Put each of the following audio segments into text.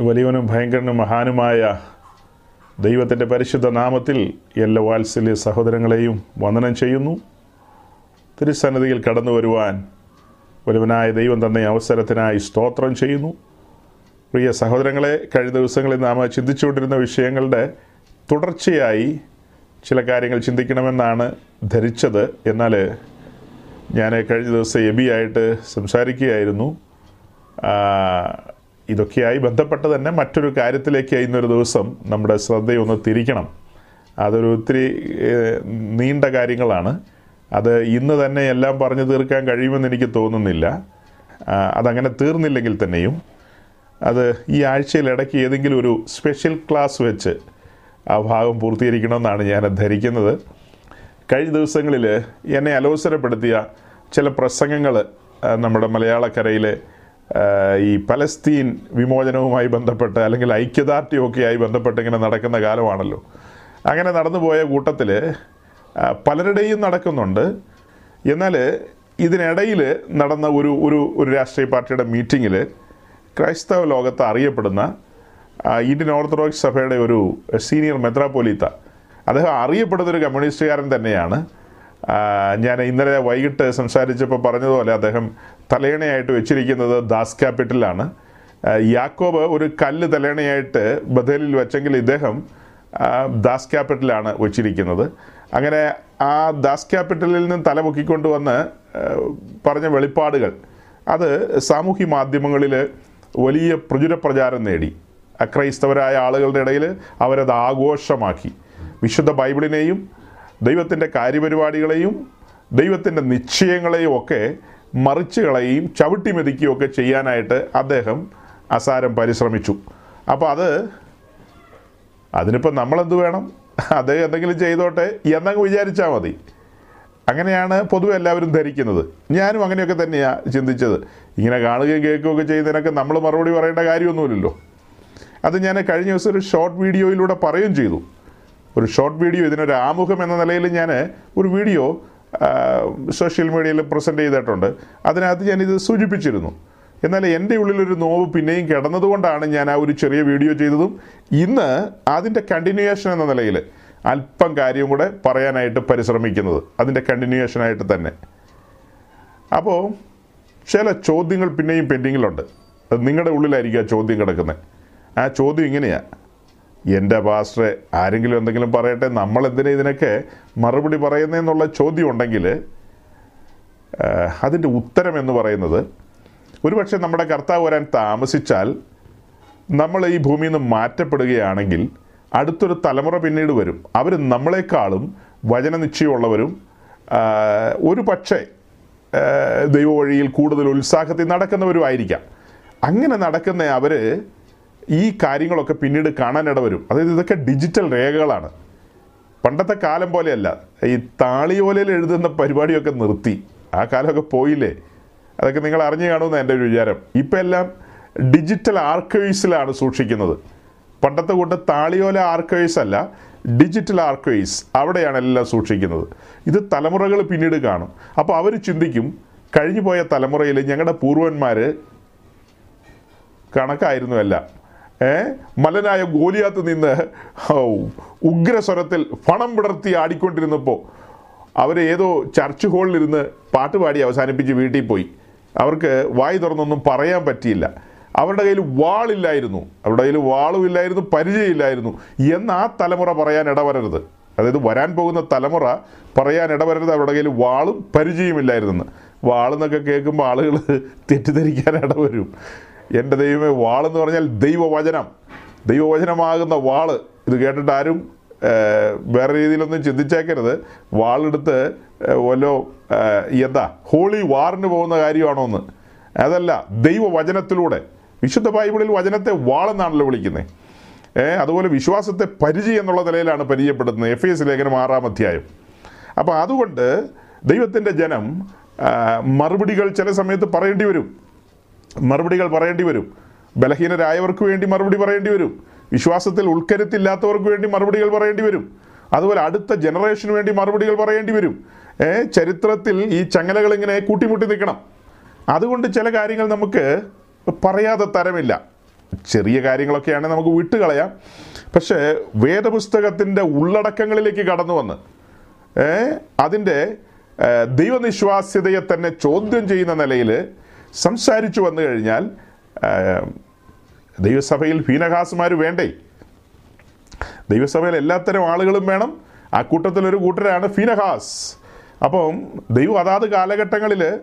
വലിയവനും ഭയങ്കരനും മഹാനുമായ ദൈവത്തിന്റെ പരിശുദ്ധ നാമത്തിൽ എല്ലാ വാത്സല്യ സഹോദരങ്ങളെയും വന്ദനം ചെയ്യുന്നു. തിരുസന്നിധിയിൽ കടന്നു വരുവാൻ വലുവനായ ദൈവം തന്നെ അവസരത്തിനായി സ്തോത്രം ചെയ്യുന്നു. പ്രിയ സഹോദരങ്ങളെ കഴിഞ്ഞ ദിവസങ്ങളിൽ നാം ചിന്തിച്ചുകൊണ്ടിരുന്ന വിഷയങ്ങളുടെ തുടർച്ചയായി ചില കാര്യങ്ങൾ ചിന്തിക്കണമെന്നാണ് ധരിച്ചത്. എന്നാൽ ഞാൻ കഴിഞ്ഞ ദിവസം എബിയായിട്ട് സംസാരിക്കുകയായിരുന്നു. ഇതൊക്കെയായി ബന്ധപ്പെട്ട് തന്നെ മറ്റൊരു കാര്യത്തിലേക്ക് ഇന്നൊരു ദിവസം നമ്മുടെ ശ്രദ്ധയൊന്ന് തിരിക്കണം. അതൊരു ഒത്തിരി നീണ്ട കാര്യങ്ങളാണ്. അത് ഇന്ന് തന്നെ എല്ലാം പറഞ്ഞു തീർക്കാൻ കഴിയുമെന്ന് എനിക്ക് തോന്നുന്നില്ല. അതങ്ങനെ തീർന്നില്ലെങ്കിൽ തന്നെയും. അത് ഈ ആഴ്ചയിൽ ഇടയ്ക്ക് ഏതെങ്കിലും ഒരു സ്പെഷ്യൽ ക്ലാസ് വെച്ച് ആ ഭാഗം പൂർത്തീകരിക്കണമെന്നാണ് ഞാൻ ധരിക്കുന്നത്. കഴിഞ്ഞ ദിവസങ്ങളിൽ എന്നെ അലോസരപ്പെടുത്തിയ ചില പ്രസംഗങ്ങൾ നമ്മുടെ മലയാളക്കരയിലെ ഈ പലസ്തീൻ വിമോചനവുമായി ബന്ധപ്പെട്ട് അല്ലെങ്കിൽ ഐക്യദാർഢ്യമൊക്കെയായി ബന്ധപ്പെട്ട് ഇങ്ങനെ നടക്കുന്ന കാലമാണല്ലോ. അങ്ങനെ നടന്നുപോയ കൂട്ടത്തിൽ പലരുടെയും നടക്കുന്നുണ്ട്. എന്നാൽ ഇതിനിടയിൽ നടന്ന ഒരു ഒരു ഒരു രാഷ്ട്രീയ പാർട്ടിയുടെ മീറ്റിങ്ങിൽ ക്രൈസ്തവ ലോകത്ത് അറിയപ്പെടുന്ന ഇന്ത്യൻ ഓർത്തഡോക്സ് സഭയുടെ ഒരു സീനിയർ മെത്രാപ്പോലീത്ത. അദ്ദേഹം അറിയപ്പെടുന്ന ഒരു കമ്മ്യൂണിസ്റ്റുകാരൻ തന്നെയാണ്. ഞാൻ ഇന്നലെ വൈകിട്ട് സംസാരിച്ചപ്പോൾ പറഞ്ഞതുപോലെ അദ്ദേഹം തലേണയായിട്ട് വെച്ചിരിക്കുന്നത് ദാസ് ക്യാപിറ്റലാണ്. യാക്കോബ് ഒരു കല്ല് തലേണയായിട്ട് ബഥേലിൽ വെച്ചെങ്കിൽ ഇദ്ദേഹം ദാസ് ക്യാപിറ്റലാണ് വെച്ചിരിക്കുന്നത്. അങ്ങനെ ആ ദാസ് ക്യാപിറ്റലിൽ നിന്ന് തലമുക്കിക്കൊണ്ട് വന്ന് പറഞ്ഞ വെളിപ്പാടുകൾ. അത് സാമൂഹ്യ മാധ്യമങ്ങളിൽ വലിയ പ്രചുര പ്രചാരം നേടി. അക്രൈസ്തവരായ ആളുകളുടെ ഇടയിൽ അവരത് ആഘോഷമാക്കി. വിശുദ്ധ ബൈബിളിനെയും ദൈവത്തിന്റെ കാര്യപരിപാടികളെയും ദൈവത്തിന്റെ നിശ്ചയങ്ങളെയും ഒക്കെ മറിച്ച് കളയുകയും ചവിട്ടി മെതിക്കുകയും ഒക്കെ ചെയ്യാനായിട്ട് അദ്ദേഹം അസാരം പരിശ്രമിച്ചു. അപ്പോൾ അത് അതിനിപ്പോൾ നമ്മളെന്ത് വേണം? അദ്ദേഹം എന്തെങ്കിലും ചെയ്തോട്ടെ എന്നങ്ങ് വിചാരിച്ചാൽ മതി. അങ്ങനെയാണ് പൊതുവെ എല്ലാവരും ധരിക്കുന്നത്. ഞാനും അങ്ങനെയൊക്കെ തന്നെയാണ് ചിന്തിച്ചത്. ഇങ്ങനെ കാണുകയും കേൾക്കുകയൊക്കെ ചെയ്യുന്നതിനൊക്കെ നമ്മൾ മറുപടി പറയേണ്ട കാര്യമൊന്നുമില്ലല്ലോ. അത് ഞാൻ കഴിഞ്ഞ ദിവസം ഒരു ഷോർട്ട് വീഡിയോയിലൂടെ പറയുകയും ചെയ്തു. ഒരു ഷോർട്ട് വീഡിയോ ഇതിനൊരു ആമുഖം എന്ന നിലയിൽ ഞാൻ ഒരു വീഡിയോ സോഷ്യൽ മീഡിയയിൽ പ്രസന്റ് ചെയ്തിട്ടുണ്ട്. അതിനകത്ത് ഞാനിത് സൂചിപ്പിച്ചിരുന്നു. എന്നാൽ എന്റെ ഉള്ളിലൊരു നോവ് പിന്നെയും കിടന്നതുകൊണ്ടാണ് ഞാൻ ആ ഒരു ചെറിയ വീഡിയോ ചെയ്തതും. ഇന്ന് അതിന്റെ കണ്ടിന്യൂവേഷൻ എന്ന നിലയിൽ അല്പം കാര്യം കൂടെ പറയാനായിട്ട് പരിശ്രമിക്കുന്നത്. അതിന്റെ കണ്ടിന്യൂവേഷനായിട്ട് തന്നെ. അപ്പോൾ ചില ചോദ്യങ്ങൾ പിന്നെയും പെൻഡിങ്ങിലുണ്ട് നിങ്ങളുടെ ഉള്ളിലായിരിക്കും ആ ചോദ്യം കിടക്കുന്നത്. ആ ചോദ്യം ഇങ്ങനെയാണ് എന്റെ പാസ്റ്ററെ ആരെങ്കിലും എന്തെങ്കിലും പറയട്ടെ? നമ്മൾ എന്തിനാ ഇതിനൊക്കെ മറുപടി പറയുന്നതെന്നുള്ള ചോദ്യം ഉണ്ടെങ്കിൽ അതിന്റെ ഉത്തരം എന്ന് പറയുന്നത് ഒരുപക്ഷെ നമ്മുടെ കർത്താവ് വരാൻ താമസിച്ചാൽ നമ്മൾ ഈ ഭൂമിയിൽ നിന്ന് മാറ്റപ്പെടുകയാണെങ്കിൽ അടുത്തൊരു തലമുറ പിന്നീട് വരും. അവർ നമ്മളെക്കാളും വചനനിശ്ചയമുള്ളവരും ഒരു പക്ഷേ ദൈവവഴിയിൽ കൂടുതൽ ഉത്സാഹത്തിൽ നടക്കുന്നവരും ആയിരിക്കാം അങ്ങനെ നടക്കുന്ന അവർ ഈ കാര്യങ്ങളൊക്കെ പിന്നീട് കാണാനിട വരും അതായത് ഇതൊക്കെ ഡിജിറ്റൽ രേഖകളാണ്. പണ്ടത്തെ കാലം പോലെയല്ല. ഈ താളിയോലയിൽ എഴുതുന്ന പരിപാടിയൊക്കെ നിർത്തി. ആ കാലമൊക്കെ പോയില്ലേ? അതൊക്കെ നിങ്ങൾ അറിഞ്ഞു കാണുമെന്ന് എന്റെ ഒരു വിചാരം. ഇപ്പം എല്ലാം ഡിജിറ്റൽ ആർക്കൈവ്സിലാണ് സൂക്ഷിക്കുന്നത്. പണ്ടത്തെ കൂട്ട് താളിയോല ആർക്കൈവ്സ് അല്ല ഡിജിറ്റൽ ആർക്കൈവ്സ് അവിടെയാണ് എല്ലാം സൂക്ഷിക്കുന്നത്. ഇത് തലമുറകൾ പിന്നീട് കാണും. അപ്പോൾ അവർ ചിന്തിക്കും കഴിഞ്ഞു പോയ തലമുറയിൽ ഞങ്ങളുടെ പൂർവന്മാർ കണക്കായിരുന്നു എല്ലാം മലനായ ഗോലിയാത്ത് നിന്ന് ഉഗ്രസ്വരത്തിൽ പണം വിടർത്തി ആടിക്കൊണ്ടിരുന്നപ്പോൾ അവർ ഏതോ ചർച്ച് ഹോളിലിരുന്ന് പാട്ട് പാടി അവസാനിപ്പിച്ച് വീട്ടിൽ പോയി. അവർക്ക് വായി തുറന്നൊന്നും പറയാൻ പറ്റിയില്ല. അവരുടെ കയ്യിൽ വാളില്ലായിരുന്നു. അവരുടെ കയ്യിൽ വാളും ഇല്ലായിരുന്നു പരിചയമില്ലായിരുന്നു. എന്ന് ആ തലമുറ പറയാൻ ഇടവരരുത്. അതായത് വരാൻ പോകുന്ന തലമുറ പറയാൻ ഇടവരരുത് അവരുടെ കയ്യിൽ വാളും പരിചയമില്ലായിരുന്നെന്ന് വാളെന്നൊക്കെ കേൾക്കുമ്പോൾ ആളുകൾ തെറ്റിദ്ധരിക്കാൻ ഇടവരും. എന്റെ ദൈവമേ വാളെന്ന് പറഞ്ഞാൽ ദൈവവചനം. ദൈവവചനമാകുന്ന വാൾ ഇത് കേട്ടിട്ട് ആരും വേറെ രീതിയിലൊന്നും ചിന്തിച്ചേക്കരുത്. വാളെടുത്ത് വല്ലോ എന്താ ഹോളി വാറിന് പോകുന്ന കാര്യമാണോ എന്ന്. അതല്ല ദൈവവചനത്തിലൂടെ. വിശുദ്ധ ബൈബിളിൽ വചനത്തെ വാളെന്നാണല്ലോ വിളിക്കുന്നത് ഏ അതുപോലെ വിശ്വാസത്തെ പരിചയം എന്നുള്ള നിലയിലാണ് പരിചയപ്പെടുത്തുന്നത് എഫ് എസ് ലേഖനം ആറാം അധ്യായം. അപ്പോൾ അതുകൊണ്ട് ദൈവത്തിന്റെ ജനം മറുപടികൾ ചില സമയത്ത് പറയേണ്ടി വരും. മറുപടികൾ പറയേണ്ടി വരും. ബലഹീനരായവർക്ക് വേണ്ടി മറുപടി പറയേണ്ടി വരും. വിശ്വാസത്തിൽ ഉൾക്കരുത്തില്ലാത്തവർക്ക് വേണ്ടി മറുപടികൾ പറയേണ്ടി വരും. അതുപോലെ അടുത്ത ജനറേഷന് വേണ്ടി മറുപടികൾ പറയേണ്ടി വരും. ചരിത്രത്തിൽ ഈ ചങ്ങലകൾ ഇങ്ങനെ കൂട്ടിമുട്ടി നിൽക്കണം. അതുകൊണ്ട് ചില കാര്യങ്ങൾ നമുക്ക് പറയാതെ തരമില്ല. ചെറിയ കാര്യങ്ങളൊക്കെയാണ് നമുക്ക് വിട്ടുകളയാം. പക്ഷേ വേദപുസ്തകത്തിന്റെ ഉള്ളടക്കങ്ങളിലേക്ക് കടന്നു വന്ന് അതിന്റെ ദൈവനിശ്വാസ്യതയെ തന്നെ ചോദ്യം ചെയ്യുന്ന നിലയിൽ സംസാരിച്ചു വന്നു കഴിഞ്ഞാൽ ദൈവസഭയിൽ ഭീനഹാസുമാർ വേണ്ടേ? ദൈവസഭയിൽ എല്ലാത്തരം ആളുകളും വേണം. ആ കൂട്ടത്തിലൊരു കൂട്ടരാണ് ഫീനഹാസ്. അപ്പം ദൈവം അതാത് കാലഘട്ടങ്ങളിൽ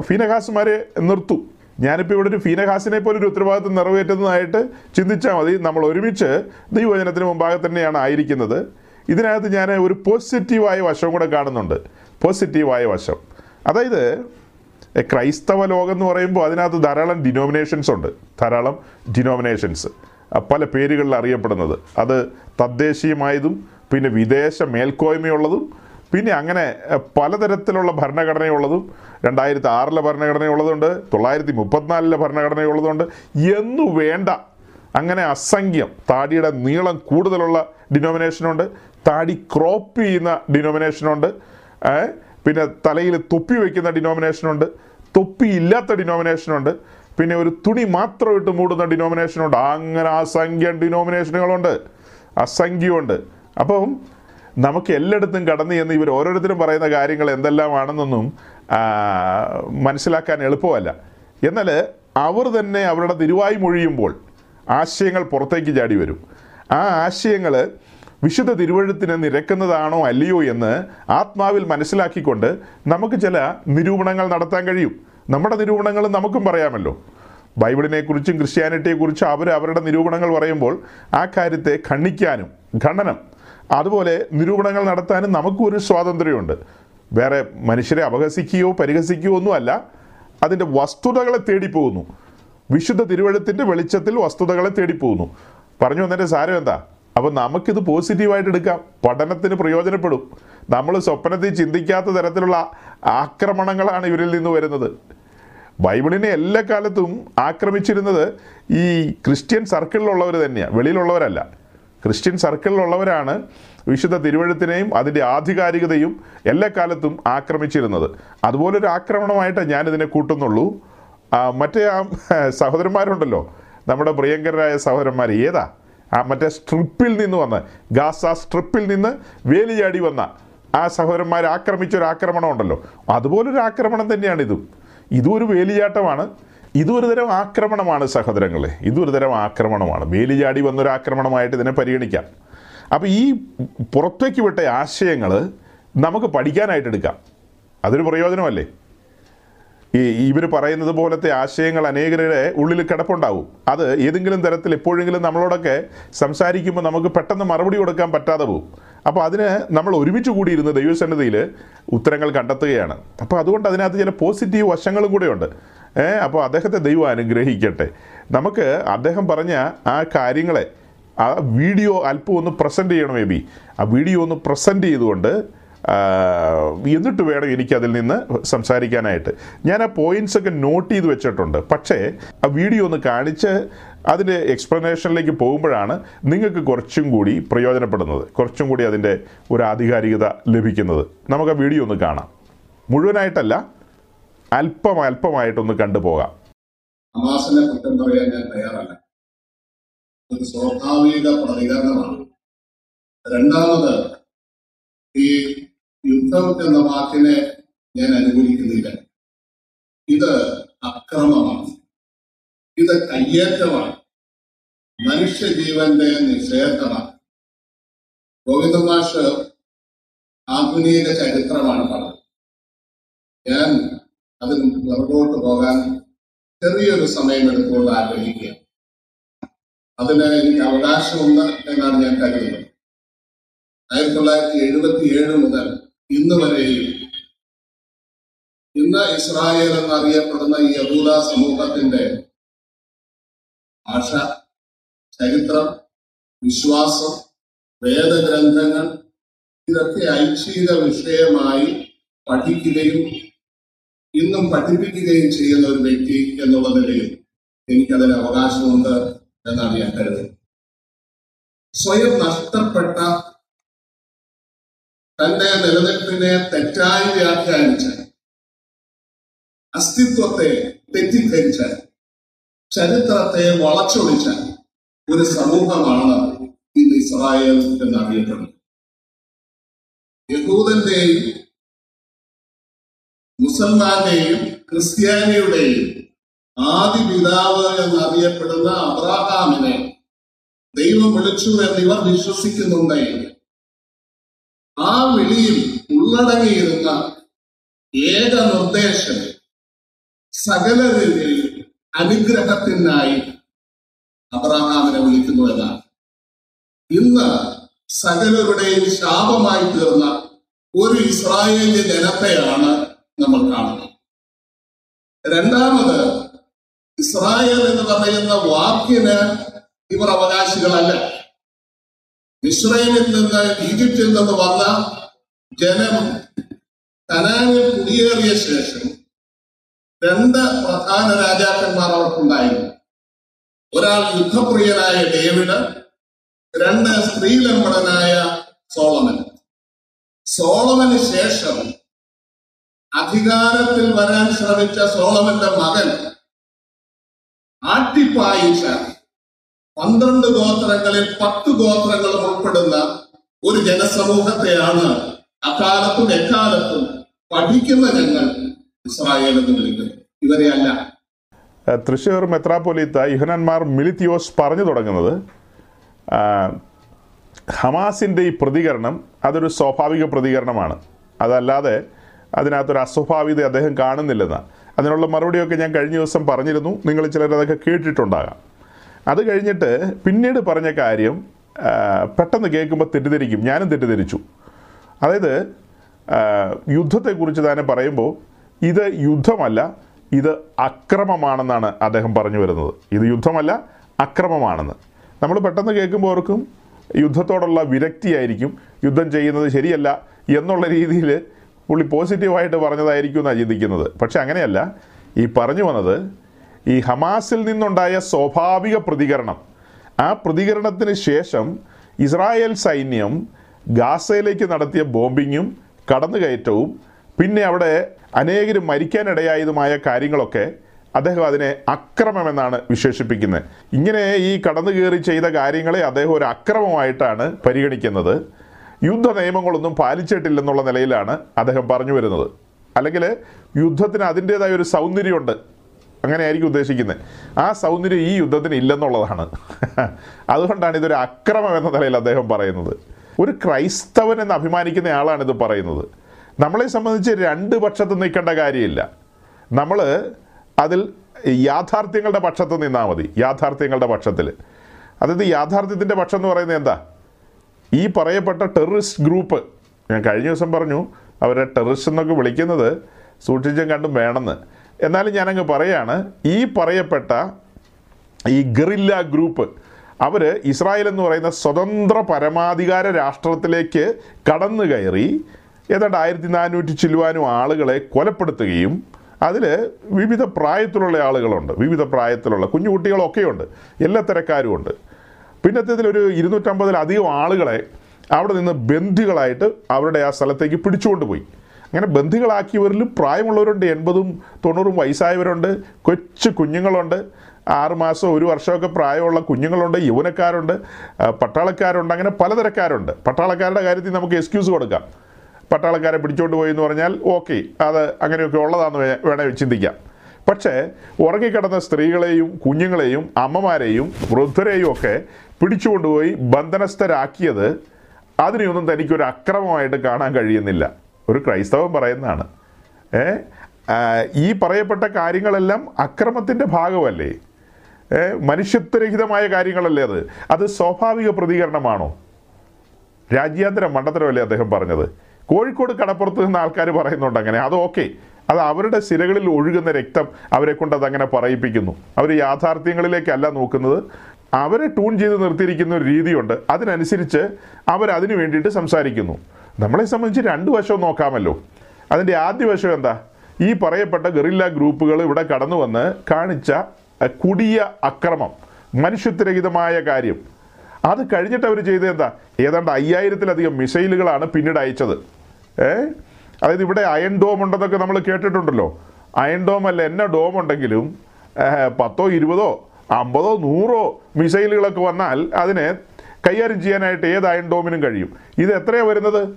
ഫീനഹാസുമാരെ നിർത്തും. ഞാനിപ്പോൾ ഇവിടെ ഒരു ഫീനഹാസിനെ പോലെ ഒരു ഉത്തരവാദിത്വം നിറവേറ്റുന്നതായിട്ട് ചിന്തിച്ചാൽ മതി. നമ്മൾ ഒരുമിച്ച് ദൈവവചനത്തിന് മുമ്പാകെ തന്നെയാണ് ആയിരിക്കുന്നത്. ഇതിനകത്ത് ഞാൻ ഒരു പോസിറ്റീവായ വശം കൂടെ കാണുന്നുണ്ട്. പോസിറ്റീവായ വശം. അതായത് ക്രൈസ്തവ ലോകം എന്ന് പറയുമ്പോൾ അതിനകത്ത് ധാരാളം ഡിനോമിനേഷൻസ് ഉണ്ട്. ധാരാളം ഡിനോമിനേഷൻസ് പല പേരുകളിൽ അറിയപ്പെടുന്നത്. അത് തദ്ദേശീയമായതും പിന്നെ വിദേശ മേൽക്കോയ്മയുള്ളതും പിന്നെ അങ്ങനെ പലതരത്തിലുള്ള ഭരണഘടനയുള്ളതും രണ്ടായിരത്തി ആറിലെ ഭരണഘടനയുള്ളതുണ്ട് തൊള്ളായിരത്തി മുപ്പത്തിനാലിലെ ഭരണഘടനയുള്ളതുണ്ട്. എന്നു വേണ്ട അങ്ങനെ അസംഖ്യം താടിയുടെ നീളം കൂടുതലുള്ള ഡിനോമിനേഷനുണ്ട് താടി ക്രോപ്പ് ചെയ്യുന്ന ഡിനോമിനേഷനുണ്ട്? പിന്നെ തലയിൽ തൊപ്പി വയ്ക്കുന്ന ഡിനോമിനേഷനുണ്ട് തൊപ്പി ഇല്ലാത്ത ഡിനോമിനേഷനുണ്ട് പിന്നെ ഒരു തുണി മാത്രം ഇട്ട് മൂടുന്ന ഡിനോമിനേഷനുണ്ട് അങ്ങനെ അസംഖ്യം ഡിനോമിനേഷനുകളുണ്ട് അസംഖ്യമുണ്ട് അപ്പം നമുക്ക് എല്ലായിടത്തും കടന്നു ചെന്ന് ഇവർ ഓരോരുത്തരും പറയുന്ന കാര്യങ്ങൾ എന്തെല്ലാമാണെന്നൊന്നും മനസ്സിലാക്കാൻ എളുപ്പമല്ല. എന്നാൽ അവർ തന്നെ അവരുടെ തിരുവായി മൊഴിയുമ്പോൾ ആശയങ്ങൾ പുറത്തേക്ക് ചാടി വരും. ആ ആശയങ്ങൾ വിശുദ്ധ തിരുവഴുത്തിന് നിരക്കുന്നതാണോ അല്ലയോ എന്ന് ആത്മാവിൽ മനസ്സിലാക്കിക്കൊണ്ട് നമുക്ക് ചില നിരൂപണങ്ങൾ നടത്താൻ കഴിയും. നമ്മുടെ നിരൂപണങ്ങൾ നമുക്കും പറയാമല്ലോ. ബൈബിളിനെക്കുറിച്ചും ക്രിസ്ത്യാനിറ്റിയെക്കുറിച്ചും അവർ അവരുടെ നിരൂപണങ്ങൾ പറയുമ്പോൾ ആ കാര്യത്തെ ഖണ്ഡിക്കാനും ഖണ്ഡനം. അതുപോലെ നിരൂപണങ്ങൾ നടത്താനും നമുക്കും ഒരു സ്വാതന്ത്ര്യമുണ്ട്. വേറെ മനുഷ്യരെ അപഹസിക്കുകയോ പരിഹസിക്കുകയോ ഒന്നുമല്ല അതിന്റെ വസ്തുതകളെ തേടിപ്പോകുന്നു. വിശുദ്ധ തിരുവഴുത്തിന്റെ വെളിച്ചത്തിൽ വസ്തുതകളെ തേടിപ്പോകുന്നു. പറഞ്ഞു വന്നതിന്റെ സാരം എന്താ? അപ്പോൾ നമുക്കിത് പോസിറ്റീവായിട്ട് എടുക്കാം. പഠനത്തിന് പ്രയോജനപ്പെടും. നമ്മൾ സ്വപ്നത്തിൽ ചിന്തിക്കാത്ത തരത്തിലുള്ള ആക്രമണങ്ങളാണ് ഇവരിൽ നിന്ന് വരുന്നത്. ബൈബിളിനെ എല്ലാ കാലത്തും ആക്രമിച്ചിരുന്നത് ഈ ക്രിസ്ത്യൻ സർക്കിളിലുള്ളവർ തന്നെയാണ് വെളിയിലുള്ളവരല്ല. ക്രിസ്ത്യൻ സർക്കിളിലുള്ളവരാണ് വിശുദ്ധ തിരുവഴുത്തിനെയും അതിന്റെ ആധികാരികതയും എല്ലാ കാലത്തും ആക്രമിച്ചിരുന്നത്. അതുപോലൊരു ആക്രമണമായിട്ട് ഞാനിതിനെ കൂട്ടുന്നുള്ളൂ. മറ്റേ ആ സഹോദരന്മാരുണ്ടല്ലോ. നമ്മുടെ പ്രിയങ്കരായ സഹോദരന്മാർ ഏതാ? ആ മറ്റേ സ്ട്രിപ്പിൽ നിന്ന് വന്ന് ഗാസ സ്ട്രിപ്പിൽ നിന്ന് വേലിയാടി വന്ന ആ സഹോദരന്മാർ ആക്രമിച്ച ഒരു ആക്രമണം ഉണ്ടല്ലോ. അതുപോലൊരു ആക്രമണം തന്നെയാണ് ഇതും. ഇതും ഒരു വേലിയാട്ടമാണ്. ഇതും ഒരു തരം ആക്രമണമാണ് സഹോദരങ്ങളെ. ഇതും ഒരു തരം ആക്രമണമാണ്. വേലിയാടി വന്നൊരു ആക്രമണമായിട്ട് ഇതിനെ പരിഗണിക്കാം. അപ്പോൾ ഈ പുറത്തേക്ക് വിട്ട ആശയങ്ങൾ നമുക്ക് പഠിക്കാനായിട്ട് എടുക്കാം. അതൊരു പ്രയോജനമല്ലേ? ഈ ഇവർ പറയുന്നത് പോലത്തെ ആശയങ്ങൾ അനേകരുടെ ഉള്ളിൽ കിടപ്പുണ്ടാവും. അത് ഏതെങ്കിലും തരത്തിൽ എപ്പോഴെങ്കിലും നമ്മളോടൊക്കെ സംസാരിക്കുമ്പോൾ നമുക്ക് പെട്ടെന്ന് മറുപടി കൊടുക്കാൻ പറ്റാതെ പോകും. അപ്പോൾ അതിന് നമ്മൾ ഒരുമിച്ച് കൂടിയിരുന്ന് ദൈവസന്നിധിയിൽ ഉത്തരങ്ങൾ കണ്ടെത്തുകയാണ്. അപ്പോൾ അതുകൊണ്ട് അതിനകത്ത് ചില പോസിറ്റീവ് വശങ്ങളും കൂടെയുണ്ട്. ഏ അപ്പോൾ അദ്ദേഹത്തെ ദൈവം അനുഗ്രഹിക്കട്ടെ. നമുക്ക് അദ്ദേഹം പറഞ്ഞ ആ കാര്യങ്ങളെ ആ വീഡിയോ അല്പം ഒന്ന് പ്രസന്റ് ചെയ്യണം മേ ബി? ആ വീഡിയോ ഒന്ന് പ്രസന്റ് ചെയ്തുകൊണ്ട് എന്നിട്ട് വേണം എനിക്കതിൽ നിന്ന് സംസാരിക്കാനായിട്ട്. ഞാൻ ആ പോയിന്റ്സ് ഒക്കെ നോട്ട് ചെയ്ത് വെച്ചിട്ടുണ്ട്. പക്ഷേ ആ വീഡിയോ ഒന്ന് കാണിച്ച് അതിന്റെ എക്സ്പ്ലനേഷനിലേക്ക് പോകുമ്പോഴാണ് നിങ്ങൾക്ക് കുറച്ചും കൂടി പ്രയോജനപ്പെടുന്നത്. കുറച്ചും കൂടി അതിന്റെ ഒരു ആധികാരികത ലഭിക്കുന്നത്. നമുക്ക് ആ വീഡിയോ ഒന്ന് കാണാം. മുഴുവനായിട്ടല്ല അല്പം അല്പമായിട്ടൊന്ന് ഹമാസിനെ കുറ്റം പറയാൻ ഞാൻ സ്വാഭാവിക പ്രതികരണമാണ്. രണ്ടാമത് ഈ യുദ്ധം എന്ന വാക്കിനെ ഞാൻ അനുകൂലിക്കുന്നില്ല. ഇത് അക്രമമാണ്. ഇത് കയ്യേറ്റമാണ്. മനുഷ്യജീവന്റെ നിഷേധമാണ്. ഗോവിന്ദമാഷ് ആധുനിക ചരിത്രമാണ് പറഞ്ഞത്. ഞാൻ അതിൽ പുറകോട്ട് പോകാൻ ചെറിയൊരു സമയം എടുത്തുകൊണ്ട് ആഗ്രഹിക്കുക അതിന് എനിക്ക് അവകാശമുണ്ട് എന്നാണ് ഞാൻ കരുതുന്നത്. ആയിരത്തി തൊള്ളായിരത്തി എഴുപത്തി ഏഴ് മുതൽ ഇന്ന് വരെയും ഇന്ന് ഇസ്രായേൽ എന്നറിയപ്പെടുന്ന ഈ യഹൂദ സമൂഹത്തിന്റെ ഭാഷ ചരിത്രം വിശ്വാസം വേദഗ്രന്ഥങ്ങൾ ഇതൊക്കെ ഐച്ഛിക വിഷയമായി പഠിക്കുകയും ഇന്നും പഠിപ്പിക്കുകയും ചെയ്യുന്ന ഒരു വ്യക്തി എന്നുള്ള നിലയിൽ എനിക്കതിന് അവകാശമുണ്ട് എന്നാണ് ഞാൻ കരുതുന്നത് സ്വയം നഷ്ടപ്പെട്ട തന്റെ നിലനിൽപ്പിനെ തെറ്റായി വ്യാഖ്യാനിച്ച അസ്തിത്വത്തെ തെറ്റിദ്ധരിച്ച ചരിത്രത്തെ വളച്ചൊടിച്ച ഒരു സമൂഹമാണ് ഇന്ന് ഇസ്രായേൽ എന്നറിയപ്പെടുന്നത്. യഹൂദന്റെയും മുസൽമാന്റെയും ക്രിസ്ത്യാനിയുടെയും ആദി പിതാവ് എന്നറിയപ്പെടുന്ന അബ്രാഹാമിനെ ദൈവം വിളിച്ചു എന്നിവർ വിശ്വസിക്കുന്നുണ്ടെങ്കിൽ ആ വിളിയിൽ ഉള്ളടങ്ങിയിരുന്ന ഏക നിർദ്ദേശം സകലരിൽ അനുഗ്രഹത്തിനായി അബ്രഹാമിനെ വിളിക്കുന്നു എന്നാണ്. ഇന്ന് സകലരുടെയും ശാപമായി തീർന്ന ഒരു ഇസ്രായേലിന്റെ ജനത്തെയാണ് നമ്മൾ കാണുന്നത്. രണ്ടാമത് ഇസ്രായേൽ എന്ന് പറയുന്ന വാക്കിന് ഇവർ അവകാശികളല്ല. ഇസ്രയേലിൽ നിന്ന് ഈജിപ്തിൽ നിന്ന് വന്ന ജനം കനാനിൽ കുടിയേറിയ ശേഷം രണ്ട് പ്രധാന രാജാക്കന്മാർ അവർക്കുണ്ടായിരുന്നു. ഒരാൾ യുദ്ധപ്രിയനായ ഡേവിഡ് രണ്ട് സ്ത്രീലമ്പടനായ സോളമൻ. സോളമന് ശേഷം അധികാരത്തിൽ വരാൻ ശ്രമിച്ച സോളമന്റെ മകൻ ആട്ടിപ്പായിച്ച പന്ത്രണ്ട് ഗോത്രങ്ങളിൽ പത്ത് ഗോത്രങ്ങളും ഉൾപ്പെടുന്ന ഒരു ജനസമൂഹത്തെയാണ് അക്കാലത്തും എക്കാലത്തും പഠിക്കുന്ന ഞങ്ങൾ ഇസ്രായേൽ എന്ന് വിളിക്കുന്നത്. ഇവരെയല്ല തൃശ്ശൂർ മെത്രാപ്പൊലീത്ത യുഹനന്മാർ മിലിത്തിയോസ് പറഞ്ഞു തുടങ്ങുന്നത് ഹമാസിന്റെ ഈ പ്രതികരണം അതൊരു സ്വാഭാവിക പ്രതികരണമാണ്. അതല്ലാതെ അതിനകത്തൊരു അസ്വാഭാവികത അദ്ദേഹം കാണുന്നില്ലെന്ന് അതിനുള്ള മറുപടിയൊക്കെ ഞാൻ കഴിഞ്ഞ ദിവസം പറഞ്ഞിരുന്നു. നിങ്ങൾ ചിലർ അതൊക്കെ കേട്ടിട്ടുണ്ടാകാം. അത് കഴിഞ്ഞിട്ട് പിന്നീട് പറഞ്ഞ കാര്യം പെട്ടെന്ന് കേൾക്കുമ്പോൾ തെറ്റിദ്ധരിക്കും. ഞാനും തെറ്റിദ്ധരിച്ചു. അതായത് യുദ്ധത്തെക്കുറിച്ച് തന്നെ പറയുമ്പോൾ ഇത് യുദ്ധമല്ല ഇത് അക്രമമാണെന്നാണ് അദ്ദേഹം പറഞ്ഞു വരുന്നത്. ഇത് യുദ്ധമല്ല അക്രമമാണെന്ന്. നമ്മൾ പെട്ടെന്ന് കേൾക്കുമ്പോൾ ഓർക്കും യുദ്ധത്തോടുള്ള വിരക്തിയായിരിക്കും യുദ്ധം ചെയ്യുന്നത് ശരിയല്ല എന്നുള്ള രീതിയിൽ പുള്ളി പോസിറ്റീവായിട്ട് പറഞ്ഞതായിരിക്കും എന്നാണ് ചിന്തിക്കുന്നത്. പക്ഷെ അങ്ങനെയല്ല ഈ പറഞ്ഞു വന്നത് ഈ ഹമാസിൽ നിന്നുണ്ടായ സ്വാഭാവിക പ്രതികരണം. ആ പ്രതികരണത്തിന് ശേഷം ഇസ്രായേൽ സൈന്യം ഗാസയിലേക്ക് നടത്തിയ ബോംബിങ്ങും കടന്നുകയറ്റവും പിന്നെ അവിടെ അനേകർ മരിക്കാനിടയായതുമായ കാര്യങ്ങളൊക്കെ അദ്ദേഹം അതിനെ അക്രമമെന്നാണ് വിശേഷിപ്പിക്കുന്നത്. ഇങ്ങനെ ഈ കടന്നു കയറി ചെയ്ത കാര്യങ്ങളെ അദ്ദേഹം ഒരു അക്രമമായിട്ടാണ് പരിഗണിക്കുന്നത്. യുദ്ധ നിയമങ്ങളൊന്നും പാലിച്ചിട്ടില്ലെന്നുള്ള നിലയിലാണ് അദ്ദേഹം പറഞ്ഞു വരുന്നത്. അല്ലെങ്കിൽ യുദ്ധത്തിന് അതിന്റെതായ ഒരു സൗന്ദര്യമുണ്ട്. അങ്ങനെയായിരിക്കും ഉദ്ദേശിക്കുന്നത്. ആ സൗന്ദര്യം ഈ യുദ്ധത്തിന് ഇല്ലെന്നുള്ളതാണ്. അതുകൊണ്ടാണ് ഇതൊരു അക്രമം എന്ന നിലയിൽ അദ്ദേഹം പറയുന്നത്. ഒരു ക്രൈസ്തവൻ എന്ന് അഭിമാനിക്കുന്ന ആളാണ് ഇത് പറയുന്നത്. നമ്മളെ സംബന്ധിച്ച് രണ്ട് പക്ഷത്ത് നിൽക്കേണ്ട കാര്യമില്ല. നമ്മൾ അതിൽ യാഥാർത്ഥ്യങ്ങളുടെ പക്ഷത്ത് നിന്നാൽ മതി. യാഥാർത്ഥ്യങ്ങളുടെ പക്ഷത്തിൽ. അതായത് യാഥാർത്ഥ്യത്തിന്റെ പക്ഷം എന്ന് പറയുന്നത് എന്താ? ഈ പറയപ്പെട്ട ടെററിസ്റ്റ് ഗ്രൂപ്പ്. ഞാൻ കഴിഞ്ഞ ദിവസം പറഞ്ഞു അവരെ ടെററിസ്റ്റ് എന്നൊക്കെ വിളിക്കുന്നത് സൂക്ഷിച്ചും കണ്ടും വേണമെന്ന്. എന്നാലും ഞാനങ്ങ് പറയാണ് ഈ പറയപ്പെട്ട ഈ ഗറില്ല ഗ്രൂപ്പ് അവർ ഇസ്രായേൽ എന്ന് പറയുന്ന സ്വതന്ത്ര പരമാധികാര രാഷ്ട്രത്തിലേക്ക് കടന്നു കയറി ഏതാണ്ട് ആയിരത്തി നാനൂറ്റി ചില്ലുവാനും ആളുകളെ കൊലപ്പെടുത്തുകയും അതിൽ വിവിധ പ്രായത്തിലുള്ള ആളുകളുണ്ട്. വിവിധ പ്രായത്തിലുള്ള കുഞ്ഞു കുട്ടികളൊക്കെയുണ്ട് എല്ലാ തരക്കാരും ഉണ്ട് പിന്നത്തേതിൽ ഒരു ഇരുന്നൂറ്റമ്പതിലധികം ആളുകളെ അവിടെ നിന്ന് ബന്ധികളായിട്ട് അവരുടെ ആ സ്ഥലത്തേക്ക് പിടിച്ചുകൊണ്ട് പോയി അങ്ങനെ ബന്ധുക്കളാക്കിയവരിൽ പ്രായമുള്ളവരുണ്ട് എൺപതും തൊണ്ണൂറും വയസ്സായവരുണ്ട് കൊച്ചു കുഞ്ഞുങ്ങളുണ്ട് ആറുമാസം ഒരു വർഷമൊക്കെ പ്രായമുള്ള കുഞ്ഞുങ്ങളുണ്ട് യൗവനക്കാരുണ്ട് പട്ടാളക്കാരുണ്ട് അങ്ങനെ പലതരക്കാരുണ്ട്. പട്ടാളക്കാരുടെ കാര്യത്തിൽ നമുക്ക് എക്സ്ക്യൂസ് കൊടുക്കാം. പട്ടാളക്കാരെ പിടിച്ചോണ്ട് പോയി എന്ന് പറഞ്ഞാൽ ഓക്കെ അത് അങ്ങനെയൊക്കെ ഉള്ളതാണെന്ന് വേണേ ചിന്തിക്കാം. പക്ഷേ ഉറങ്ങിക്കിടന്ന സ്ത്രീകളെയും കുഞ്ഞുങ്ങളെയും അമ്മമാരെയും വൃദ്ധരെയും ഒക്കെ പിടിച്ചുകൊണ്ടുപോയി ബന്ധനസ്ഥരാക്കിയത് അതിനെയൊന്നും തനിക്കൊരു അക്രമമായിട്ട് കാണാൻ കഴിയുന്നില്ല. ഒരു ക്രൈസ്തവം പറയുന്നതാണ്. ഈ പറയപ്പെട്ട കാര്യങ്ങളെല്ലാം അക്രമത്തിന്റെ ഭാഗമല്ലേ? മനുഷ്യത്വരഹിതമായ കാര്യങ്ങളല്ലേ അത്? അത് സ്വാഭാവിക പ്രതികരണമാണോ? രാജ്യാന്തര മണ്ഡലമല്ലേ അദ്ദേഹം പറഞ്ഞത്? കോഴിക്കോട് കടപ്പുറത്ത് നിന്ന് ആൾക്കാർ പറയുന്നുണ്ട് അങ്ങനെ. അത് ഓക്കെ. അത് അവരുടെ സിരകളിൽ ഒഴുകുന്ന രക്തം അവരെ കൊണ്ട് അതങ്ങനെ പറയിപ്പിക്കുന്നു. അവർ യാഥാർത്ഥ്യങ്ങളിലേക്കല്ല നോക്കുന്നത്. അവരെ ട്യൂൺ ചെയ്ത് നിർത്തിയിരിക്കുന്ന ഒരു രീതിയുണ്ട്. അതിനനുസരിച്ച് അവരതിനു വേണ്ടിയിട്ട് സംസാരിക്കുന്നു. നമ്മളെ സംബന്ധിച്ച് രണ്ട് വശവും നോക്കാമല്ലോ. അതിന്റെ ആദ്യ വശം എന്താ? ഈ പറയപ്പെട്ട ഗറില്ല ഗ്രൂപ്പുകൾ ഇവിടെ കടന്നു വന്ന് കാണിച്ച കുടിയ അക്രമം മനുഷ്യത്വരഹിതമായ കാര്യം. അത് കഴിഞ്ഞിട്ട് അവർ ചെയ്തത് എന്താ? ഏതാണ്ട് അയ്യായിരത്തിലധികം മിസൈലുകളാണ് പിന്നീട് അയച്ചത്. ഏ? അതായത് ഇവിടെ അയൺ ഡോം ഉണ്ടെന്നൊക്കെ നമ്മൾ കേട്ടിട്ടുണ്ടല്ലോ. അയൺ ഡോം അല്ല എന്ന ഡോം ഉണ്ടെങ്കിലും പത്തോ ഇരുപതോ അമ്പതോ നൂറോ മിസൈലുകളൊക്കെ വന്നാൽ അതിനെ കൈകാര്യം ചെയ്യാനായിട്ട് ഏത് അയൺ ഡോമിനും കഴിയും. ഇത് എത്രയാണ് വരുന്നത്?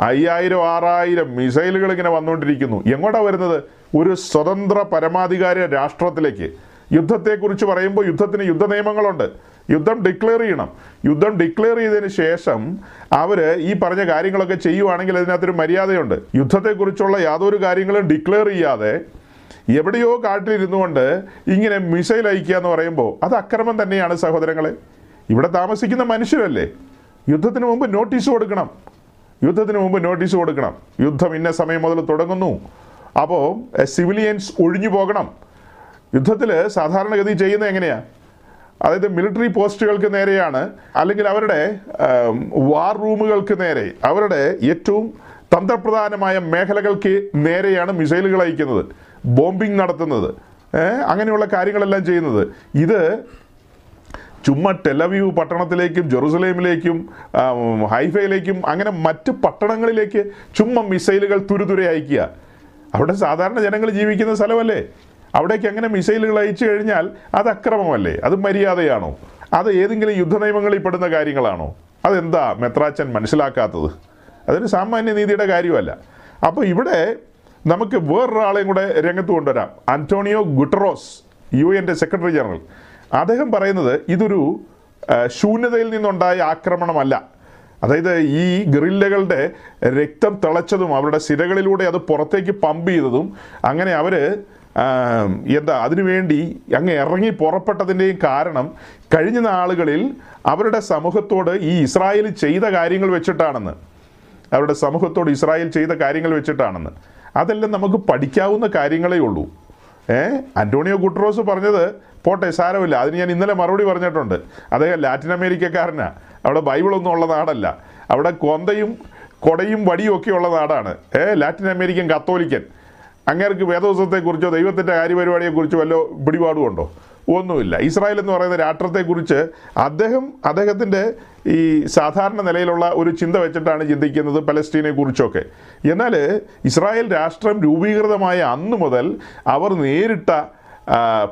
അയ്യായിരം ആറായിരം മിസൈലുകൾ ഇങ്ങനെ വന്നുകൊണ്ടിരിക്കുന്നു. എങ്ങോട്ടാണ് വരുന്നത്? ഒരു സ്വതന്ത്ര പരമാധികാര രാഷ്ട്രത്തിലേക്ക്. യുദ്ധത്തെക്കുറിച്ച് പറയുമ്പോൾ യുദ്ധത്തിന് യുദ്ധ നിയമങ്ങളുണ്ട് യുദ്ധം ഡിക്ലെയർ ചെയ്യണം. യുദ്ധം ഡിക്ലെയർ ചെയ്തതിന് ശേഷം അവർ ഈ പറഞ്ഞ കാര്യങ്ങളൊക്കെ ചെയ്യുവാണെങ്കിൽ അതിനകത്തൊരു മര്യാദയുണ്ട്. യുദ്ധത്തെക്കുറിച്ചുള്ള യാതൊരു കാര്യങ്ങളും ഡിക്ലെയർ ചെയ്യാതെ എവിടെയോ കാട്ടിലിരുന്നു കൊണ്ട് ഇങ്ങനെ മിസൈൽ അയക്കുക എന്ന് പറയുമ്പോൾ അത് അക്രമം തന്നെയാണ് സഹോദരങ്ങളെ. ഇവിടെ താമസിക്കുന്ന മനുഷ്യരല്ലേ? യുദ്ധത്തിന് മുമ്പ് നോട്ടീസ് കൊടുക്കണം. യുദ്ധത്തിന് മുമ്പ് നോട്ടീസ് കൊടുക്കണം. യുദ്ധം ഇന്ന സമയം മുതൽ തുടങ്ങുന്നു. അപ്പോൾ സിവിലിയൻസ് ഒഴിഞ്ഞു പോകണം. യുദ്ധത്തിൽ സാധാരണഗതി ചെയ്യുന്നത് എങ്ങനെയാണ് അതായത് മിലിറ്ററി പോസ്റ്റുകൾക്ക് നേരെയാണ് അല്ലെങ്കിൽ അവരുടെ വാർ റൂമുകൾക്ക് നേരെ. അവരുടെ ഏറ്റവും തന്ത്രപ്രധാനമായ മേഖലകൾക്ക് നേരെയാണ് മിസൈലുകൾ അയക്കുന്നത്. ബോംബിംഗ് നടത്തുന്നത്. അങ്ങനെയുള്ള കാര്യങ്ങളെല്ലാം ചെയ്യുന്നത്. ഇത് ചുമ്മാ ടെലവ്യൂ പട്ടണത്തിലേക്കും ജെറുസലേമിലേക്കും ഹൈഫയിലേക്കും അങ്ങനെ മറ്റ് പട്ടണങ്ങളിലേക്ക് ചുമ്മാ മിസൈലുകൾ തുരുതുരെ അയക്കുക. അവിടെ സാധാരണ ജനങ്ങൾ ജീവിക്കുന്ന സ്ഥലമല്ലേ? അവിടേക്ക് അങ്ങനെ മിസൈലുകൾ അയച്ചു കഴിഞ്ഞാൽ അത് അക്രമമല്ലേ? അത് മര്യാദയാണോ? അത് ഏതെങ്കിലും യുദ്ധ നിയമങ്ങളിൽ പെടുന്ന കാര്യങ്ങളാണോ? അതെന്താ മെത്രാച്ചൻ മനസ്സിലാക്കാത്തത്? അതൊരു സാമാന്യ നീതിയുടെ കാര്യമല്ല. അപ്പോൾ ഇവിടെ നമുക്ക് വേറൊരാളെയും കൂടെ രംഗത്ത് കൊണ്ടുവരാം. Antonio Guterres U N secretary general. അദ്ദേഹം പറയുന്നത് ഇതൊരു ശൂന്യതയിൽ നിന്നുണ്ടായ ആക്രമണമല്ല. അതായത് ഈ ഗറില്ലകളുടെ രക്തം തിളച്ചതും അവരുടെ സിരകളിലൂടെ അത് പുറത്തേക്ക് പമ്പ് ചെയ്തതും അങ്ങനെ അവർ എന്താ അതിനുവേണ്ടി അങ്ങ് ഇറങ്ങി പുറപ്പെട്ടതിന്റെയും കാരണം കഴിഞ്ഞ നാളുകളിൽ അവരുടെ സമൂഹത്തോട് ഈ ഇസ്രായേൽ ചെയ്ത കാര്യങ്ങൾ വെച്ചിട്ടാണെന്ന്. അവരുടെ സമൂഹത്തോട് ഇസ്രായേൽ ചെയ്ത കാര്യങ്ങൾ വെച്ചിട്ടാണെന്ന്. അതെല്ലാം നമുക്ക് പഠിക്കാവുന്ന കാര്യങ്ങളേ ഉള്ളൂ. ഏ? അന്റോണിയോ ഗുട്രോസ് പറഞ്ഞത് പോട്ടെ സാരമില്ല. അതിന് ഞാൻ ഇന്നലെ മറുപടി പറഞ്ഞിട്ടുണ്ട്. അദ്ദേഹം ലാറ്റിൻ അമേരിക്കക്കാരനാണ് അവിടെ ബൈബിളൊന്നും ഉള്ള നാടല്ല. അവിടെ കൊന്തയും കൊടയും വടിയും ഒക്കെ ഉള്ള നാടാണ്. ഏ? ലാറ്റിൻ അമേരിക്കൻ കത്തോലിക്കൻ. അങ്ങേർക്ക് വേദോത്സവത്തെക്കുറിച്ചോ ദൈവത്തിന്റെ കാര്യപരിപാടിയെക്കുറിച്ചോ വല്ലോ പിടിപാടുമുണ്ടോ? ഒന്നുമില്ല. ഇസ്രായേൽ എന്ന് പറയുന്ന രാഷ്ട്രത്തെക്കുറിച്ച് അദ്ദേഹം അദ്ദേഹത്തിന്റെ ഈ സാധാരണ നിലയിലുള്ള ഒരു ചിന്ത വെച്ചിട്ടാണ് ചിന്തിക്കുന്നത് പലസ്തീനെ കുറിച്ചൊക്കെ. എന്നാൽ ഇസ്രായേൽ രാഷ്ട്രം രൂപീകൃതമായ അന്നു മുതൽ അവർ നേരിട്ട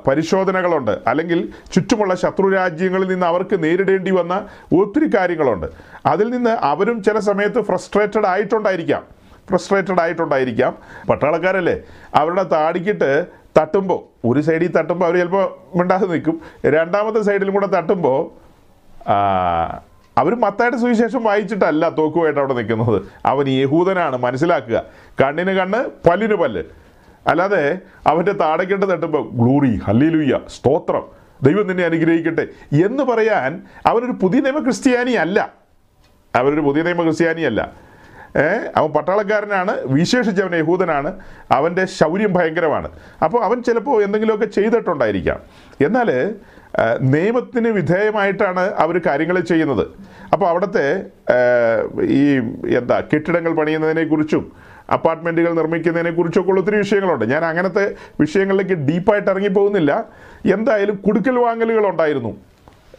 പരിശോധനകളുണ്ട്. അല്ലെങ്കിൽ ചുറ്റുമുള്ള ശത്രു രാജ്യങ്ങളിൽ നിന്ന് അവർക്ക് നേരിടേണ്ടി വന്ന ഒത്തിരി കാര്യങ്ങളുണ്ട്. അതിൽ നിന്ന് അവരും ചില സമയത്ത് ഫ്രസ്ട്രേറ്റഡ് ആയിട്ടുണ്ടായിരിക്കാം. ഫ്രസ്ട്രേറ്റഡ് ആയിട്ടുണ്ടായിരിക്കാം. പട്ടാളക്കാരല്ലേ? അവരുടെ താടിക്കിട്ട് തട്ടുമ്പോൾ ഒരു സൈഡിൽ തട്ടുമ്പോൾ അവർ ചിലപ്പോൾ മിണ്ടാതെ നിൽക്കും. രണ്ടാമത്തെ സൈഡിലും കൂടെ തട്ടുമ്പോൾ അവർ മത്തായിട്ട് സുവിശേഷം വായിച്ചിട്ടല്ല തോക്കുമായിട്ട് അവിടെ നിൽക്കുന്നത്. അവൻ യഹൂദനാണ് മനസ്സിലാക്കുക. കണ്ണിന് കണ്ണ് പല്ലിന് പല്ല്. അല്ലാതെ അവന്റെ താടക്കെട്ട് തട്ടുമ്പോൾ ഗ്ലൂറി ഹല്ലിലുയ്യ സ്തോത്രം. ദൈവം നിന്നെ അനുഗ്രഹിക്കട്ടെ. എന്ന് പറയാൻ അവനൊരു പുതിയ നിയമ ക്രിസ്ത്യാനി അല്ല അവരൊരു പുതിയ നിയമ ക്രിസ്ത്യാനിയല്ല. ഏ അവൻ പട്ടാളക്കാരനാണ് വിശേഷിച്ച് അവൻ യഹൂദനാണ് അവന്റെ ശൗര്യം ഭയങ്കരമാണ്. അപ്പോൾ അവൻ ചിലപ്പോൾ എന്തെങ്കിലുമൊക്കെ ചെയ്തിട്ടുണ്ടായിരിക്കാം. എന്നാൽ നിയമത്തിന് വിധേയമായിട്ടാണ് അവർ കാര്യങ്ങൾ ചെയ്യുന്നത്. അപ്പോൾ അവിടുത്തെ ഈ എന്താ കെട്ടിടങ്ങൾ പണിയുന്നതിനെക്കുറിച്ചും അപ്പാർട്ട്മെന്റുകൾ നിർമ്മിക്കുന്നതിനെ കുറിച്ചൊക്കെ ഉള്ള ഒത്തിരി വിഷയങ്ങളുണ്ട്. ഞാൻ അങ്ങനത്തെ വിഷയങ്ങളിലേക്ക് ഡീപ്പായിട്ട് ഇറങ്ങിപ്പോകുന്നില്ല. എന്തായാലും കുടുക്കൽ വാങ്ങലുകൾ ഉണ്ടായിരുന്നു.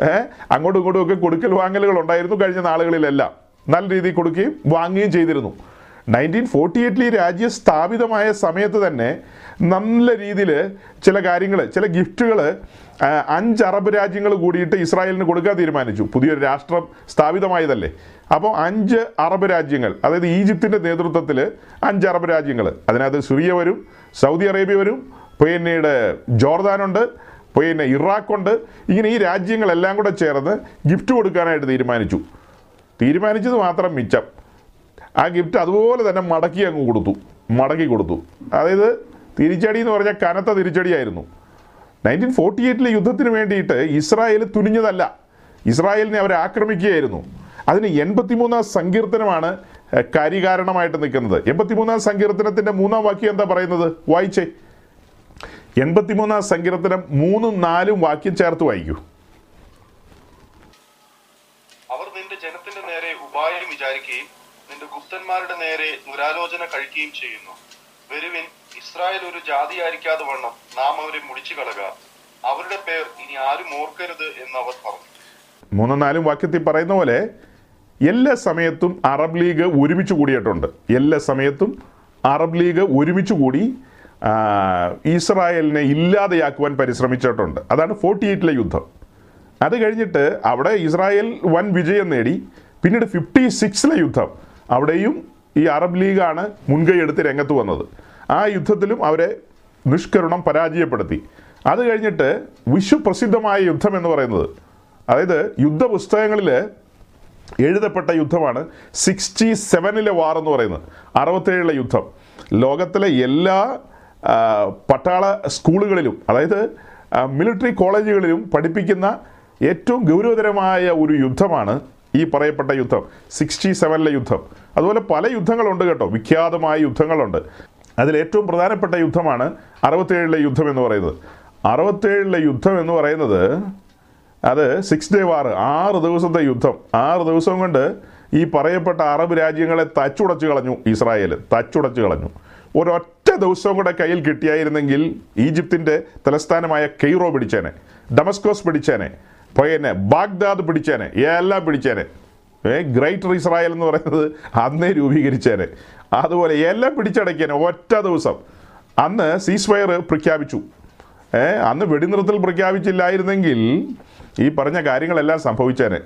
ഏഹ് അങ്ങോട്ടും ഇങ്ങോട്ടും ഒക്കെ കൊടുക്കൽ വാങ്ങലുകൾ ഉണ്ടായിരുന്നു കഴിഞ്ഞ നാളുകളിലെല്ലാം. നല്ല രീതിയിൽ കൊടുക്കുകയും വാങ്ങുകയും ചെയ്തിരുന്നു. നയന്റീൻ ഫോർട്ടി എയ്റ്റിൽ ഈ രാജ്യം സ്ഥാപിതമായ സമയത്ത് തന്നെ നല്ല രീതിയിൽ ചില കാര്യങ്ങൾ ചില ഗിഫ്റ്റുകൾ അഞ്ച് അറബ് രാജ്യങ്ങൾ കൂടിയിട്ട് ഇസ്രായേലിന് കൊടുക്കാൻ തീരുമാനിച്ചു. പുതിയൊരു രാഷ്ട്രം സ്ഥാപിതമായതല്ലേ? അപ്പോൾ അഞ്ച് അറബ് രാജ്യങ്ങൾ അതായത് ഈജിപ്തിന്റെ നേതൃത്വത്തിൽ അഞ്ച് അറബ് രാജ്യങ്ങൾ. അതിനകത്ത് സിറിയ വരും സൗദി അറേബ്യ വരും പിന്നീട് ജോർദാനുണ്ട് പിന്നെ ഇറാഖുണ്ട്. ഇങ്ങനെ ഈ രാജ്യങ്ങളെല്ലാം കൂടെ ചേർന്ന് ഗിഫ്റ്റ് കൊടുക്കാനായിട്ട് തീരുമാനിച്ചു. തീരുമാനിച്ചത് മാത്രം മിച്ചം. ആ ഗിഫ്റ്റ് അതുപോലെ തന്നെ മടക്കി അങ്ങ് കൊടുത്തു. മടക്കി കൊടുത്തു. അതായത് തിരിച്ചടി എന്ന് പറഞ്ഞാൽ കനത്ത തിരിച്ചടിയായിരുന്നു. നയന്റീൻ ഫോർട്ടി എയ്റ്റിലെ യുദ്ധത്തിന് വേണ്ടിയിട്ട് ഇസ്രായേൽ തുനിഞ്ഞതല്ല. ഇസ്രായേലിനെ അവരെ ആക്രമിക്കുകയായിരുന്നു. അതിന് എൺപത്തിമൂന്നാം സങ്കീർത്തനമാണ് കാര്യകാരണമായിട്ട് നിൽക്കുന്നത്. എൺപത്തിമൂന്നാം സങ്കീർത്തനത്തിന്റെ മൂന്നാം വാക്യം എന്താ പറയുന്നത്? വായിച്ചേ. എൺപത്തിമൂന്നാം സങ്കീർത്തനം മൂന്നും നാലും വാക്യം ചേർത്ത് വായിക്കൂ. അവർ നിന്റെ ജനത്തിന്റെ നേരെ ഉപായം വിചാരിക്കുകയും നിന്റെ ഗുപ്തന്മാരുടെ നേരെ ദുരാലോചന കഴിക്കുകയും ചെയ്യുന്നു. വരുവിൻ ഇസ്രായേൽ ഒരു ജാതിയായിരിക്കാതെ വണ്ണം നാം അവരെ മുടിച്ചു കളക. അവരുടെ പേർ ഇനി ആരും ഓർക്കരുത് എന്ന് അവർ പറഞ്ഞു. മൂന്നും നാലും വാക്യത്തിൽ പറയുന്ന പോലെ എല്ലാ സമയത്തും അറബ് ലീഗ് ഒരുമിച്ച് കൂടിയിട്ടുണ്ട്. എല്ലാ സമയത്തും അറബ് ലീഗ് ഒരുമിച്ച് കൂടി ഇസ്രായേലിനെ ഇല്ലാതെയാക്കുവാൻ പരിശ്രമിച്ചിട്ടുണ്ട്. അതാണ് ഫോർട്ടി എയ്റ്റിലെ യുദ്ധം. അത് കഴിഞ്ഞിട്ട് അവിടെ ഇസ്രായേൽ വൻ വിജയം നേടി. പിന്നീട് ഫിഫ്റ്റി സിക്സിലെ യുദ്ധം. അവിടെയും ഈ അറബ് ലീഗാണ് മുൻകൈ എടുത്ത് രംഗത്ത് വന്നത്. ആ യുദ്ധത്തിലും അവരെ നിഷ്കരുണം പരാജയപ്പെടുത്തി. അത് കഴിഞ്ഞിട്ട് വിശ്വപ്രസിദ്ധമായ യുദ്ധം എന്ന് പറയുന്നത്. അതായത് യുദ്ധപുസ്തകങ്ങളിൽ എഴുതപ്പെട്ട യുദ്ധമാണ് സിക്സ്റ്റി സെവനിലെ വാർ എന്ന് പറയുന്നത്. അറുപത്തേഴിലെ യുദ്ധം. ലോകത്തിലെ എല്ലാ പട്ടാള സ്കൂളുകളിലും അതായത് മിലിറ്ററി കോളേജുകളിലും പഠിപ്പിക്കുന്ന ഏറ്റവും ഗൗരവതരമായ ഒരു യുദ്ധമാണ് ഈ പറയപ്പെട്ട യുദ്ധം സിക്സ്റ്റി സെവനിലെ യുദ്ധം. അതുപോലെ പല യുദ്ധങ്ങളുണ്ട് കേട്ടോ വിഖ്യാതമായ യുദ്ധങ്ങളുണ്ട്. അതിൽ ഏറ്റവും പ്രധാനപ്പെട്ട യുദ്ധമാണ് അറുപത്തേഴിലെ യുദ്ധം എന്ന് പറയുന്നത്. അറുപത്തേഴിലെ യുദ്ധം എന്ന് പറയുന്നത് അത് സിക്സ് ഡേ വാർ ആറ് ദിവസത്തെ യുദ്ധം. ആറ് ദിവസം കൊണ്ട് ഈ പറയപ്പെട്ട അറബ് രാജ്യങ്ങളെ തച്ചുടച്ചു കളഞ്ഞു ഇസ്രായേൽ തച്ചുടച്ചു കളഞ്ഞു. ഒരൊറ്റ ദിവസം കൂടെ കയ്യിൽ കിട്ടിയായിരുന്നെങ്കിൽ ഈജിപ്തിന്റെ തലസ്ഥാനമായ കെയ്റോ പിടിച്ചേനെ ഡമസ്കോസ് പിടിച്ചേനെ പിന്നെ ബാഗ്ദാദ് പിടിച്ചേനെ എല്ലാം പിടിച്ചേനെ. ഗ്രേറ്റർ ഇസ്രായേൽ എന്ന് പറയുന്നത് അന്നേ രൂപീകരിച്ചേനെ. അതുപോലെ എല്ലാം പിടിച്ചടക്കിയാണ് ഒറ്റ ദിവസം. അന്ന് സീസ് ഫയർ പ്രഖ്യാപിച്ചു. ഏ അന്ന് വെടിനിർത്തൽ പ്രഖ്യാപിച്ചില്ലായിരുന്നെങ്കിൽ ഈ പറഞ്ഞ കാര്യങ്ങളെല്ലാം സംഭവിച്ചേനെ.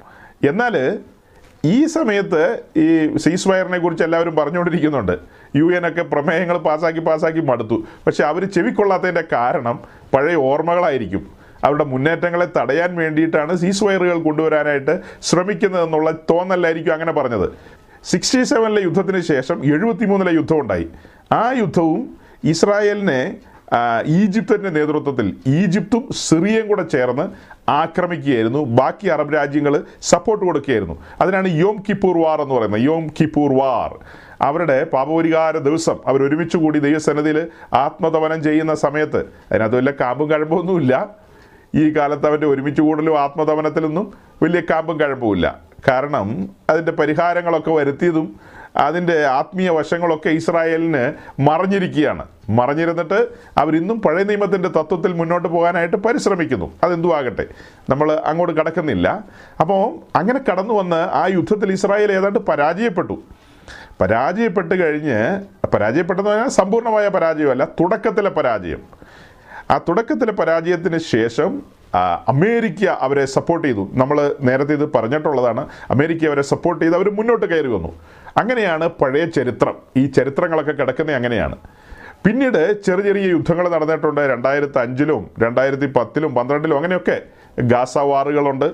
എന്നാൽ ഈ സമയത്ത് ഈ സീസ് ഫയറിനെ കുറിച്ച് എല്ലാവരും പറഞ്ഞുകൊണ്ടിരിക്കുന്നുണ്ട്. യു എൻ ഒക്കെ പ്രമേയങ്ങൾ പാസ്സാക്കി പാസ്സാക്കി മടുത്തു. പക്ഷെ അവർ ചെവിക്കൊള്ളാത്തതിന്റെ കാരണം പഴയ ഓർമ്മകളായിരിക്കും. അവരുടെ മുന്നേറ്റങ്ങളെ തടയാൻ വേണ്ടിയിട്ടാണ് സീസ് വയറുകൾ കൊണ്ടുവരാനായിട്ട് ശ്രമിക്കുന്നതെന്നുള്ള തോന്നലായിരിക്കും അങ്ങനെ പറഞ്ഞത്. സിക്സ്റ്റി സെവനിലെ യുദ്ധത്തിന് ശേഷം എഴുപത്തിമൂന്നിലെ യുദ്ധം ഉണ്ടായി ആ യുദ്ധവും ഇസ്രായേലിനെ ഈജിപ്തിന്റെ നേതൃത്വത്തിൽ ഈജിപ്തും സിറിയയും കൂടെ ചേർന്ന് ആക്രമിക്കുകയായിരുന്നു. ബാക്കി അറബ് രാജ്യങ്ങൾ സപ്പോർട്ട് കൊടുക്കുകയായിരുന്നു. അതിനാണ് യോം കിപ്പൂർ വാർ എന്ന് പറയുന്നത്. Yom Kippur war. അവരുടെ പാപപരിഹാര ദിവസം. അവർ ഒരുമിച്ച് കൂടി ദൈവസന്നിധിയിൽ ആത്മതപനം ചെയ്യുന്ന സമയത്ത് അതിനകത്ത് വല്ല കാമ്പും കഴമ്പൊന്നുമില്ല ഈ കാലത്ത് അവന്റെ ഒരുമിച്ച് കൂടലും ആത്മതപനത്തിലൊന്നും വലിയ കാമ്പും കഴമ്പുമില്ല കാരണം അതിന്റെ പരിഹാരങ്ങളൊക്കെ വരുത്തിയതും അതിന്റെ ആത്മീയ വശങ്ങളൊക്കെ ഇസ്രായേലിന് മറഞ്ഞിരിക്കുകയാണ്. മറഞ്ഞിരുന്നിട്ട് അവരിന്നും പഴയ നിയമത്തിന്റെ തത്വത്തിൽ മുന്നോട്ട് പോകാനായിട്ട് പരിശ്രമിക്കുന്നു. അതെന്തു ആകട്ടെ? നമ്മൾ അങ്ങോട്ട് കടക്കുന്നില്ല. അപ്പോൾ അങ്ങനെ കടന്നു വന്ന് ആ യുദ്ധത്തിൽ ഇസ്രായേൽ ഏതാണ്ട് പരാജയപ്പെട്ടു. പരാജയപ്പെട്ട് കഴിഞ്ഞ് പരാജയപ്പെട്ടെന്ന് പറഞ്ഞാൽ സമ്പൂർണമായ പരാജയമല്ല തുടക്കത്തിലെ പരാജയം. ആ തുടക്കത്തിലെ പരാജയത്തിന് ശേഷം അമേരിക്ക അവരെ സപ്പോർട്ട് ചെയ്തു. നമ്മൾ നേരത്തെ ഇത് പറഞ്ഞിട്ടുള്ളതാണ്. അമേരിക്ക അവരെ സപ്പോർട്ട് ചെയ്ത് അവർ മുന്നോട്ട് കയറി വന്നു. അങ്ങനെയാണ് പഴയ ചരിത്രം. ഈ ചരിത്രങ്ങളൊക്കെ കിടക്കുന്നത് അങ്ങനെയാണ്. പിന്നീട് ചെറിയ ചെറിയ യുദ്ധങ്ങൾ നടന്നിട്ടുണ്ട്. രണ്ടായിരത്തി അഞ്ചിലും രണ്ടായിരത്തി പത്തിലും പന്ത്രണ്ടിലും അങ്ങനെയൊക്കെ. ഗാസ വാറുകളുണ്ട്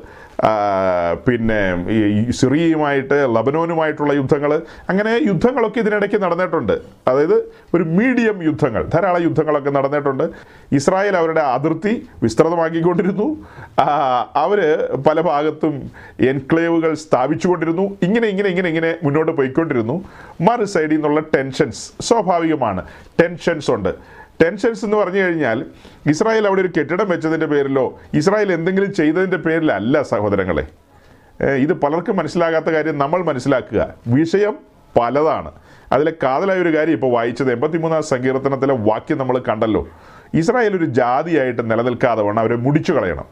പിന്നെ ഈ സിറിയയുമായിട്ട് ലബനോനുമായിട്ടുള്ള യുദ്ധങ്ങൾ അങ്ങനെ യുദ്ധങ്ങളൊക്കെ ഇതിനിടയ്ക്ക് നടന്നിട്ടുണ്ട്. അതായത് ഒരു മീഡിയം യുദ്ധങ്ങൾ ധാരാളം യുദ്ധങ്ങളൊക്കെ നടന്നിട്ടുണ്ട്. ഇസ്രായേൽ അവരുടെ അതിർത്തി വിസ്തൃതമാക്കിക്കൊണ്ടിരുന്നു. അവർ പല ഭാഗത്തും എൻക്ലേവുകൾ സ്ഥാപിച്ചുകൊണ്ടിരുന്നു. ഇങ്ങനെ ഇങ്ങനെ ഇങ്ങനെ ഇങ്ങനെ മുന്നോട്ട് പോയിക്കൊണ്ടിരുന്നു. മറു സൈഡിൽ നിന്നുള്ള ടെൻഷൻസ് സ്വാഭാവികമാണ്. ടെൻഷൻസ് ഉണ്ട്. ടെൻഷൻസ് എന്ന് പറഞ്ഞു കഴിഞ്ഞാൽ ഇസ്രായേൽ അവിടെ ഒരു കെട്ടിടം വെച്ചതിന്റെ പേരിലോ ഇസ്രായേൽ എന്തെങ്കിലും ചെയ്തതിന്റെ പേരിലല്ല സഹോദരങ്ങളെ. ഇത് പലർക്കും മനസ്സിലാകാത്ത കാര്യം നമ്മൾ മനസ്സിലാക്കുക. വിഷയം പലതാണ്. അതിലെ കാതലായ ഒരു കാര്യം ഇപ്പോൾ വായിച്ചത് എൺപത്തിമൂന്നാം സങ്കീർത്തനത്തിലെ വാക്യം നമ്മൾ കണ്ടല്ലോ. ഇസ്രായേൽ ഒരു ജാതിയായിട്ട് നിലനിൽക്കാതെ വേണം അവരെ മുടിച്ചു കളയണം.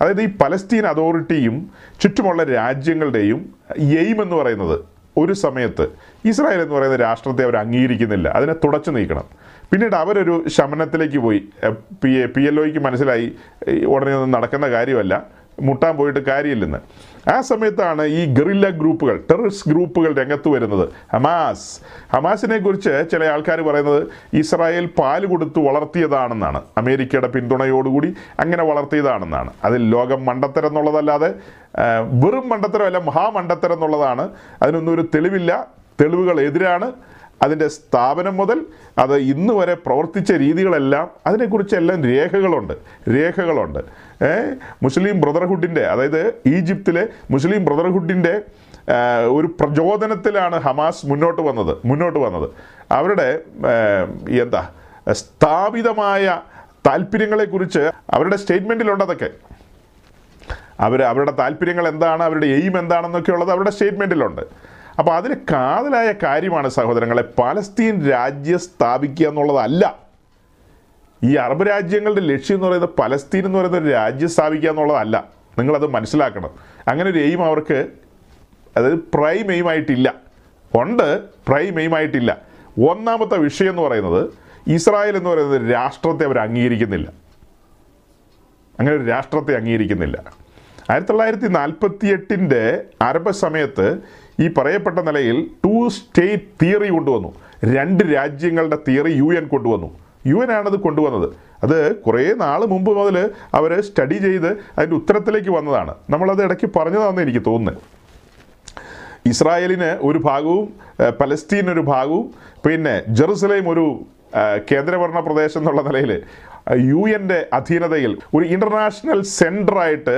അതായത് ഈ പലസ്തീൻ അതോറിറ്റിയും ചുറ്റുമുള്ള രാജ്യങ്ങളുടെയും എയിം എന്ന് പറയുന്നത് ഒരു സമയത്ത് ഇസ്രായേൽ എന്ന് പറയുന്ന രാഷ്ട്രത്തെ അവർ അംഗീകരിക്കുന്നില്ല. അതിനെ തുടച്ചു നീക്കണം. പിന്നീട് അവരൊരു ശമനത്തിലേക്ക് പോയി. പി എ പി എൽ ഒയ്ക്ക് മനസ്സിലായി ഉടനെ ഒന്നും നടക്കുന്ന കാര്യമല്ല. മുട്ടാൻ പോയിട്ട് കാര്യമില്ലെന്ന്. ആ സമയത്താണ് ഈ ഗറില്ല ഗ്രൂപ്പുകൾ ടെററിസ്റ്റ് ഗ്രൂപ്പുകൾ രംഗത്ത് വരുന്നത്. ഹമാസ്. ഹമാസിനെ കുറിച്ച് ചില ആൾക്കാർ പറയുന്നത് ഇസ്രായേൽ പാൽ കൊടുത്ത് വളർത്തിയതാണെന്നാണ്. അമേരിക്കയുടെ പിന്തുണയോടുകൂടി അങ്ങനെ വളർത്തിയതാണെന്നാണ്. അതിൽ ലോകം മണ്ടത്തരം എന്നുള്ളതല്ലാതെ വെറും വെറും മണ്ടത്തരമല്ല മഹാമണ്ടത്തരം എന്നുള്ളതാണ്. അതിനൊന്നും ഒരു തെളിവില്ല. തെളിവുകൾ എതിരാണ്. അതിന്റെ സ്ഥാപനം മുതൽ അത് ഇന്ന് വരെ പ്രവർത്തിച്ച രീതികളെല്ലാം അതിനെക്കുറിച്ചെല്ലാം രേഖകളുണ്ട്. രേഖകളുണ്ട്. മുസ്ലിം ബ്രദർഹുഡിന്റെ അതായത് ഈജിപ്തിലെ മുസ്ലിം ബ്രദർഹുഡിന്റെ ഒരു പ്രചോദനത്തിലാണ് ഹമാസ് മുന്നോട്ട് വന്നത് മുന്നോട്ട് വന്നത്. അവരുടെ എന്താ സ്ഥാപിതമായ താല്പര്യങ്ങളെക്കുറിച്ച് അവരുടെ സ്റ്റേറ്റ്മെന്റിലുണ്ട് അതൊക്കെ. അവർ അവരുടെ താല്പര്യങ്ങൾ എന്താണ് അവരുടെ എയിം എന്താണെന്നൊക്കെ ഉള്ളത് അവരുടെ സ്റ്റേറ്റ്മെന്റിലുണ്ട്. അപ്പോൾ അതിൽ കാതലായ കാര്യമാണ് സഹോദരങ്ങളെ പാലസ്തീൻ രാജ്യം സ്ഥാപിക്കുക എന്നുള്ളതല്ല. ഈ അറബ് രാജ്യങ്ങളുടെ ലക്ഷ്യം എന്ന് പറയുന്നത് പലസ്തീൻ എന്ന് പറയുന്ന ഒരു രാജ്യം സ്ഥാപിക്കുക എന്നുള്ളതല്ല. നിങ്ങളത് മനസ്സിലാക്കണം. അങ്ങനെ ഒരു എയിം അവർക്ക് അതായത് പ്രൈം എയിം ആയിട്ടില്ല ഉണ്ട് പ്രൈം എയിം ആയിട്ടില്ല ഒന്നാമത്തെ വിഷയം എന്ന് പറയുന്നത് ഇസ്രായേൽ എന്ന് പറയുന്നത് രാഷ്ട്രത്തെ അവർ അംഗീകരിക്കുന്നില്ല. അങ്ങനെ ഒരു രാഷ്ട്രത്തെ അംഗീകരിക്കുന്നില്ല. ആയിരത്തി തൊള്ളായിരത്തി നാൽപ്പത്തി എട്ടിന്റെ അറബ് സമയത്ത് ഈ പറയപ്പെട്ട നിലയിൽ ടു സ്റ്റേറ്റ് തിയറി കൊണ്ടുവന്നു. രണ്ട് രാജ്യങ്ങളുടെ തിയറി യു എൻ കൊണ്ടുവന്നു. യു എൻ ആണത് കൊണ്ടുവന്നത്. അത് കുറേ നാൾ മുമ്പ് മുതൽ അവർ സ്റ്റഡി ചെയ്ത് അതിന്റെ ഉത്തരത്തിലേക്ക് വന്നതാണ്. നമ്മളത് ഇടയ്ക്ക് പറഞ്ഞതാണെന്ന് എനിക്ക് തോന്നുന്നത് ഇസ്രായേലിന് ഒരു ഭാഗവും പലസ്തീൻ ഒരു ഭാഗവും പിന്നെ ജെറുസലേം ഒരു കേന്ദ്രഭരണ പ്രദേശം എന്നുള്ള നിലയിൽ യു എന്റെ അധീനതയിൽ ഒരു ഇന്റർനാഷണൽ സെന്ററായിട്ട്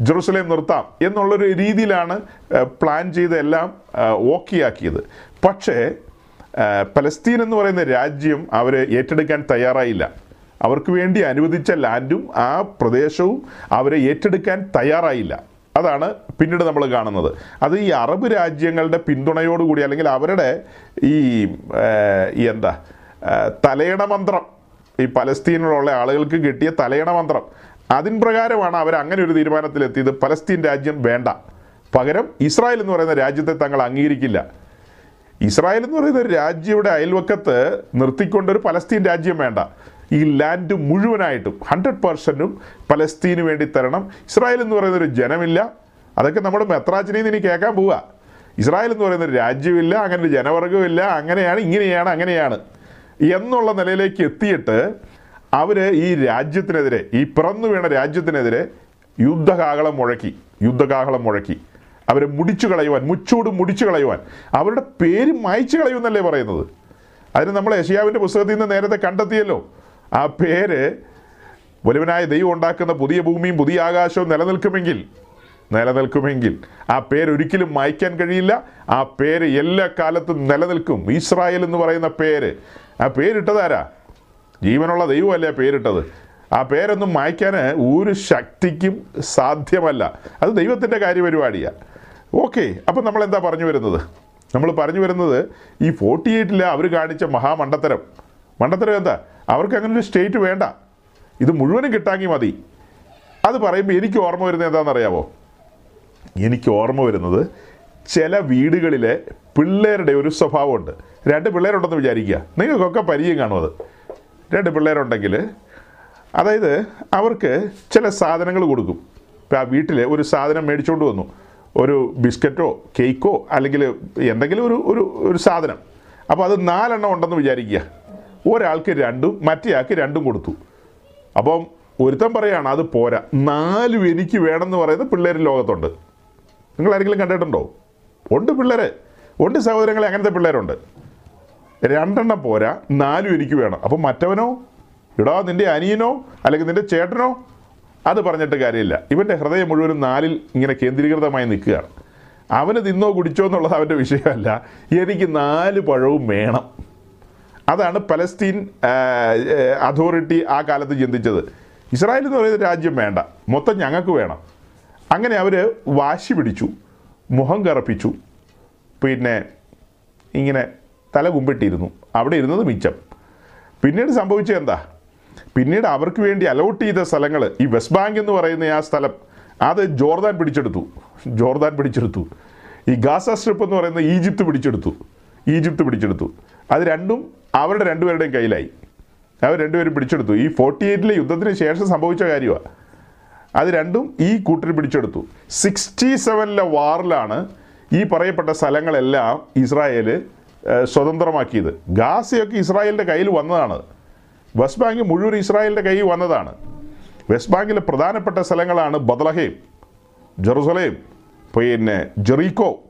ജെറുസലേം നിർത്താം എന്നുള്ളൊരു രീതിയിലാണ് പ്ലാൻ ചെയ്ത് എല്ലാം ഓക്കിയാക്കിയത്. പക്ഷേ പലസ്തീൻ എന്ന് പറയുന്ന രാജ്യം അവർ ഏറ്റെടുക്കാൻ തയ്യാറായില്ല. അവർക്ക് വേണ്ടി അനുവദിച്ച ലാൻഡും ആ പ്രദേശവും അവരെ ഏറ്റെടുക്കാൻ തയ്യാറായില്ല. അതാണ് പിന്നീട് നമ്മൾ കാണുന്നത്. അത് ഈ അറബ് രാജ്യങ്ങളുടെ പിന്തുണയോടുകൂടി അല്ലെങ്കിൽ അവരുടെ ഈ എന്താ തലയണ മന്ത്രം. ഈ പലസ്തീനിലുള്ള ആളുകൾക്ക് കിട്ടിയ തലയണ മന്ത്രം. അതിൻ പ്രകാരമാണ് അവർ അങ്ങനെ ഒരു തീരുമാനത്തിലെത്തിയത്. പലസ്തീൻ രാജ്യം വേണ്ട. പകരം ഇസ്രായേൽ എന്ന് പറയുന്ന രാജ്യത്തെ തങ്ങൾ അംഗീകരിക്കില്ല. ഇസ്രായേൽ എന്ന് പറയുന്ന ഒരു രാജ്യയുടെ അയൽവക്കത്ത് നിർത്തിക്കൊണ്ട് ഒരു പലസ്തീൻ രാജ്യം വേണ്ട. ഈ ലാൻഡ് മുഴുവനായിട്ടും ഹൺഡ്രഡ് പെർസെന്റും പലസ്തീന് വേണ്ടി തരണം. ഇസ്രായേൽ എന്ന് പറയുന്ന ഒരു ജനമില്ല. അതൊക്കെ നമ്മുടെ മെത്രാജിനെയും ഇനി കേൾക്കാൻ പോവുക ഇസ്രായേൽ എന്ന് പറയുന്ന ഒരു രാജ്യമില്ല അങ്ങനെ ഒരു ജനവർഗമില്ല അങ്ങനെയാണ് ഇങ്ങനെയാണ് അങ്ങനെയാണ്. എന്നുള്ള നിലയിലേക്ക് എത്തിയിട്ട് അവർ ഈ രാജ്യത്തിനെതിരെ ഈ പിറന്നു വീണ രാജ്യത്തിനെതിരെ യുദ്ധകാഹളം മുഴക്കി യുദ്ധകാഹളം മുഴക്കി. അവരെ മുടിച്ചു കളയുവാൻ മുച്ചൂട് മുടിച്ചു കളയുവാൻ. അവരുടെ പേര് മായ്ച്ചു കളയുമെന്നല്ലേ പറയുന്നത്? അതിന് നമ്മൾ യശിയാവിന്റെ പുസ്തകത്തിൽ നിന്ന് നേരത്തെ കണ്ടെത്തിയല്ലോ. ആ പേര് വലുവനായ ദൈവം ഉണ്ടാക്കുന്ന പുതിയ ഭൂമിയും പുതിയ ആകാശവും നിലനിൽക്കുമെങ്കിൽ നിലനിൽക്കുമെങ്കിൽ ആ പേര് ഒരിക്കലും മായ്ക്കാൻ കഴിയില്ല. ആ പേര് എല്ലാ കാലത്തും നിലനിൽക്കും. ഇസ്രായേൽ എന്ന് പറയുന്ന പേര്. ആ പേരിട്ടതാരാ? ജീവനുള്ള ദൈവമല്ലേ പേരിട്ടത്? ആ പേരൊന്നും മായ്ക്കാൻ ഒരു ശക്തിക്കും സാധ്യമല്ല. അത് ദൈവത്തിന്റെ കാര്യപരിപാടിയാണ് ഓക്കെ അപ്പം നമ്മൾ എന്താ പറഞ്ഞു വരുന്നത്? നമ്മൾ പറഞ്ഞു വരുന്നത് ഈ ഫോർട്ടി എയ്റ്റിൽ അവർ കാണിച്ച മഹാമണ്ഡത്തരം. മണ്ഡത്തരം എന്താ? അവർക്ക് അങ്ങനെ ഒരു സ്റ്റേറ്റ് വേണ്ട. ഇത് മുഴുവനും കിട്ടാമെങ്കിൽ മതി. അത് പറയുമ്പോൾ എനിക്ക് ഓർമ്മ വരുന്നത് എന്താണെന്നറിയാമോ എനിക്ക് ഓർമ്മ വരുന്നത് ചില വീടുകളിലെ പിള്ളേരുടെ ഒരു സ്വഭാവമുണ്ട്. രണ്ട് പിള്ളേരുണ്ടെന്ന് വിചാരിക്കുക. നിങ്ങൾക്കൊക്കെ പരിചയം കാണും അത്. രണ്ട് പിള്ളേരുണ്ടെങ്കിൽ അതായത് അവർക്ക് ചില സാധനങ്ങൾ കൊടുക്കും. ഇപ്പം ആ വീട്ടിൽ ഒരു സാധനം മേടിച്ചുകൊണ്ട് വന്നു. ഒരു ബിസ്ക്കറ്റോ കേക്കോ അല്ലെങ്കിൽ എന്തെങ്കിലും ഒരു ഒരു ഒരു സാധനം. അപ്പോൾ അത് നാലെണ്ണം ഉണ്ടെന്ന് വിചാരിക്കുക. ഒരാൾക്ക് രണ്ടും മറ്റേയാൾക്ക് രണ്ടും കൊടുത്തു. അപ്പം ഒരുത്തൻ പറയാണ് അത് പോരാ. നാലും എനിക്ക് വേണമെന്ന് പറയുന്നത് പിള്ളേർ ലോകത്തുണ്ട്. നിങ്ങൾ ആരെങ്കിലും കണ്ടിട്ടുണ്ടോ? ഉണ്ട് പിള്ളേർ ഉണ്ട് സഹോദരങ്ങളെ അങ്ങനത്തെ പിള്ളേരുണ്ട്. രണ്ടെണ്ണം പോരാ. നാലും എനിക്ക് വേണം. അപ്പം മറ്റവനോ? ഇടാ നിന്റെ അനിയനോ? അല്ലെങ്കിൽ നിന്റെ ചേട്ടനോ? അത് പറഞ്ഞിട്ട് കാര്യമില്ല. ഇവന്റെ ഹൃദയം മുഴുവനും നാലിൽ ഇങ്ങനെ കേന്ദ്രീകൃതമായി നിൽക്കുകയാണ്. അവന് തിന്നോ കുടിച്ചോ എന്നുള്ളത് അവന്റെ വിഷയമല്ല. എനിക്ക് നാല് പഴവും വേണം. അതാണ് പലസ്തീൻ അതോറിറ്റി ആ കാലത്ത് ചിന്തിച്ചത്. ഇസ്രായേൽ എന്ന് പറയുന്ന രാജ്യം വേണ്ട. മൊത്തം ഞങ്ങൾക്ക് വേണം. അങ്ങനെ അവർ വാശി പിടിച്ചു. മുഖം കറപ്പിച്ചു. പിന്നെ ഇങ്ങനെ തല കുമ്പിട്ടിരുന്നു. അവിടെ ഇരുന്നത് മിച്ചം. പിന്നീട് സംഭവിച്ചത് എന്താ? പിന്നീട് അവർക്ക് വേണ്ടി അലോട്ട് ചെയ്ത സ്ഥലങ്ങൾ ഈ വെസ്റ്റ് ബാങ്ക് എന്ന് പറയുന്ന ആ സ്ഥലം അത് ജോർദാൻ പിടിച്ചെടുത്തു. ജോർദാൻ പിടിച്ചെടുത്തു. ഈ ഗാസ സ്ട്രിപ്പ് എന്ന് പറയുന്ന ഈജിപ്ത് പിടിച്ചെടുത്തു. ഈജിപ്ത് പിടിച്ചെടുത്തു. അത് രണ്ടും അവരുടെ രണ്ടുപേരുടെയും കയ്യിലായി. അവർ രണ്ടുപേരും പിടിച്ചെടുത്തു. ഈ ഫോർട്ടി എയ്റ്റിലെ യുദ്ധത്തിന് ശേഷം സംഭവിച്ച കാര്യമാണ് അത് രണ്ടും ഈ കൂട്ടർ പിടിച്ചെടുത്തു. സിക്സ്റ്റി സെവനിലെ വാറിലാണ് ഈ പറയപ്പെട്ട സ്ഥലങ്ങളെല്ലാം ഇസ്രായേൽ സ്വതന്ത്രമാക്കിയത്. ഗാസയൊക്കെ ഇസ്രായേലിന്റെ കയ്യിൽ വന്നതാണ്. വെസ്റ്റ് ബാങ്ക് മുഴുവൻ ഇസ്രായേലിന്റെ കയ്യിൽ വന്നതാണ്. വെസ്റ്റ് ബാങ്കിലെ പ്രധാനപ്പെട്ട സ്ഥലങ്ങളാണ് ബദലഹേം ജെറുസലേം പിന്നെ ജെറീക്കോ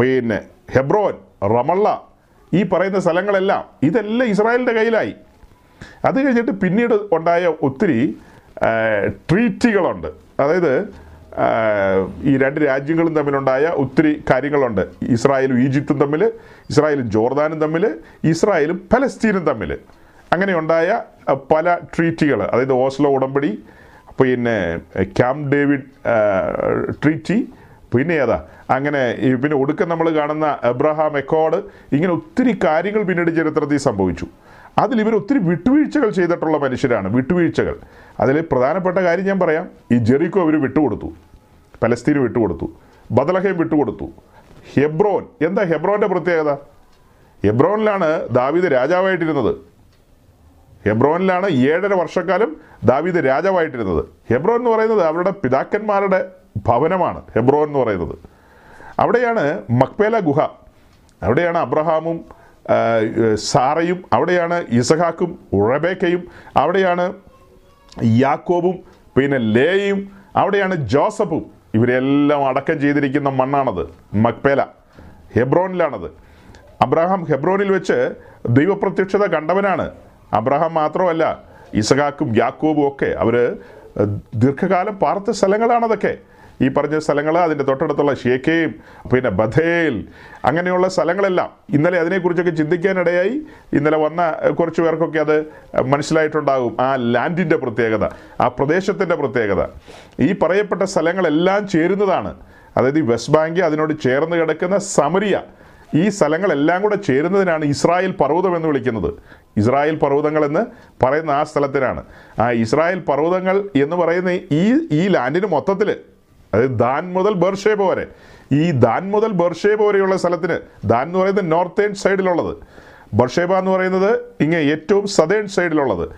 പിന്നെ ഹെബ്രോൻ റമള്ള ഈ പറയുന്ന സ്ഥലങ്ങളെല്ലാം ഇതെല്ലാം ഇസ്രായേലിന്റെ കയ്യിലായി. അത് കഴിഞ്ഞിട്ട് പിന്നീട് ഉണ്ടായ ഒത്തിരി ട്രീറ്റികളുണ്ട്. അതായത് ഈ രണ്ട് രാജ്യങ്ങളും തമ്മിലുണ്ടായ ഒത്തിരി കാര്യങ്ങളുണ്ട്. ഇസ്രായേലും ഈജിപ്തും തമ്മിൽ ഇസ്രായേലും ജോർദാനും തമ്മിൽ ഇസ്രായേലും പലസ്തീനും തമ്മിൽ അങ്ങനെയുണ്ടായ പല ട്രീറ്റികൾ അതായത് ഓസ്ലോ ഉടമ്പടി പിന്നെ ക്യാമ്പ് ഡേവിഡ് ട്രീറ്റി പിന്നെ ഏതാ? അങ്ങനെ പിന്നെ ഒടുക്കം നമ്മൾ കാണുന്ന എബ്രഹാം എക്കോഡ് ഇങ്ങനെ ഒത്തിരി കാര്യങ്ങൾ പിന്നീട് ചരിത്രത്തിൽ സംഭവിച്ചു. അതിൽ ഇവർ ഒത്തിരി വിട്ടുവീഴ്ചകൾ ചെയ്തിട്ടുള്ള മനുഷ്യരാണ് വിട്ടുവീഴ്ചകൾ. അതിൽ പ്രധാനപ്പെട്ട കാര്യം ഞാൻ പറയാം. ഈ ജെറിക്കോ അവർ വിട്ടുകൊടുത്തു. പലസ്തീന് വിട്ടുകൊടുത്തു. ബദലഹയും വിട്ടുകൊടുത്തു. ഹെബ്രോൻ. എന്താ ഹെബ്രോന്റെ പ്രത്യേകത? ഹെബ്രോനിലാണ് ദാവീദ് രാജാവായിട്ടിരുന്നത്. ഹെബ്രോനിലാണ് ഏഴര വർഷക്കാലം ദാവീദ് രാജാവായിട്ടിരുന്നത്. ഹെബ്രോൻ എന്ന് പറയുന്നത് അവരുടെ പിതാക്കന്മാരുടെ ഭവനമാണ് ഹെബ്രോൻ എന്ന് പറയുന്നത്. അവിടെയാണ് മക്പേല ഗുഹ. അവിടെയാണ് അബ്രഹാമും സാറയും അവിടെയാണ് ഇസഹാക്കും ഉഴബേക്കയും അവിടെയാണ് യാക്കോബും പിന്നെ ലേയും അവിടെയാണ് ജോസഫും. ഇവരെല്ലാം അടക്കം ചെയ്തിരിക്കുന്ന മണ്ണാണത്. മക്പേല ഹെബ്രോനിലാണത്. അബ്രഹാം ഹെബ്രോനിൽ വെച്ച് ദൈവപ്രത്യക്ഷത കണ്ടവനാണ്. അബ്രഹാം മാത്രമല്ല ഇസഹാക്കും യാക്കോബും ഒക്കെ അവർ ദീർഘകാലം പാർത്ത സ്ഥലങ്ങളാണതൊക്കെ. ഈ പറഞ്ഞ സ്ഥലങ്ങൾ അതിന്റെ തൊട്ടടുത്തുള്ള ഷേക്കയും പിന്നെ ബഥേൽ അങ്ങനെയുള്ള സ്ഥലങ്ങളെല്ലാം ഇന്നലെ അതിനെക്കുറിച്ചൊക്കെ ചിന്തിക്കാനിടയായി. ഇന്നലെ വന്ന കുറച്ച് പേർക്കൊക്കെ അത് മനസ്സിലായിട്ടുണ്ടാകും. ആ ലാൻഡിന്റെ പ്രത്യേകത ആ പ്രദേശത്തിന്റെ പ്രത്യേകത. ഈ പറയപ്പെട്ട സ്ഥലങ്ങളെല്ലാം ചേരുന്നതാണ്. അതായത് ഈ വെസ്റ്റ് ബാങ്ക് അതിനോട് ചേർന്ന് കിടക്കുന്ന സമരിയ ഈ സ്ഥലങ്ങളെല്ലാം കൂടെ ചേരുന്നതിനാണ് ഇസ്രായേൽ പർവതം എന്ന് വിളിക്കുന്നത്. ഇസ്രായേൽ പർവതങ്ങൾ എന്ന് പറയുന്ന ആ സ്ഥലത്തിനാണ്. ആ ഇസ്രായേൽ പർവതങ്ങൾ എന്ന് പറയുന്ന ഈ ഈ ലാൻഡിന് മൊത്തത്തിൽ അതായത് ദാൻ മുതൽ ബർഷേബ വരെ. ഈ ദാൻ മുതൽ ബർഷേബ വരെയുള്ള സ്ഥലത്തിന് ദാൻ എന്ന് പറയുന്നത് നോർത്തേൺ സൈഡിലുള്ളത്. ബർഷേബ എന്ന് പറയുന്നത് ഇങ്ങനെ ഏറ്റവും സതേൺ സൈഡിലുള്ളത്.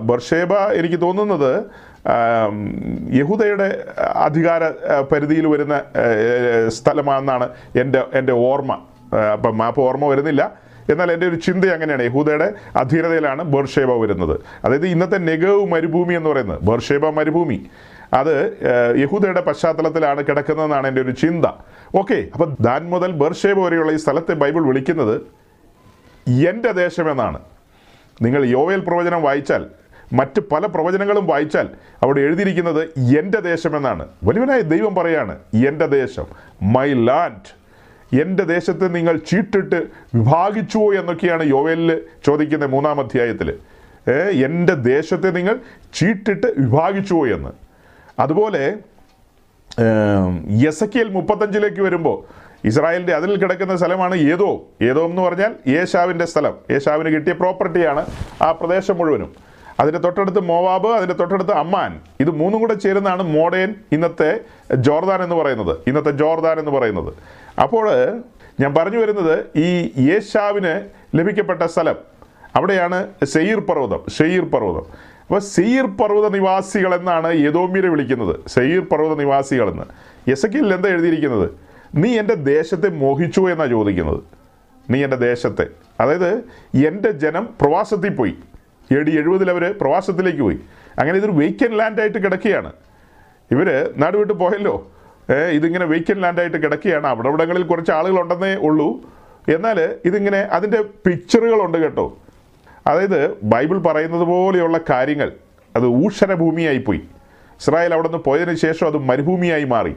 ബർഷേബ എനിക്ക് തോന്നുന്നത് യഹുദയുടെ അധികാര പരിധിയിൽ വരുന്ന സ്ഥലമാണെന്നാണ് എന്റെ എന്റെ ഓർമ്മ. അപ്പം മാപ്പ് ഓർമ്മ വരുന്നില്ല. എന്നാൽ എന്റെ ഒരു ചിന്ത അങ്ങനെയാണ്. യഹൂദയുടെ അധീനതയിലാണ് ബർഷേബ വരുന്നത്. അതായത് ഇന്നത്തെ നെഗവ് മരുഭൂമി എന്ന് പറയുന്നത്. ബർഷേബ മരുഭൂമി. അത് യഹൂദയുടെ പശ്ചാത്തലത്തിലാണ് കിടക്കുന്നതെന്നാണ് എന്റെ ഒരു ചിന്ത. ഓക്കെ അപ്പം ദാൻ മുതൽ ബർഷേബ് വരെയുള്ള ഈ സ്ഥലത്തെ ബൈബിൾ വിളിക്കുന്നത് എന്റെ ദേശമെന്നാണ്. നിങ്ങൾ യോവേൽ പ്രവചനം വായിച്ചാൽ മറ്റ് പല പ്രവചനങ്ങളും വായിച്ചാൽ അവിടെ എഴുതിയിരിക്കുന്നത് എന്റെ ദേശമെന്നാണ്. വലിയവനായ ദൈവം പറയാണ് എന്റെ ദേശം മൈ ലാൻഡ് എന്റെ ദേശത്തെ നിങ്ങൾ ചീട്ടിട്ട് വിഭാഗിച്ചുവോ എന്നൊക്കെയാണ് യോവേലിൽ ചോദിക്കുന്ന മൂന്നാം അധ്യായത്തിൽ എന്റെ ദേശത്തെ നിങ്ങൾ ചീട്ടിട്ട് വിഭാഗിച്ചുവോ എന്ന്. അതുപോലെ യസക്കിയൽ മുപ്പത്തഞ്ചിലേക്ക് വരുമ്പോൾ ഇസ്രായേലിന്റെ അതിൽ കിടക്കുന്ന സ്ഥലമാണ് ഏതോ. ഏതോ എന്ന് പറഞ്ഞാൽ യേശാവിന്റെ സ്ഥലം. യേശാവിന് കിട്ടിയ പ്രോപ്പർട്ടിയാണ് ആ പ്രദേശം മുഴുവനും. അതിന്റെ തൊട്ടടുത്ത് മോവാബ് അതിന്റെ തൊട്ടടുത്ത് അമ്മാൻ. ഇത് മൂന്നും കൂടെ ചേരുന്നതാണ് മോഡേൻ ഇന്നത്തെ ജോർദാൻ എന്ന് പറയുന്നത്. ഇന്നത്തെ ജോർദാൻ എന്ന് പറയുന്നത്. അപ്പോൾ ഞാൻ പറഞ്ഞു വരുന്നത് ഈ യേശാവിന് ലഭിക്കപ്പെട്ട സ്ഥലം അവിടെയാണ് സെയ്യീർ പർവതം ഷെയ്ർ പർവതം. അപ്പോൾ സെയ്ർ പർവത നിവാസികൾ എന്നാണ് യദോമ്യരെ വിളിക്കുന്നത്. സെയ്ർ പർവത നിവാസികളെന്ന് യസക്കിൽ എന്താ എഴുതിയിരിക്കുന്നത്? നീ എന്റെ ദേശത്തെ മോഹിച്ചു എന്നാണ് ചോദിക്കുന്നത്. നീ എന്റെ ദേശത്തെ. അതായത് എന്റെ ജനം പ്രവാസത്തിൽ പോയി. എ ഡി എഴുപതിൽ അവർ പ്രവാസത്തിലേക്ക് പോയി. അങ്ങനെ ഇതൊരു വെയ്ക്കൻ ലാൻഡായിട്ട് കിടക്കുകയാണ്. ഇവർ നാടുവിട്ട് പോയല്ലോ. ഇതിങ്ങനെ വെയ്ക്കൻ ലാൻഡായിട്ട് കിടക്കുകയാണ്. അവിടെ ഇവിടങ്ങളിൽ കുറച്ച് ആളുകളുണ്ടെന്നേ ഉള്ളൂ. എന്നാൽ ഇതിങ്ങനെ അതിന്റെ പിക്ചറുകളുണ്ട് കേട്ടോ. അതായത് ബൈബിൾ പറയുന്നത് പോലെയുള്ള കാര്യങ്ങൾ അത് ഊഷര പോയി ഇസ്രായേൽ അവിടെ നിന്ന് പോയതിനു ശേഷം അത് മരുഭൂമിയായി മാറി.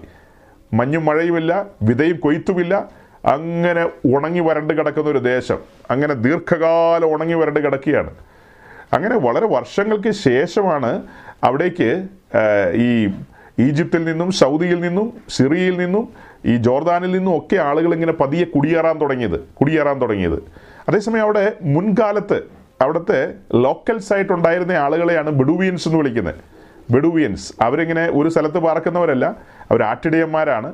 മഞ്ഞും മഴയുമില്ല വിതയും കൊയ്ത്തുമില്ല. അങ്ങനെ ഉണങ്ങി വരണ്ട് കിടക്കുന്ന ഒരു ദേശം. അങ്ങനെ ദീർഘകാലം ഉണങ്ങി വരണ്ട് കിടക്കുകയാണ്. അങ്ങനെ വളരെ വർഷങ്ങൾക്ക് ശേഷമാണ് അവിടേക്ക് ഈ ഈജിപ്തിൽ നിന്നും സൗദിയിൽ നിന്നും സിറിയയിൽ നിന്നും ഈ ജോർദാനിൽ നിന്നും ഒക്കെ ആളുകൾ ഇങ്ങനെ പതിയെ കുടിയേറാൻ തുടങ്ങിയത് കുടിയേറാൻ തുടങ്ങിയത്. അതേസമയം അവിടെ മുൻകാലത്ത് അവിടുത്തെ ലോക്കൽസ് ആയിട്ടുണ്ടായിരുന്ന ആളുകളെയാണ് ബെഡുവിയൻസ് എന്ന് വിളിക്കുന്നത്. ബെഡുവിയൻസ് അവരിങ്ങനെ ഒരു സ്ഥലത്ത് പാർക്കുന്നവരല്ല. അവർ ആട്ടിടയന്മാരാണ്.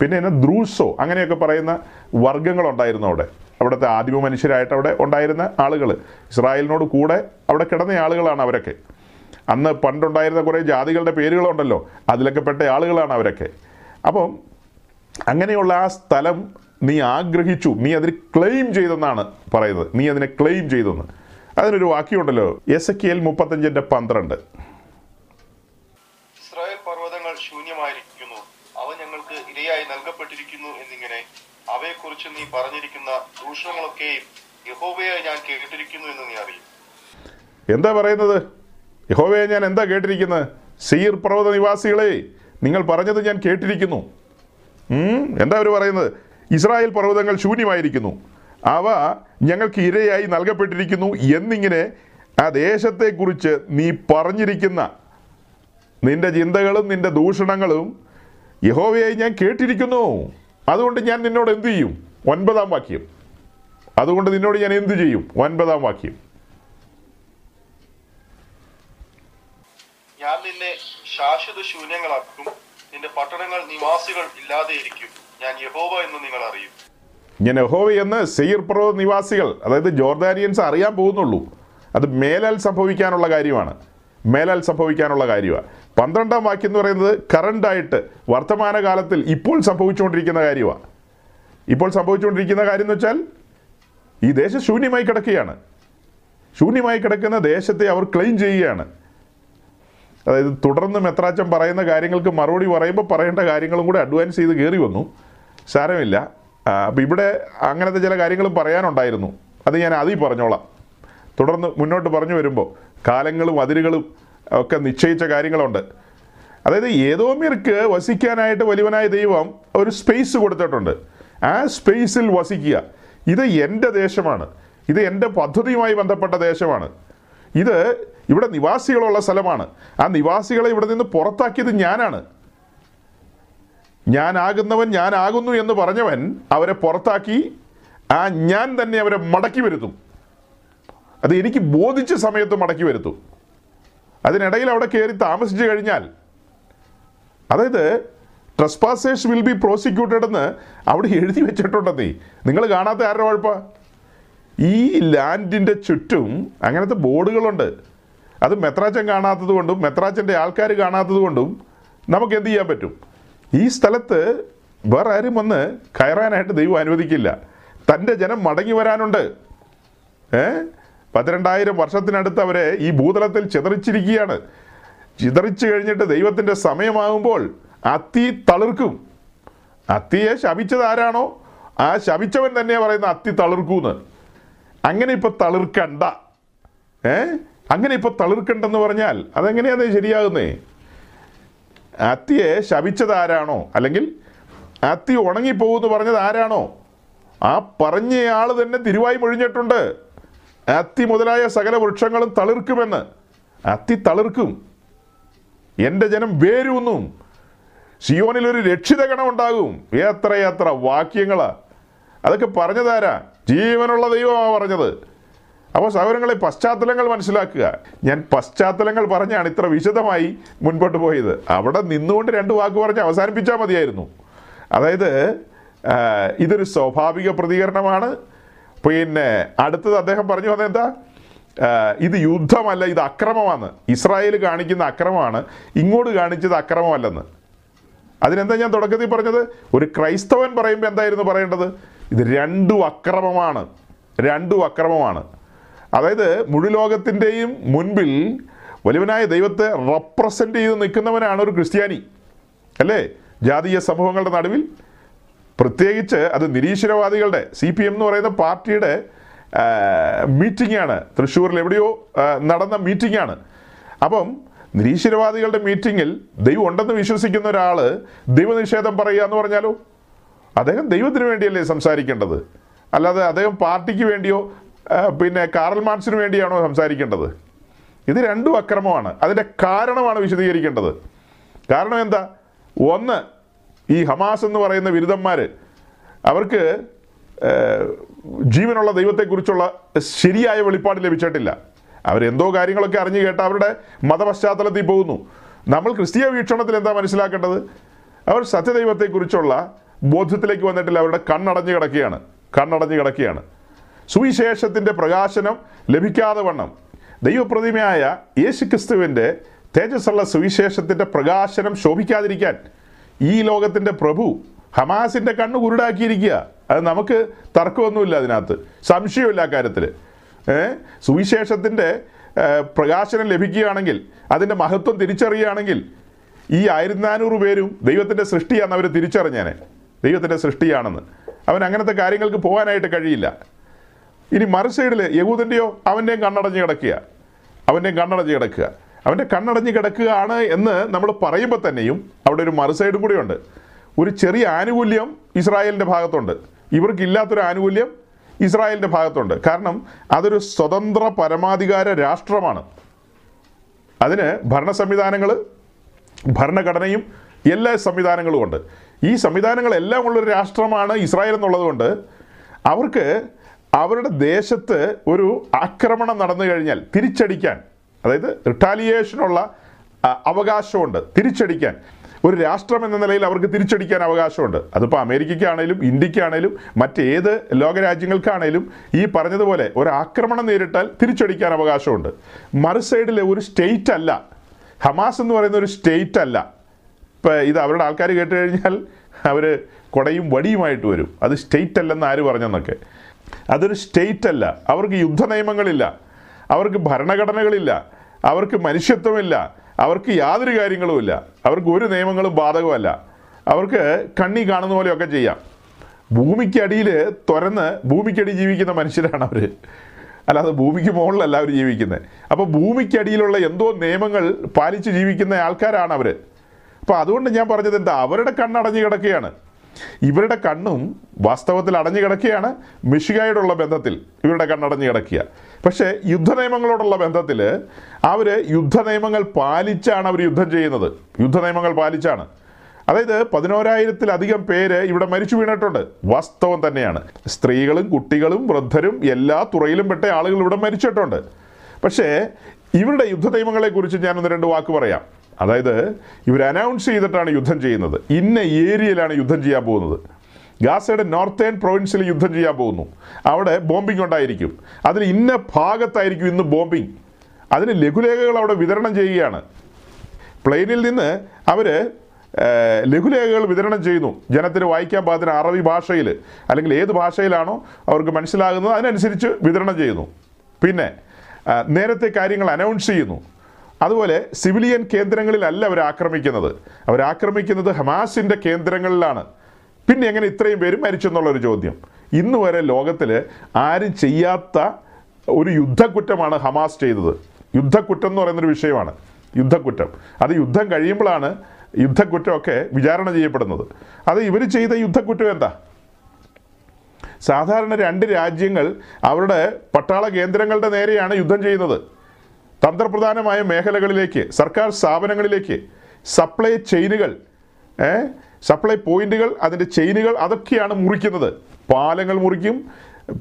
പിന്നെ എന്നെ ദ്രൂസോ അങ്ങനെയൊക്കെ പറയുന്ന വർഗങ്ങളുണ്ടായിരുന്നു അവിടെ. അവിടുത്തെ ആദിമ മനുഷ്യരായിട്ട് അവിടെ ഉണ്ടായിരുന്ന ആളുകൾ. ഇസ്രായേലിനോട് കൂടെ അവിടെ കിടന്ന ആളുകളാണ് അവരൊക്കെ. അന്ന് പണ്ടുണ്ടായിരുന്ന കുറേ ജാതികളുടെ പേരുകളുണ്ടല്ലോ. അതിലൊക്കെ പെട്ട ആളുകളാണ് അവരൊക്കെ. അപ്പം അങ്ങനെയുള്ള ആ സ്ഥലം നീ ആഗ്രഹിച്ചു. നീ അതിന് ക്ലെയിം ചെയ്തെന്നാണ് പറയുന്നത്. നീ അതിനെ ക്ലെയിം ചെയ്തെന്ന്. അതിനൊരു വാക്യമുണ്ടല്ലോ. എസ് എ കെ എൽ മുപ്പത്തഞ്ചിന്റെ പന്ത്രണ്ട്. ഇസ്രായേൽ പർവതങ്ങൾ ശൂന്യമായിരിക്കുന്നു. അവ ഞങ്ങൾക്ക് ഇരയായി നൽകപ്പെട്ടിരിക്കുന്നു എന്നിങ്ങനെ അവയെക്കുറിച്ച് നീ പറഞ്ഞിരിക്കുന്ന ദൂഷണങ്ങളൊക്കെയും യഹോവയായി ഞാൻ കേട്ടിരിക്കുന്നു എന്ന് നീ അറിയും. എന്താ പറയുന്നത്? യഹോവയെ ഞാൻ എന്താ കേട്ടിരിക്കുന്നത്? സീർ പർവത നിവാസികളെ നിങ്ങൾ പറഞ്ഞത് ഞാൻ കേട്ടിരിക്കുന്നു. എന്താ അവർ പറയുന്നത്? ഇസ്രായേൽ പർവതങ്ങൾ ശൂന്യമായിരിക്കുന്നു. അവ ഞങ്ങൾക്ക് ഇരയായി നൽകപ്പെട്ടിരിക്കുന്നു എന്നിങ്ങനെ ആ ദേശത്തെക്കുറിച്ച് നീ പറഞ്ഞിരിക്കുന്ന നിന്റെ ചിന്തകളും നിന്റെ ദൂഷണങ്ങളും യഹോവയായി ഞാൻ കേട്ടിരിക്കുന്നു. അതുകൊണ്ട് ഞാൻ നിന്നോട് എന്തു ചെയ്യും? ഒൻപതാം വാക്യം. അതുകൊണ്ട് നിന്നോട് ഞാൻ എന്തു ചെയ്യും? ഒൻപതാം വാക്യം. ഞാൻ നിന്നെ ശാശ്വത ശൂന്യങ്ങളാക്കും. നിന്റെ പട്ടണങ്ങൾ നിവാസികൾ ഇല്ലാതെയിരിക്കും. ഞാൻ യഹോവ എന്ന് നിങ്ങൾ അറിയും. ഞാൻ എന്ന് സെയ്ർ പർവത നിവാസികൾ അതായത് ജോർദാനിയൻസ് അറിയാൻ പോകുന്നുള്ളൂ. അത് മേലാൽ സംഭവിക്കാനുള്ള കാര്യമാണ്. മേലാൽ സംഭവിക്കാനുള്ള കാര്യമാണ് പന്ത്രണ്ടാം വാക്യം എന്ന് പറയുന്നത് കറണ്ടായിട്ട് വർത്തമാനകാലത്തിൽ ഇപ്പോൾ സംഭവിച്ചുകൊണ്ടിരിക്കുന്ന കാര്യമാണ് ഇപ്പോൾ സംഭവിച്ചുകൊണ്ടിരിക്കുന്ന കാര്യം എന്ന് വെച്ചാൽ ഈ ദേശം ശൂന്യമായി കിടക്കുകയാണ്. ശൂന്യമായി കിടക്കുന്ന ദേശത്തെ അവർ ക്ലെയിം ചെയ്യുകയാണ്. അതായത് തുടർന്ന് മെത്രാച്ചൻ പറയുന്ന കാര്യങ്ങൾക്ക് മറുപടി പറയുമ്പോൾ പറയേണ്ട കാര്യങ്ങളും കൂടെ അഡ്വാൻസ് ചെയ്ത് കയറി വന്നു. സാരമില്ല. അപ്പം ഇവിടെ അങ്ങനത്തെ ചില കാര്യങ്ങളും പറയാനുണ്ടായിരുന്നു. അത് ഞാൻ അതിൽ പറഞ്ഞോളാം. തുടർന്ന് മുന്നോട്ട് പറഞ്ഞു വരുമ്പോൾ കാലങ്ങളും അതിരുകളും ഒക്കെ നിശ്ചയിച്ച കാര്യങ്ങളുണ്ട്. അതായത് ഏതോമിയർക്ക് വസിക്കാനായിട്ട് വലിയവനായ ദൈവം ഒരു സ്പേസ് കൊടുത്തിട്ടുണ്ട്. ആ സ്പേസിൽ വസിക്കുക. ഇത് എന്റെ ദേശമാണ്. ഇത് എന്റെ പദ്ധതിയുമായി ബന്ധപ്പെട്ട ദേശമാണ്. ഇത് ഇവിടെ നിവാസികളുള്ള സ്ഥലമാണ്. ആ നിവാസികളെ ഇവിടെ നിന്ന് പുറത്താക്കിയത് ഞാനാണ്. ഞാനാകുന്നവൻ ഞാനാകുന്നു എന്ന് പറഞ്ഞവൻ അവരെ പുറത്താക്കി ആ ഞാൻ തന്നെ അവരെ മടക്കി വരുത്തും. അത് എനിക്ക് ബോധിച്ച സമയത്ത് മടക്കി വരുത്തും. അതിനിടയിൽ അവിടെ കയറി താമസിച്ചു കഴിഞ്ഞാൽ അതായത് ട്രസ്പാസേഴ്സ് വിൽ ബി പ്രോസിക്യൂട്ടഡ് എന്ന് അവിടെ എഴുതി വെച്ചിട്ടുണ്ടെന്നേ. നിങ്ങൾ കാണാത്ത ആരുടെ കുഴപ്പ ഈ ലാൻഡിന്റെ ചുറ്റും അങ്ങനത്തെ ബോർഡുകളുണ്ട്. അത് മെത്രാച്ചൻ കാണാത്തത് കൊണ്ടും മെത്രാച്ചന്റെ ആൾക്കാർ കാണാത്തത് കൊണ്ടും നമുക്ക് എന്ത് ചെയ്യാൻ പറ്റും? ഈ സ്ഥലത്ത് വേറെ ആരും വന്ന് കയറാനായിട്ട് ദൈവം അനുവദിക്കില്ല. തന്റെ ജനം മടങ്ങി വരാനുണ്ട്. ഏ? പന്ത്രണ്ടായിരം വർഷത്തിനടുത്ത് അവരെ ഈ ഭൂതലത്തിൽ ചിതറിച്ചിരിക്കുകയാണ്. ചിതറിച്ചു കഴിഞ്ഞിട്ട് ദൈവത്തിന്റെ സമയമാകുമ്പോൾ അത്തി തളിർക്കും. അത്തിയെ ശപിച്ചത് ആരാണോ? ആ ശപിച്ചവൻ തന്നെ പറയുന്ന അത്തി തളിർക്കൂന്ന്. അങ്ങനെ ഇപ്പൊ തളിർക്കണ്ട. ഏ? അങ്ങനെ ഇപ്പൊ തളിർക്കണ്ടെന്ന് പറഞ്ഞാൽ അതെങ്ങനെയാന്ന് ശരിയാകുന്നേ? അത്തിയെ ശപിച്ചത് ആരാണോ? അല്ലെങ്കിൽ അത്തി ഉണങ്ങിപ്പോകുമെന്ന് പറഞ്ഞത് ആരാണോ? ആ പറഞ്ഞയാൾ തന്നെ തിരുവായി മൊഴിഞ്ഞിട്ടുണ്ട്. അത്തി മുതലായ സകല വൃക്ഷങ്ങളും തളിർക്കുമെന്ന്. അത്തി തളിർക്കും. എന്റെ ജനം വേരൂന്നും. സിയോനിൽ ഒരു രക്ഷിത ഗണം ഉണ്ടാകും എത്ര എത്ര അതൊക്കെ പറഞ്ഞതാരാ? ജീവനുള്ള ദൈവമാണ് പറഞ്ഞത്. അപ്പോൾ സൗരങ്ങളെ പശ്ചാത്തലങ്ങൾ മനസ്സിലാക്കുക. ഞാൻ പശ്ചാത്തലങ്ങൾ പറഞ്ഞാണ് ഇത്ര വിശദമായി മുൻപോട്ട് പോയത്. അവിടെ നിന്നുകൊണ്ട് രണ്ട് വാക്ക് പറഞ്ഞ് അവസാനിപ്പിച്ചാൽ മതിയായിരുന്നു. അതായത് ഇതൊരു സ്വാഭാവിക പ്രതികരണമാണ്. പിന്നെ അടുത്തത് അദ്ദേഹം പറഞ്ഞു എന്താ? ഇത് യുദ്ധമല്ല ഇത് അക്രമമാണ്. ഇസ്രായേൽ കാണിക്കുന്ന അക്രമമാണ്. ഇങ്ങോട്ട് കാണിച്ചത് അക്രമമല്ലെന്ന്. അതിനെന്താ ഞാൻ തുടക്കത്തിൽ പറഞ്ഞത്? ഒരു ക്രൈസ്തവൻ പറയുമ്പോൾ എന്തായിരുന്നു പറയേണ്ടത്? ഇത് രണ്ടും അക്രമമാണ്. രണ്ടും അക്രമമാണ്. അതായത് മുഴുലോകത്തിന്റെയും മുൻപിൽ വലിയവനായ ദൈവത്തെ റെപ്രസെന്റ് ചെയ്ത് നിൽക്കുന്നവനാണ് ഒരു ക്രിസ്ത്യാനി. അല്ലേ? ജാതീയ സമൂഹങ്ങളുടെ നടുവിൽ. പ്രത്യേകിച്ച് അത് നിരീശ്വരവാദികളുടെ സി പി എം എന്ന് പറയുന്ന പാർട്ടിയുടെ മീറ്റിംഗ് ആണ് തൃശ്ശൂരിൽ എവിടെയോ നടന്ന മീറ്റിംഗ് ആണ് അപ്പം നിരീശ്വരവാദികളുടെ മീറ്റിങ്ങിൽ ദൈവം ഉണ്ടെന്ന് വിശ്വസിക്കുന്ന ഒരാൾ ദൈവനിഷേധം പറയുക എന്ന് പറഞ്ഞാലോ? അദ്ദേഹം ദൈവത്തിന് വേണ്ടിയല്ലേ സംസാരിക്കേണ്ടത്? അല്ലാതെ അദ്ദേഹം പാർട്ടിക്ക് വേണ്ടിയോ പിന്നെ കാറൽ മാർക്സിന് വേണ്ടിയാണോ സംസാരിക്കേണ്ടത്? ഇത് രണ്ടും അക്രമമാണ്. അതിന്റെ കാരണമാണ് വിശദീകരിക്കേണ്ടത്. കാരണം എന്താ? ഒന്ന് ഈ ഹമാസ് എന്ന് പറയുന്ന ബിരുദന്മാർ അവർക്ക് ജീവനുള്ള ദൈവത്തെക്കുറിച്ചുള്ള ശരിയായ വെളിപ്പാട് ലഭിച്ചിട്ടില്ല. അവരെന്തോ കാര്യങ്ങളൊക്കെ അറിഞ്ഞു കേട്ട അവരുടെ മതപശ്ചാത്തലത്തിൽ പോകുന്നു. നമ്മൾ ക്രിസ്തീയ വീക്ഷണത്തിൽ എന്താ മനസ്സിലാക്കേണ്ടത്? അവർ സത്യദൈവത്തെക്കുറിച്ചുള്ള ബോധ്യത്തിലേക്ക് വന്നിട്ടില്ല. അവരുടെ കണ്ണടഞ്ഞു കിടക്കുകയാണ്. കണ്ണടഞ്ഞു കിടക്കുകയാണ്. സുവിശേഷത്തിന്റെ പ്രകാശനം ലഭിക്കാതെ വണ്ണം. ദൈവപ്രതിമയായ യേശു ക്രിസ്തുവിന്റെ തേജസ്സുള്ള സുവിശേഷത്തിന്റെ പ്രകാശനം ശോഭിക്കാതിരിക്കാൻ ഈ ലോകത്തിന്റെ പ്രഭു ഹമാസിന്റെ കണ്ണ് കുരുടാക്കിയിരിക്കുക. അത് നമുക്ക് തർക്കമൊന്നുമില്ല അതിനകത്ത്. സംശയമില്ല കാര്യത്തിൽ സുവിശേഷത്തിന്റെ പ്രകാശനം ലഭിക്കുകയാണെങ്കിൽ അതിന്റെ മഹത്വം തിരിച്ചറിയുകയാണെങ്കിൽ ഈ ആയിരത്തി നാനൂറ് പേരും ദൈവത്തിന്റെ സൃഷ്ടിയാണെന്ന് അവർ തിരിച്ചറിഞ്ഞേനെ. ദൈവത്തിന്റെ സൃഷ്ടിയാണെന്ന്. അവൻ അങ്ങനത്തെ കാര്യങ്ങൾക്ക് പോകാനായിട്ട് കഴിയില്ല. ഇനി മറു സൈഡിൽ യഹൂദന്റെയോ അവന്റെയും കണ്ണടഞ്ഞ് കിടക്കുക. അവന്റെയും കണ്ണടഞ്ഞ് കിടക്കുക. അവന്റെ കണ്ണടഞ്ഞ് കിടക്കുകയാണ് എന്ന് നമ്മൾ പറയുമ്പോൾ തന്നെയും അവിടെ ഒരു മറു സൈഡും കൂടിയുണ്ട് ഒരു ചെറിയ ആനുകൂല്യം ഇസ്രായേലിന്റെ ഭാഗത്തുണ്ട്. ഇവർക്കില്ലാത്തൊരു ആനുകൂല്യം ഇസ്രായേലിന്റെ ഭാഗത്തുണ്ട്. കാരണം അതൊരു സ്വതന്ത്ര പരമാധികാര രാഷ്ട്രമാണ്. അതിന് ഭരണ സംവിധാനങ്ങൾ ഭരണഘടനയും എല്ലാ സംവിധാനങ്ങളും ഉണ്ട്. ഈ സംവിധാനങ്ങളെല്ലാം ഉള്ളൊരു രാഷ്ട്രമാണ് ഇസ്രായേൽ എന്നുള്ളതുകൊണ്ട് അവർക്ക് അവരുടെ ദേശത്ത് ഒരു ആക്രമണം നടന്നു കഴിഞ്ഞാൽ തിരിച്ചടിക്കാൻ അതായത് റിട്ടാലിയേഷനുള്ള അവകാശമുണ്ട്. തിരിച്ചടിക്കാൻ. ഒരു രാഷ്ട്രം എന്ന നിലയിൽ അവർക്ക് തിരിച്ചടിക്കാൻ അവകാശമുണ്ട്. അതിപ്പോൾ അമേരിക്കയ്ക്കാണേലും ഇന്ത്യക്കാണേലും മറ്റേത് ലോകരാജ്യങ്ങൾക്കാണേലും ഈ പറഞ്ഞതുപോലെ ഒരു ആക്രമണം നേരിട്ടാൽ തിരിച്ചടിക്കാൻ അവകാശമുണ്ട്. മറു സൈഡിലെ ഒരു സ്റ്റേറ്റ് അല്ല ഹമാസ് എന്ന് പറയുന്ന ഒരു സ്റ്റേറ്റ് അല്ല. ഇപ്പം ഇത് അവരുടെ ആൾക്കാർ കേട്ട് കഴിഞ്ഞാൽ അവർ കൊടയും വടിയുമായിട്ട് വരും. അത് സ്റ്റേറ്റ് അല്ലെന്ന് ആര് പറഞ്ഞെന്നൊക്കെ. അതൊരു സ്റ്റേറ്റ് അല്ല. അവർക്ക് യുദ്ധ നിയമങ്ങളില്ല അവർക്ക് ഭരണഘടനകളില്ല. അവർക്ക് മനുഷ്യത്വമില്ല. അവർക്ക് യാതൊരു കാര്യങ്ങളുമില്ല. അവർക്ക് ഒരു നിയമങ്ങളും ബാധകമല്ല. അവർക്ക് കണ്ണി കാണുന്ന പോലെയൊക്കെ ചെയ്യാം. ഭൂമിക്കടിയിൽ തുറന്ന് ഭൂമിക്കടി ജീവിക്കുന്ന മനുഷ്യരാണ് അവർ അല്ലാതെ ഭൂമിക്ക് മുകളിലല്ല അവർ ജീവിക്കുന്നത് അപ്പോൾ ഭൂമിക്കടിയിലുള്ള എന്തോ നിയമങ്ങൾ പാലിച്ച് ജീവിക്കുന്ന ആൾക്കാരാണ് അവർ അപ്പോൾ അതുകൊണ്ട് ഞാൻ പറഞ്ഞത് എന്താ? അവരുടെ കണ്ണടഞ്ഞ് കിടക്കുകയാണ്. ഇവരുടെ കണ്ണും വാസ്തവത്തിൽ അടഞ്ഞു കിടക്കുകയാണ് മിഷികായോടുള്ള ബന്ധത്തിൽ ഇവരുടെ കണ്ണടഞ്ഞു കിടക്കുക. പക്ഷേ യുദ്ധ നിയമങ്ങളോടുള്ള ബന്ധത്തിൽ അവർ യുദ്ധ നിയമങ്ങൾ പാലിച്ചാണ് അവർ യുദ്ധം ചെയ്യുന്നത്. യുദ്ധ നിയമങ്ങൾ പാലിച്ചാണ്. അതായത് പതിനോരായിരത്തിലധികം പേര് ഇവിടെ മരിച്ചു വീണിട്ടുണ്ട്. വാസ്തവം തന്നെയാണ്. സ്ത്രീകളും കുട്ടികളും വൃദ്ധരും എല്ലാ തുറയിലും പെട്ട ആളുകൾ ഇവിടെ മരിച്ചിട്ടുണ്ട്. പക്ഷേ ഇവരുടെ യുദ്ധ നിയമങ്ങളെക്കുറിച്ച് ഞാനൊന്ന് രണ്ട് വാക്ക് പറയാം. അതായത് ഇവർ അനൗൺസ് ചെയ്തിട്ടാണ് യുദ്ധം ചെയ്യുന്നത്. ഇന്ന ഏരിയയിലാണ് യുദ്ധം ചെയ്യാൻ പോകുന്നത്. ഗാസയുടെ നോർത്തേൺ പ്രൊവിൻസിൽ യുദ്ധം ചെയ്യാൻ പോകുന്നു. അവിടെ ബോംബിംഗ് ഉണ്ടായിരിക്കും. അതിൽ ഇന്ന ഭാഗത്തായിരിക്കും ഇന്ന് ബോംബിംഗ് അതിന് ലഘുലേഖകൾ അവിടെ വിതരണം ചെയ്യുകയാണ്. പ്ലെയിനിൽ നിന്ന് അവർ ലഘുലേഖകൾ വിതരണം ചെയ്യുന്നു. ജനത്തിന് വായിക്കാൻ പാകത്തിന് അറബി ഭാഷയിൽ അല്ലെങ്കിൽ ഏത് ഭാഷയിലാണോ അവർക്ക് മനസ്സിലാകുന്നത് അതിനനുസരിച്ച് വിതരണം ചെയ്യുന്നു. പിന്നെ നേരത്തെ കാര്യങ്ങൾ അനൗൺസ് ചെയ്യുന്നു. അതുപോലെ സിവിലിയൻ കേന്ദ്രങ്ങളിലല്ല അവർ ആക്രമിക്കുന്നത്. അവർ ആക്രമിക്കുന്നത് ഹമാസിന്റെ കേന്ദ്രങ്ങളിലാണ്. പിന്നെ എങ്ങനെ ഇത്രയും പേര് മരിച്ചെന്നുള്ളൊരു ചോദ്യം. ഇന്ന് വരെ ലോകത്തിൽ ആരും ചെയ്യാത്ത ഒരു യുദ്ധക്കുറ്റമാണ് ഹമാസ് ചെയ്തത്. യുദ്ധക്കുറ്റം എന്ന് പറയുന്നൊരു വിഷയമാണ്. യുദ്ധക്കുറ്റം. അത് യുദ്ധം കഴിയുമ്പോഴാണ് യുദ്ധക്കുറ്റമൊക്കെ വിചാരണ ചെയ്യപ്പെടുന്നത്. അത് ഇവർ ചെയ്ത യുദ്ധക്കുറ്റം എന്താ? സാധാരണ രണ്ട് രാജ്യങ്ങൾ അവരുടെ പട്ടാള കേന്ദ്രങ്ങളുടെ നേരെയാണ് യുദ്ധം ചെയ്യുന്നത്. തന്ത്രപ്രധാനമായ മേഖലകളിലേക്ക് സർക്കാർ സ്ഥാപനങ്ങളിലേക്ക് സപ്ലൈ ചെയിനുകൾ സപ്ലൈ പോയിന്റുകൾ അതിന്റെ ചെയിനുകൾ അതൊക്കെയാണ് മുറിക്കുന്നത്. പാലങ്ങൾ മുറിക്കും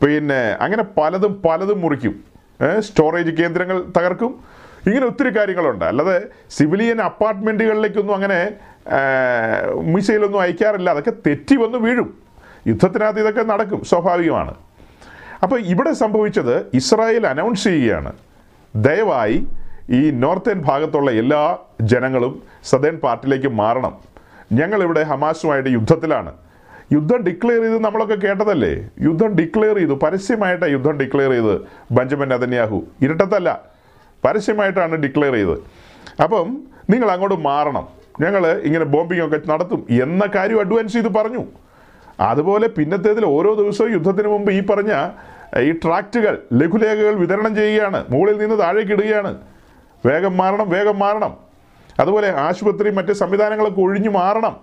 പിന്നെ അങ്ങനെ പലതും പലതും മുറിക്കും. സ്റ്റോറേജ് കേന്ദ്രങ്ങൾ തകർക്കും. ഇങ്ങനെ ഒത്തിരി കാര്യങ്ങളുണ്ട്. അല്ലാതെ സിവിലിയൻ അപ്പാർട്ട്മെന്റുകളിലേക്കൊന്നും അങ്ങനെ മിസൈലൊന്നും അയക്കാറില്ല. അതൊക്കെ തെറ്റി വന്ന് വീഴും. യുദ്ധത്തിനകത്ത് ഇതൊക്കെ നടക്കും. സ്വാഭാവികമാണ്. അപ്പോൾ ഇവിടെ സംഭവിച്ചത് ഇസ്രായേൽ അനൗൺസ് ചെയ്യുകയാണ്. ദയവായി ഈ നോർത്തേൺ ഭാഗത്തുള്ള എല്ലാ ജനങ്ങളും സദേൺ പാർട്ടിയിലേക്ക് മാറണം. ഞങ്ങളിവിടെ ഹമാസുമായിട്ട് യുദ്ധത്തിലാണ്. യുദ്ധം ഡിക്ലെയർ ചെയ്ത് നമ്മളൊക്കെ കേട്ടതല്ലേ? യുദ്ധം ഡിക്ലെയർ ചെയ്തു. പരസ്യമായിട്ടാണ് യുദ്ധം ഡിക്ലെയർ ചെയ്ത് ബെഞ്ചമിൻ അതന്യാഹു ഇരട്ടത്തല്ല. പരസ്യമായിട്ടാണ് ഡിക്ലെയർ ചെയ്തത്. അപ്പം നിങ്ങൾ അങ്ങോട്ട് മാറണം. ഞങ്ങൾ ഇങ്ങനെ ബോംബിംഗ് ഒക്കെ നടത്തും എന്ന കാര്യം അഡ്വാൻസ് ചെയ്ത് പറഞ്ഞു. അതുപോലെ പിന്നത്തേതിൽ ഓരോ ദിവസവും യുദ്ധത്തിന് മുമ്പ് ഈ പറഞ്ഞ ഈ ട്രാക്റ്റുകൾ ലഘുലേഖകൾ വിതരണം ചെയ്യുകയാണ്. മുകളിൽ നിന്ന് താഴേക്ക് ഇടുകയാണ്. വേഗം മാറണം വേഗം മാറണം. അതുപോലെ ആശുപത്രി മറ്റ് സംവിധാനങ്ങളൊക്കെ ഒഴിഞ്ഞു മാറണം.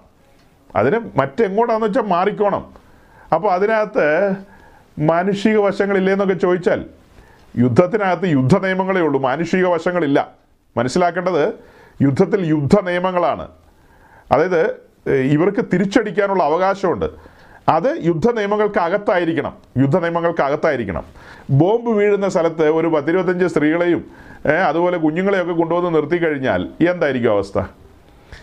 അതിന് മറ്റെങ്ങോട്ടാണെന്ന് വെച്ചാൽ മാറിക്കോണം. അപ്പോൾ അതിനകത്ത് മാനുഷിക വശങ്ങളില്ലേന്നൊക്കെ ചോദിച്ചാൽ യുദ്ധത്തിനകത്ത് യുദ്ധ നിയമങ്ങളേ ഉള്ളൂ. മാനുഷിക വശങ്ങളില്ല. മനസ്സിലാക്കേണ്ടത് യുദ്ധത്തിൽ യുദ്ധ നിയമങ്ങളാണ് അതായത് ഇവർക്ക് തിരിച്ചടിക്കാനുള്ള അവകാശമുണ്ട്. അത് യുദ്ധ നിയമങ്ങൾക്ക് അകത്തായിരിക്കണം യുദ്ധ നിയമങ്ങൾക്ക് അകത്തായിരിക്കണം ബോംബ് വീഴുന്ന സ്ഥലത്ത് ഒരു പത്തിരുപത്തഞ്ച് സ്ത്രീകളെയും അതുപോലെ കുഞ്ഞുങ്ങളെയൊക്കെ കൊണ്ടുവന്ന് നിർത്തി കഴിഞ്ഞാൽ എന്തായിരിക്കും അവസ്ഥ?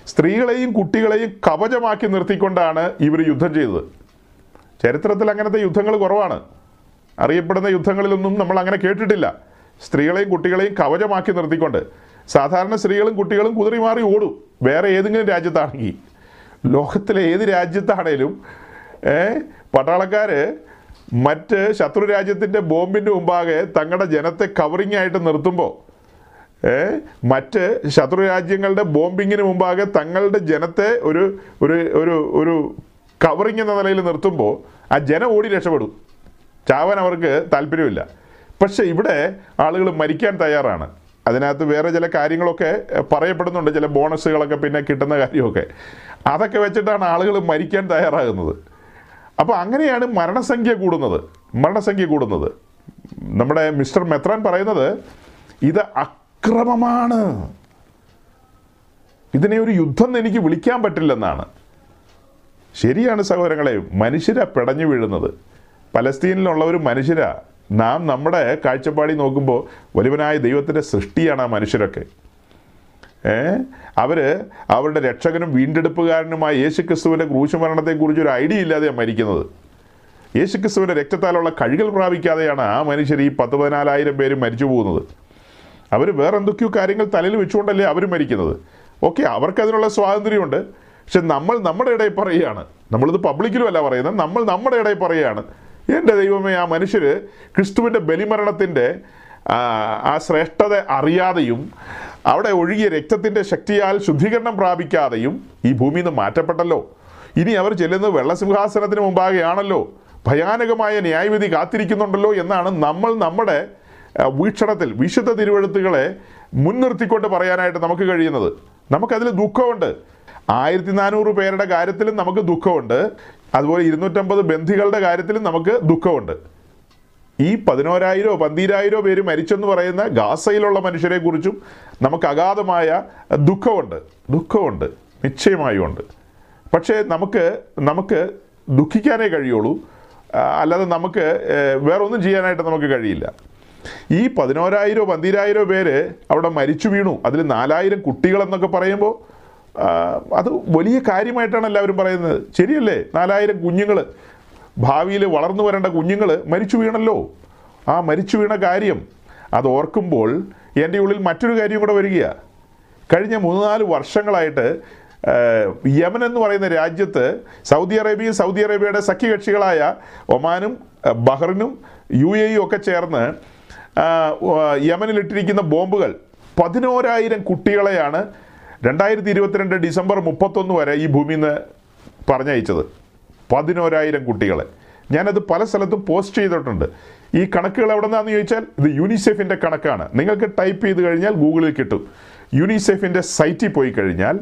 സ്ത്രീകളെയും കുട്ടികളെയും കവചമാക്കി നിർത്തിക്കൊണ്ടാണ് ഇവർ യുദ്ധം ചെയ്തത്. ചരിത്രത്തിൽ അങ്ങനത്തെ യുദ്ധങ്ങൾ കുറവാണ്. അറിയപ്പെടുന്ന യുദ്ധങ്ങളിലൊന്നും നമ്മൾ അങ്ങനെ കേട്ടിട്ടില്ല. സ്ത്രീകളെയും കുട്ടികളെയും കവചമാക്കി നിർത്തിക്കൊണ്ട് സാധാരണ സ്ത്രീകളും കുട്ടികളും കുതിറി മാറി ഓടും. വേറെ ഏതെങ്കിലും രാജ്യത്താണെങ്കിൽ. ലോകത്തിലെ ഏത് രാജ്യത്താണേലും ഏ, പട്ടാളക്കാര് മറ്റ് ശത്രു രാജ്യത്തിന്റെ ബോംബിന്റെ മുമ്പാകെ തങ്ങളുടെ ജനത്തെ കവറിങ് ആയിട്ട് നിർത്തുമ്പോൾ മറ്റ് ശത്രു രാജ്യങ്ങളുടെ ബോംബിങ്ങിന് മുമ്പാകെ തങ്ങളുടെ ജനത്തെ ഒരു ഒരു ഒരു ഒരു കവറിങ് എന്ന നിലയിൽ നിർത്തുമ്പോൾ ആ ജനം ഓടി രക്ഷപ്പെടും. ചാവാൻ അവർക്ക് താല്പര്യമില്ല. പക്ഷെ ഇവിടെ ആളുകൾ മരിക്കാൻ തയ്യാറാണ്. അതിനകത്ത് വേറെ ചില കാര്യങ്ങളൊക്കെ പറയപ്പെടുന്നുണ്ട് ചില ബോണസുകളൊക്കെ പിന്നെ കിട്ടുന്ന കാര്യമൊക്കെ. അതൊക്കെ വെച്ചിട്ടാണ് ആളുകൾ മരിക്കാൻ തയ്യാറാകുന്നത്. അപ്പോൾ അങ്ങനെയാണ് മരണസംഖ്യ കൂടുന്നത്. മരണസംഖ്യ കൂടുന്നത്. നമ്മുടെ മിസ്റ്റർ മെത്രാൻ പറയുന്നത് ഇത് അക്രമമാണ്. ഇതിനെ ഒരു യുദ്ധം എനിക്ക് വിളിക്കാൻ പറ്റില്ലെന്നാണ്. ശരിയാണ് സഹോദരങ്ങളെ മനുഷ്യരാ പിടഞ്ഞു വീഴുന്നത്. പലസ്തീനിലുള്ള ഒരു മനുഷ്യരാ. നാം നമ്മുടെ കാഴ്ചപ്പാടി നോക്കുമ്പോൾ വലുവനായ ദൈവത്തിന്റെ സൃഷ്ടിയാണ് ആ മനുഷ്യരൊക്കെ. അവർ അവരുടെ രക്ഷകനും വീണ്ടെടുപ്പുകാരനുമായ യേശു ക്രിസ്തുവിന്റെ ക്രൂശുമരണത്തെക്കുറിച്ച് ഒരു ഐഡിയ ഇല്ലാതെയാണ് മരിക്കുന്നത്. യേശുക്രിസ്തുവിന്റെ രക്തത്താലുള്ള കഴുകൽ പ്രാപിക്കാതെയാണ് ആ മനുഷ്യർ ഈ പത്ത് പതിനാലായിരം പേര് മരിച്ചു പോകുന്നത്. അവർ വേറെ എന്തൊക്കെയോ കാര്യങ്ങൾ തലയിൽ വെച്ചുകൊണ്ടല്ലേ അവർ മരിക്കുന്നത്. ഓക്കെ അവർക്ക് അതിനുള്ള സ്വാതന്ത്ര്യമുണ്ട്. പക്ഷെ നമ്മൾ നമ്മുടെ ഇടയിൽ പറയുകയാണ്. നമ്മളിത് പബ്ലിക്കിലും അല്ല പറയുന്നത്. നമ്മൾ നമ്മുടെ ഇടയിൽ പറയുകയാണ്. എന്റെ ദൈവമേ ആ മനുഷ്യർ ക്രിസ്തുവിന്റെ ബലിമരണത്തിന്റെ ആ ശ്രേഷ്ഠത അറിയാതെയും അവിടെ ഒഴുകിയ രക്തത്തിന്റെ ശക്തിയാൽ ശുദ്ധീകരണം പ്രാപിക്കാതെയും ഈ ഭൂമിയിൽ നിന്ന് മാറ്റപ്പെട്ടല്ലോ. ഇനി അവർ ചെല്ലുന്നത് വെള്ളസിംഹാസനത്തിന് മുമ്പാകെയാണല്ലോ. ഭയാനകമായ ന്യായവിധി കാത്തിരിക്കുന്നുണ്ടല്ലോ എന്നാണ് നമ്മൾ നമ്മുടെ വീക്ഷണത്തിൽ വിശുദ്ധ തിരുവഴുത്തുകളെ മുൻനിർത്തിക്കൊണ്ട് പറയാനായിട്ട് നമുക്ക് കഴിയുന്നത്. നമുക്കതിൽ ദുഃഖമുണ്ട്. ആയിരത്തി നാനൂറ് പേരുടെ കാര്യത്തിലും നമുക്ക് ദുഃഖമുണ്ട്. അതുപോലെ ഇരുന്നൂറ്റമ്പത് ബന്ധികളുടെ കാര്യത്തിലും നമുക്ക് ദുഃഖമുണ്ട്. ഈ പതിനോരായിരോ പന്തീരായിരോ പേര് മരിച്ചെന്ന് പറയുന്ന ഗാസയിലുള്ള മനുഷ്യരെ കുറിച്ചും നമുക്ക് അഗാധമായ ദുഃഖമുണ്ട്. ദുഃഖമുണ്ട്. നിശ്ചയമായും ഉണ്ട് പക്ഷേ നമുക്ക് നമുക്ക് ദുഃഖിക്കാനേ കഴിയുള്ളൂ. അല്ലാതെ നമുക്ക് വേറൊന്നും ചെയ്യാനായിട്ട് നമുക്ക് കഴിയില്ല. ഈ പതിനോരായിരോ പന്തീരായിരോ പേര് അവിടെ മരിച്ചു വീണു. അതിൽ നാലായിരം കുട്ടികളെന്നൊക്കെ പറയുമ്പോൾ അത് വലിയ കാര്യമായിട്ടാണ് എല്ലാവരും പറയുന്നത്. ശരിയല്ലേ? നാലായിരം കുഞ്ഞുങ്ങൾ ഭാവിയിൽ വളർന്നു വരേണ്ട കുഞ്ഞുങ്ങൾ മരിച്ചു വീണല്ലോ. ആ മരിച്ചു വീണ കാര്യം അത് ഓർക്കുമ്പോൾ എന്റെ ഉള്ളിൽ മറ്റൊരു കാര്യം കൂടെ വരികയാണ് കഴിഞ്ഞ മൂന്ന് നാല് വർഷങ്ങളായിട്ട് യമൻ എന്ന് പറയുന്ന രാജ്യത്ത് സൗദി അറേബ്യയും സൗദി അറേബ്യയുടെ സഖ്യകക്ഷികളായ ഒമാനും ബഹ്റിനും യു എയും ഒക്കെ ചേർന്ന് യമനിലിട്ടിരിക്കുന്ന ബോംബുകൾ പതിനോരായിരം കുട്ടികളെയാണ് രണ്ടായിരത്തി ഇരുപത്തിരണ്ട് ഡിസംബർ മുപ്പത്തൊന്ന് വരെ ഈ ഭൂമിയിൽ നിന്ന് പറഞ്ഞയച്ചത്. പതിനോരായിരം കുട്ടികളെ. ഞാനത് പല സ്ഥലത്തും പോസ്റ്റ് ചെയ്തിട്ടുണ്ട്. ഈ കണക്കുകൾ എവിടെ നിന്നാന്ന് ചോദിച്ചാൽ ഇത് യൂണിസെഫിന്റെ കണക്കാണ്. നിങ്ങൾക്ക് ടൈപ്പ് ചെയ്ത് കഴിഞ്ഞാൽ ഗൂഗിളിൽ കിട്ടും. യൂണിസെഫിന്റെ സൈറ്റിൽ പോയി കഴിഞ്ഞാൽ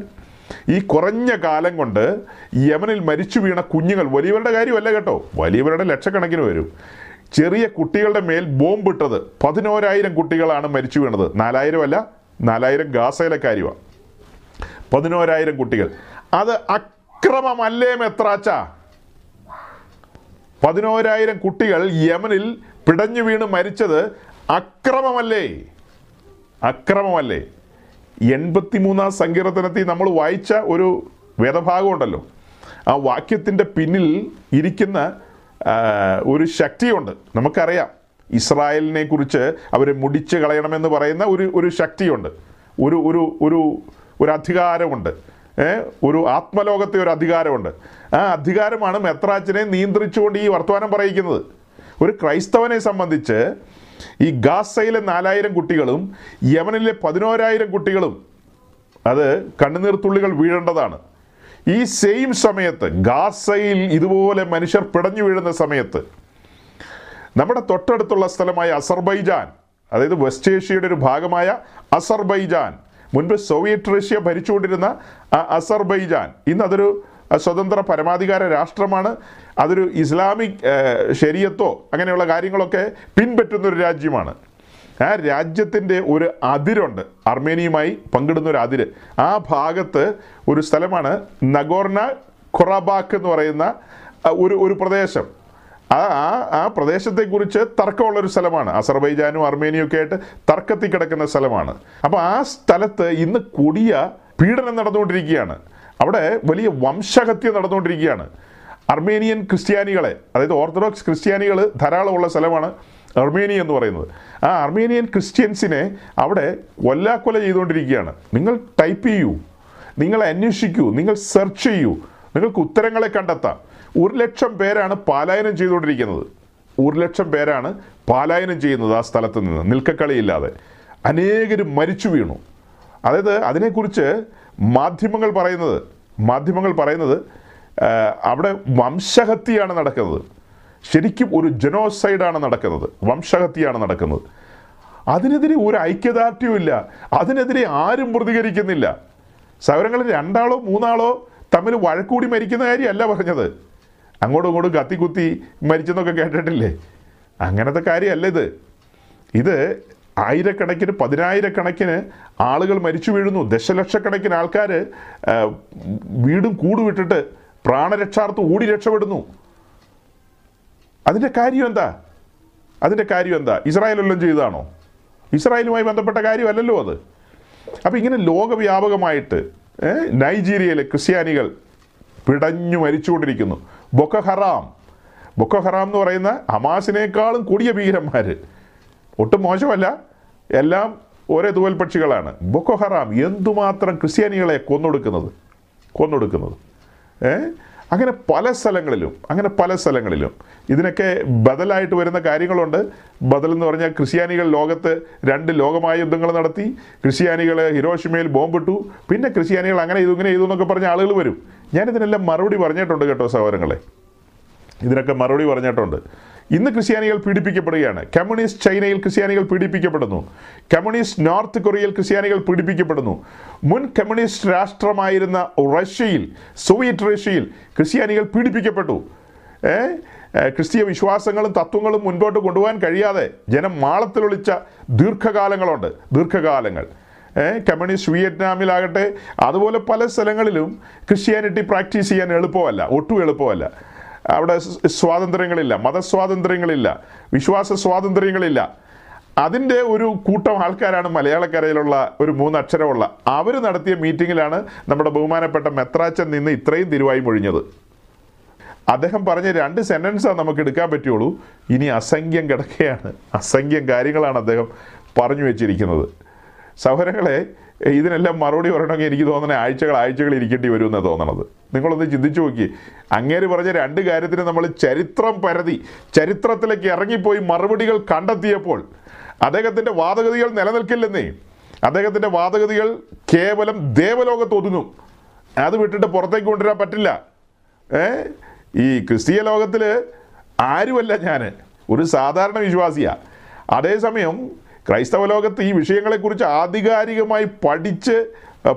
ഈ കുറഞ്ഞ കാലം കൊണ്ട് യമനിൽ മരിച്ചു വീണ കുഞ്ഞുങ്ങൾ വലിയവരുടെ കാര്യമല്ല കേട്ടോ. വലിയവരുടെ ലക്ഷക്കണക്കിന് വരും. ചെറിയ കുട്ടികളുടെ മേൽ ബോംബിട്ടത് പതിനോരായിരം കുട്ടികളാണ് മരിച്ചു വീണത്. നാലായിരം അല്ല നാലായിരം ഗാസയിലെ കാര്യമാണ് പതിനോരായിരം കുട്ടികൾ. അത് അക്രമമല്ലേ മെത്രാച്ച പതിനോരായിരം കുട്ടികൾ യമനിൽ പിടഞ്ഞു വീണ് മരിച്ചത് അക്രമമല്ലേ? അക്രമമല്ലേ? എൺപത്തിമൂന്നാം സങ്കീർത്തനത്തിൽ നമ്മൾ വായിച്ച ഒരു വേദഭാഗമുണ്ടല്ലോ ആ വാക്യത്തിന്റെ പിന്നിൽ ഇരിക്കുന്ന ഒരു ശക്തിയുണ്ട്. നമുക്കറിയാം. ഇസ്രായേലിനെ കുറിച്ച് അവരെ മുടിച്ച് കളയണമെന്ന് പറയുന്ന ഒരു ഒരു ശക്തിയുണ്ട്. ഒരു ഒരു ഒരു ഒരു അധികാരമുണ്ട്. ഒരു ആത്മലോകത്തെ ഒരു അധികാരമുണ്ട്. ആ അധികാരമാണ് മെത്രാച്ചിനെ നിയന്ത്രിച്ചുകൊണ്ട് ഈ വർത്തമാനം പറയിക്കുന്നത്. ഒരു ക്രൈസ്തവനെ സംബന്ധിച്ച് ഈ ഗാസയിലെ നാലായിരം കുട്ടികളും യമനിലെ പതിനോരായിരം കുട്ടികളും അത് കണ്ണുനീർത്തുള്ളികൾ വീഴേണ്ടതാണ്. ഈ സെയിം സമയത്ത് ഗാസയിൽ ഇതുപോലെ മനുഷ്യർ പിടഞ്ഞു വീഴുന്ന സമയത്ത് നമ്മുടെ തൊട്ടടുത്തുള്ള സ്ഥലമായ അസർബൈജാൻ അതായത് വെസ്റ്റ് ഏഷ്യയുടെ ഒരു ഭാഗമായ അസർബൈജാൻ മുൻപ് സോവിയറ്റ് റഷ്യ ഭരിച്ചുകൊണ്ടിരുന്ന അസർബൈജാൻ ഇന്ന് അതൊരു അഹ്, സ്വതന്ത്ര പരമാധികാര രാഷ്ട്രമാണ്. അതൊരു ഇസ്ലാമിക് ശരീരത്തോ അങ്ങനെയുള്ള കാര്യങ്ങളൊക്കെ പിൻപറ്റുന്ന ഒരു രാജ്യമാണ്. ആ രാജ്യത്തിന്റെ ഒരു അതിരുണ്ട്. അർമേനിയുമായി പങ്കിടുന്ന ഒരു അതിര്. ആ ഭാഗത്ത് ഒരു സ്ഥലമാണ് നഗോർണ ഖൊറാബാക്ക് എന്ന് പറയുന്ന ഒരു ഒരു പ്രദേശം. ആ ആ ആ പ്രദേശത്തെക്കുറിച്ച് തർക്കമുള്ളൊരു സ്ഥലമാണ്. അസർബൈജാനും അർമേനിയും ഒക്കെ ആയിട്ട് തർക്കത്തിൽ കിടക്കുന്ന സ്ഥലമാണ്. അപ്പോൾ ആ സ്ഥലത്ത് ഇന്ന് കൊടിയ പീഡനം നടന്നുകൊണ്ടിരിക്കുകയാണ്. അവിടെ വലിയ വംശഹത്യ നടന്നുകൊണ്ടിരിക്കുകയാണ്. അർമേനിയൻ ക്രിസ്ത്യാനികളെ അതായത് ഓർത്തഡോക്സ് ക്രിസ്ത്യാനികൾ ധാരാളമുള്ള സ്ഥലമാണ് അർമേനിയ എന്ന് പറയുന്നത്. ആ അർമേനിയൻ ക്രിസ്ത്യൻസിനെ അവിടെ കൊല്ലാക്കൊല ചെയ്തുകൊണ്ടിരിക്കുകയാണ്. നിങ്ങൾ ടൈപ്പ് ചെയ്യൂ നിങ്ങൾ അന്വേഷിക്കൂ നിങ്ങൾ സെർച്ച് ചെയ്യൂ നിങ്ങൾക്ക് ഉത്തരങ്ങളെ കണ്ടെത്താം. ഒരു ലക്ഷം പേരാണ് പാലായനം ചെയ്തുകൊണ്ടിരിക്കുന്നത്. ഒരു ലക്ഷം പേരാണ് പാലായനം ചെയ്യുന്നത് ആ സ്ഥലത്ത് നിന്ന് നിൽക്കക്കളിയില്ലാതെ. അനേകരും മരിച്ചു വീണു. അതായത് അതിനെക്കുറിച്ച് മാധ്യമങ്ങൾ പറയുന്നത് മാധ്യമങ്ങൾ പറയുന്നത് അവിടെ വംശഹത്യയാണ് നടക്കുന്നത്. ശരിക്കും ഒരു ജനോസൈഡാണ് നടക്കുന്നത്. വംശഹത്യയാണ് നടക്കുന്നത്. അതിനെതിരെ ഒരു ഐക്യദാർഢ്യവും ഇല്ല. അതിനെതിരെ ആരും പ്രതികരിക്കുന്നില്ല. സൗരങ്ങളിൽ രണ്ടാളോ മൂന്നാളോ തമ്മിൽ വഴക്കൂടി മരിക്കുന്ന കാര്യമല്ല പറഞ്ഞത്. അങ്ങോട്ടും ഇങ്ങോട്ടും കത്തിക്കുത്തി മരിച്ചെന്നൊക്കെ കേട്ടിട്ടില്ലേ? അങ്ങനത്തെ കാര്യമല്ല ഇത്. ഇത് ആയിരക്കണക്കിന് പതിനായിരക്കണക്കിന് ആളുകൾ മരിച്ചു വീഴുന്നു. ദശലക്ഷക്കണക്കിന് ആൾക്കാർ വീടും കൂട് വിട്ടിട്ട് പ്രാണരക്ഷാർത്ഥം ഓടി രക്ഷപ്പെടുന്നു. അതിന്റെ കാര്യം എന്താ? അതിന്റെ കാര്യം എന്താ? ഇസ്രായേലെല്ലാം ചെയ്തതാണോ? ഇസ്രായേലുമായി ബന്ധപ്പെട്ട കാര്യമല്ലല്ലോ അത്. അപ്പം ഇങ്ങനെ ലോകവ്യാപകമായിട്ട് നൈജീരിയയിലെ ക്രിസ്ത്യാനികൾ പിടഞ്ഞു മരിച്ചുകൊണ്ടിരിക്കുന്നു. ബൊക്കഹറാം. ബൊക്കഹറാം ബൊക്ക ഹറാം എന്ന് പറയുന്ന ഹമാസിനേക്കാളും കൂടിയ ഭീകരന്മാർ ഒട്ടും മോശമല്ല. എല്ലാം ഒരേ തൂവൽ പക്ഷികളാണ്. ബൊക്കോ ഹറാം എന്തുമാത്രം ക്രിസ്ത്യാനികളെ കൊന്നൊടുക്കുന്നത്? കൊന്നൊടുക്കുന്നത്. അങ്ങനെ പല സ്ഥലങ്ങളിലും അങ്ങനെ പല സ്ഥലങ്ങളിലും ഇതിനൊക്കെ ബദലായിട്ട് വരുന്ന കാര്യങ്ങളുണ്ട്. ബദൽ എന്ന് പറഞ്ഞാൽ ക്രിസ്ത്യാനികൾ ലോകത്ത് രണ്ട് ലോകമായ യുദ്ധങ്ങൾ നടത്തി. ക്രിസ്ത്യാനികൾ ഹിരോഷിമയിൽ ബോംബിട്ടു. പിന്നെ ക്രിസ്ത്യാനികൾ അങ്ങനെ ചെയ്തു ഇങ്ങനെ ചെയ്തു എന്നൊക്കെ പറഞ്ഞ ആളുകൾ വരും. ഞാനിതിനെല്ലാം മറുപടി പറഞ്ഞിട്ടുണ്ട് കേട്ടോ സഹോദരങ്ങളെ. ഇതിനൊക്കെ മറുപടി പറഞ്ഞിട്ടുണ്ട്. ഇന്ന് ക്രിസ്ത്യാനികൾ പീഡിപ്പിക്കപ്പെടുകയാണ്. കമ്മ്യൂണിസ്റ്റ് ചൈനയിൽ ക്രിസ്ത്യാനികൾ പീഡിപ്പിക്കപ്പെടുന്നു. കമ്മ്യൂണിസ്റ്റ് നോർത്ത് കൊറിയയിൽ ക്രിസ്ത്യാനികൾ പീഡിപ്പിക്കപ്പെടുന്നു. മുൻ കമ്മ്യൂണിസ്റ്റ് രാഷ്ട്രമായിരുന്ന റഷ്യയിൽ സോവിയറ്റ് റഷ്യയിൽ ക്രിസ്ത്യാനികൾ പീഡിപ്പിക്കപ്പെട്ടു. ക്രിസ്തീയ വിശ്വാസങ്ങളും തത്വങ്ങളും മുൻപോട്ട് കൊണ്ടുപോകാൻ കഴിയാതെ ജനം മാളത്തിലൊളിച്ച ദീർഘകാലങ്ങളുണ്ട്. ദീർഘകാലങ്ങൾ. കമ്മ്യൂണിസ്റ്റ് വിയറ്റ്നാമിലാകട്ടെ അതുപോലെ പല സ്ഥലങ്ങളിലും ക്രിസ്ത്യാനിറ്റി പ്രാക്ടീസ് ചെയ്യാൻ എളുപ്പമല്ല ഒട്ടും എളുപ്പമല്ല. അവിടെ സ്വാതന്ത്ര്യങ്ങളില്ല മതസ്വാതന്ത്ര്യങ്ങളില്ല വിശ്വാസ സ്വാതന്ത്ര്യങ്ങളില്ല. അതിന്റെ ഒരു കൂട്ടം ആൾക്കാരാണ് മലയാളക്കരയിലുള്ള ഒരു മൂന്നക്ഷരമുള്ള. അവർ നടത്തിയ മീറ്റിങ്ങിലാണ് നമ്മുടെ ബഹുമാനപ്പെട്ട മെത്രാച്ചൻ നിന്ന് ഇത്രയും തിരുവായി മൊഴിഞ്ഞത്. അദ്ദേഹം പറഞ്ഞ രണ്ട് സെന്റൻസാണ് നമുക്ക് എടുക്കാൻ പറ്റുള്ളൂ. ഇനി അസംഖ്യം കിടക്കുകയാണ് അസംഖ്യം കാര്യങ്ങളാണ് അദ്ദേഹം പറഞ്ഞു വെച്ചിരിക്കുന്നത്. സഹോദരങ്ങളെ ഇതിനെല്ലാം മറുപടി പറയണമെങ്കിൽ എനിക്ക് തോന്നുന്നത് ആഴ്ചകൾ ആഴ്ചകൾ ഇരിക്കേണ്ടി വരുമെന്നാണ് തോന്നണത്. നിങ്ങളൊന്ന് ചിന്തിച്ചു നോക്കി. അങ്ങേര് പറഞ്ഞ രണ്ട് കാര്യത്തിന് നമ്മൾ ചരിത്രം പരതി ചരിത്രത്തിലേക്ക് ഇറങ്ങിപ്പോയി മറുപടികൾ കണ്ടെത്തിയപ്പോൾ അദ്ദേഹത്തിന്റെ വാദഗതികൾ നിലനിൽക്കില്ലെന്നേ. അദ്ദേഹത്തിന്റെ വാദഗതികൾ കേവലം ദേവലോകത്ത് ഒതുങ്ങും. അത് വിട്ടിട്ട് പുറത്തേക്ക് കൊണ്ടുവരാൻ പറ്റില്ല. ഏ? ഈ ക്രിസ്തീയ ലോകത്തിൽ ആരുമല്ല ഞാൻ ഒരു സാധാരണ വിശ്വാസിയാണ് അതേസമയം ക്രൈസ്തവ ലോകത്ത് ഈ വിഷയങ്ങളെക്കുറിച്ച് ആധികാരികമായി പഠിച്ച്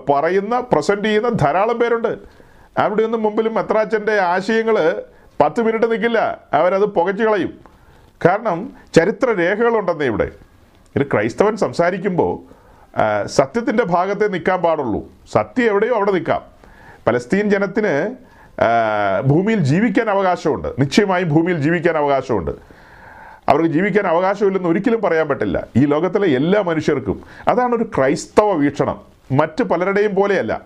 പറയുന്ന പ്രസന്റ് ചെയ്യുന്ന ധാരാളം പേരുണ്ട്. അവിടെ നിന്ന് മുമ്പിലും മെത്രാച്ചന്റെ ആശയങ്ങൾ പത്ത് മിനിറ്റ് നിൽക്കില്ല അവരത് പുകച്ചു കളയും. കാരണം ചരിത്ര രേഖകളുണ്ടെന്നേ ഇവിടെ. ഒരു ക്രൈസ്തവൻ സംസാരിക്കുമ്പോൾ സത്യത്തിന്റെ ഭാഗത്തെ നിൽക്കാൻ പാടുള്ളൂ. സത്യം എവിടെയോ അവിടെ നിൽക്കാം പലസ്തീൻ ജനത്തിന് ഭൂമിയിൽ ജീവിക്കാൻ അവകാശമുണ്ട്. നിശ്ചയമായും ഭൂമിയിൽ ജീവിക്കാൻ അവകാശമുണ്ട്. അവർക്ക് ജീവിക്കാൻ അവകാശമില്ലെന്ന് ഒരിക്കലും പറയാൻ പറ്റില്ല. ഈ ലോകത്തിലെ എല്ലാ മനുഷ്യർക്കും അതാണ് ഒരു ക്രൈസ്തവ വീക്ഷണം. മറ്റ് പലരുടെയും പോലെയല്ല.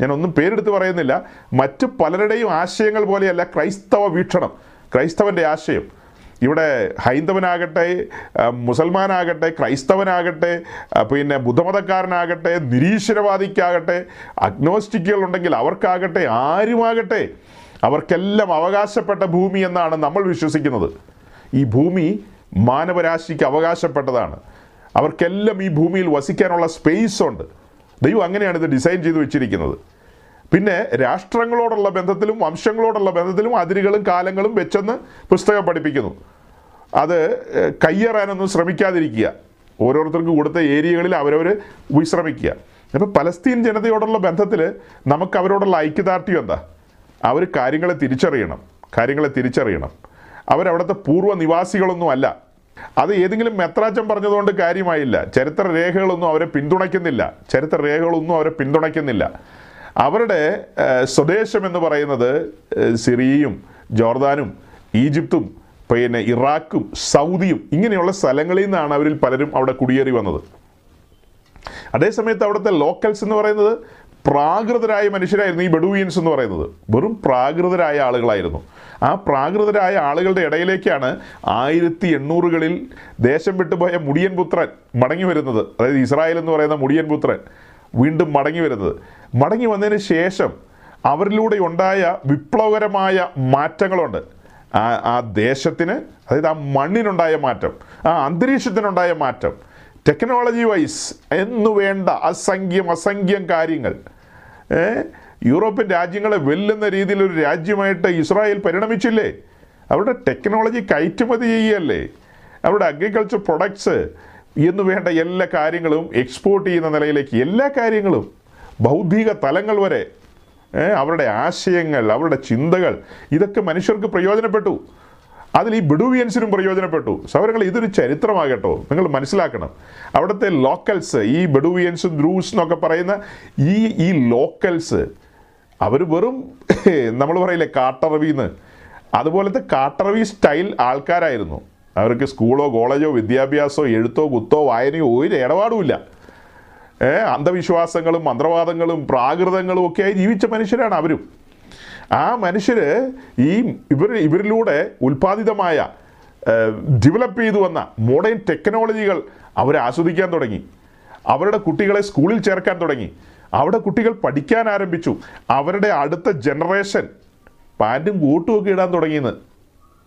ഞാൻ ഒന്നും പേരെടുത്ത് പറയുന്നില്ല. മറ്റ് പലരുടെയും ആശയങ്ങൾ പോലെയല്ല ക്രൈസ്തവ വീക്ഷണം. ക്രൈസ്തവന്റെ ആശയം. ഇവിടെ ഹൈന്ദവനാകട്ടെ മുസൽമാനാകട്ടെ ക്രൈസ്തവനാകട്ടെ പിന്നെ ബുദ്ധമതക്കാരനാകട്ടെ നിരീശ്വരവാദിക്കാകട്ടെ അഗ്നോസ്റ്റിക്കുകൾ ഉണ്ടെങ്കിൽ അവർക്കാകട്ടെ ആരുമാകട്ടെ അവർക്കെല്ലാം അവകാശപ്പെട്ട ഭൂമി എന്നാണ് നമ്മൾ വിശ്വസിക്കുന്നത്. ഈ ഭൂമി മാനവരാശിക്ക് അവകാശപ്പെട്ടതാണ്. അവർക്കെല്ലാം ഈ ഭൂമിയിൽ വസിക്കാനുള്ള സ്പേസ് ഉണ്ട്. ദൈവം അങ്ങനെയാണ് ഇത് ഡിസൈൻ ചെയ്ത് വെച്ചിരിക്കുന്നത്. പിന്നെ രാഷ്ട്രങ്ങളോടുള്ള ബന്ധത്തിലും വംശങ്ങളോടുള്ള ബന്ധത്തിലും അതിരുകളും കാലങ്ങളും വെച്ചെന്ന് പുസ്തകം പഠിപ്പിക്കുന്നു. അത് കയ്യേറാനൊന്നും ശ്രമിക്കാതിരിക്കുക. ഓരോരുത്തർക്കും കൊടുത്ത ഏരിയകളിൽ അവരവർ വിശ്രമിക്കുക. അപ്പോൾ പലസ്തീൻ ജനതയോടുള്ള ബന്ധത്തിൽ നമുക്ക് അവരോടുള്ള ഐക്യദാർഢ്യം എന്താ? അവർ കാര്യങ്ങളെ തിരിച്ചറിയണം. കാര്യങ്ങളെ തിരിച്ചറിയണം. അവരവിടുത്തെ പൂർവ നിവാസികളൊന്നും അല്ല. അത് ഏതെങ്കിലും മെത്രാച്ചൻ പറഞ്ഞതുകൊണ്ട് കാര്യമായില്ല. ചരിത്ര രേഖകളൊന്നും അവരെ പിന്തുണയ്ക്കുന്നില്ല. ചരിത്ര രേഖകളൊന്നും അവരെ പിന്തുണയ്ക്കുന്നില്ല. അവരുടെ സ്വദേശം എന്ന് പറയുന്നത് സിറിയയും ജോർദാനും ഈജിപ്തും പിന്നെ ഇറാഖും സൗദിയും ഇങ്ങനെയുള്ള സ്ഥലങ്ങളിൽ നിന്നാണ് അവരിൽ പലരും അവിടെ കുടിയേറി വന്നത്. അതേസമയത്ത് അവിടുത്തെ ലോക്കൽസ് എന്ന് പറയുന്നത് പ്രാകൃതരായ മനുഷ്യരായിരുന്നു ഈ ബെഡുവിയൻസ് എന്ന് പറയുന്നത്. വെറും പ്രാകൃതരായ ആളുകളായിരുന്നു. ആ പ്രാകൃതരായ ആളുകളുടെ ഇടയിലേക്കാണ് ആയിരത്തി എണ്ണൂറുകളിൽ ദേശം വിട്ടുപോയ മുടിയൻ പുത്രൻ മടങ്ങി വരുന്നത്. അതായത് ഇസ്രായേൽ എന്ന് പറയുന്ന മുടിയൻ പുത്രൻ വീണ്ടും മടങ്ങി വരുന്നത്. മടങ്ങി വന്നതിന് ശേഷം അവരിലൂടെ ഉണ്ടായ വിപ്ലവകരമായ മാറ്റങ്ങളുണ്ട്. ആ ആ ദേശത്തിന് അതായത് ആ മണ്ണിനുണ്ടായ മാറ്റം ആ അന്തരീക്ഷത്തിനുണ്ടായ മാറ്റം ടെക്നോളജി വൈസ് എന്നു വേണ്ട അസംഖ്യം അസംഖ്യം കാര്യങ്ങൾ? യൂറോപ്യൻ രാജ്യങ്ങളെ വെല്ലുന്ന രീതിയിൽ ഒരു രാജ്യമായിട്ട് ഇസ്രായേൽ പരിണമിച്ചില്ലേ? അവരുടെ ടെക്നോളജി കയറ്റുമതി ചെയ്യുകയല്ലേ അവരുടെ അഗ്രികൾച്ചർ പ്രൊഡക്ട്സ് എന്ന് വേണ്ട എല്ലാ കാര്യങ്ങളും എക്സ്പോർട്ട് ചെയ്യുന്ന നിലയിലേക്ക് എല്ലാ കാര്യങ്ങളും ബൗദ്ധിക തലങ്ങൾ വരെ അവരുടെ ആശയങ്ങൾ അവരുടെ ചിന്തകൾ ഇതൊക്കെ മനുഷ്യർക്ക് പ്രയോജനപ്പെട്ടു. അതിൽ ഈ ബിഡുവിയൻസിനും പ്രയോജനപ്പെട്ടു. സൗരങ്ങൾ ഇതൊരു ചരിത്രമാകട്ടോ. നിങ്ങൾ മനസ്സിലാക്കണം. അവിടുത്തെ ലോക്കൽസ് ഈ ബെഡുവിയൻസും ദ്രൂസ് എന്നൊക്കെ പറയുന്ന ഈ ഈ ലോക്കൽസ് അവർ വെറും നമ്മൾ പറയില്ലേ കാട്ടറവിന്ന്. അതുപോലത്തെ കാട്ടറവി സ്റ്റൈൽ ആൾക്കാരായിരുന്നു. അവർക്ക് സ്കൂളോ കോളേജോ വിദ്യാഭ്യാസമോ എഴുത്തോ കുത്തോ വായനയോ ഒരു ഇടപാടുമില്ല. അന്ധവിശ്വാസങ്ങളും മന്ത്രവാദങ്ങളും പ്രാകൃതങ്ങളും ഒക്കെയായി ജീവിച്ച മനുഷ്യരാണ് അവരും. ആ മനുഷ്യർ ഈ ഇവർ ഇവരിലൂടെ ഉൽപ്പാദിതമായ ഡെവലപ്പ് ചെയ്തു വന്ന മോഡേൺ ടെക്നോളജികൾ അവർ ആസ്വദിക്കാൻ തുടങ്ങി. അവരുടെ കുട്ടികളെ സ്കൂളിൽ ചേർക്കാൻ തുടങ്ങി. അവിടെ കുട്ടികൾ പഠിക്കാൻ ആരംഭിച്ചു. അവരുടെ അടുത്ത ജനറേഷൻ പാന്റും കൂട്ടും ഒക്കെ ഇടാൻ തുടങ്ങിയെന്ന്.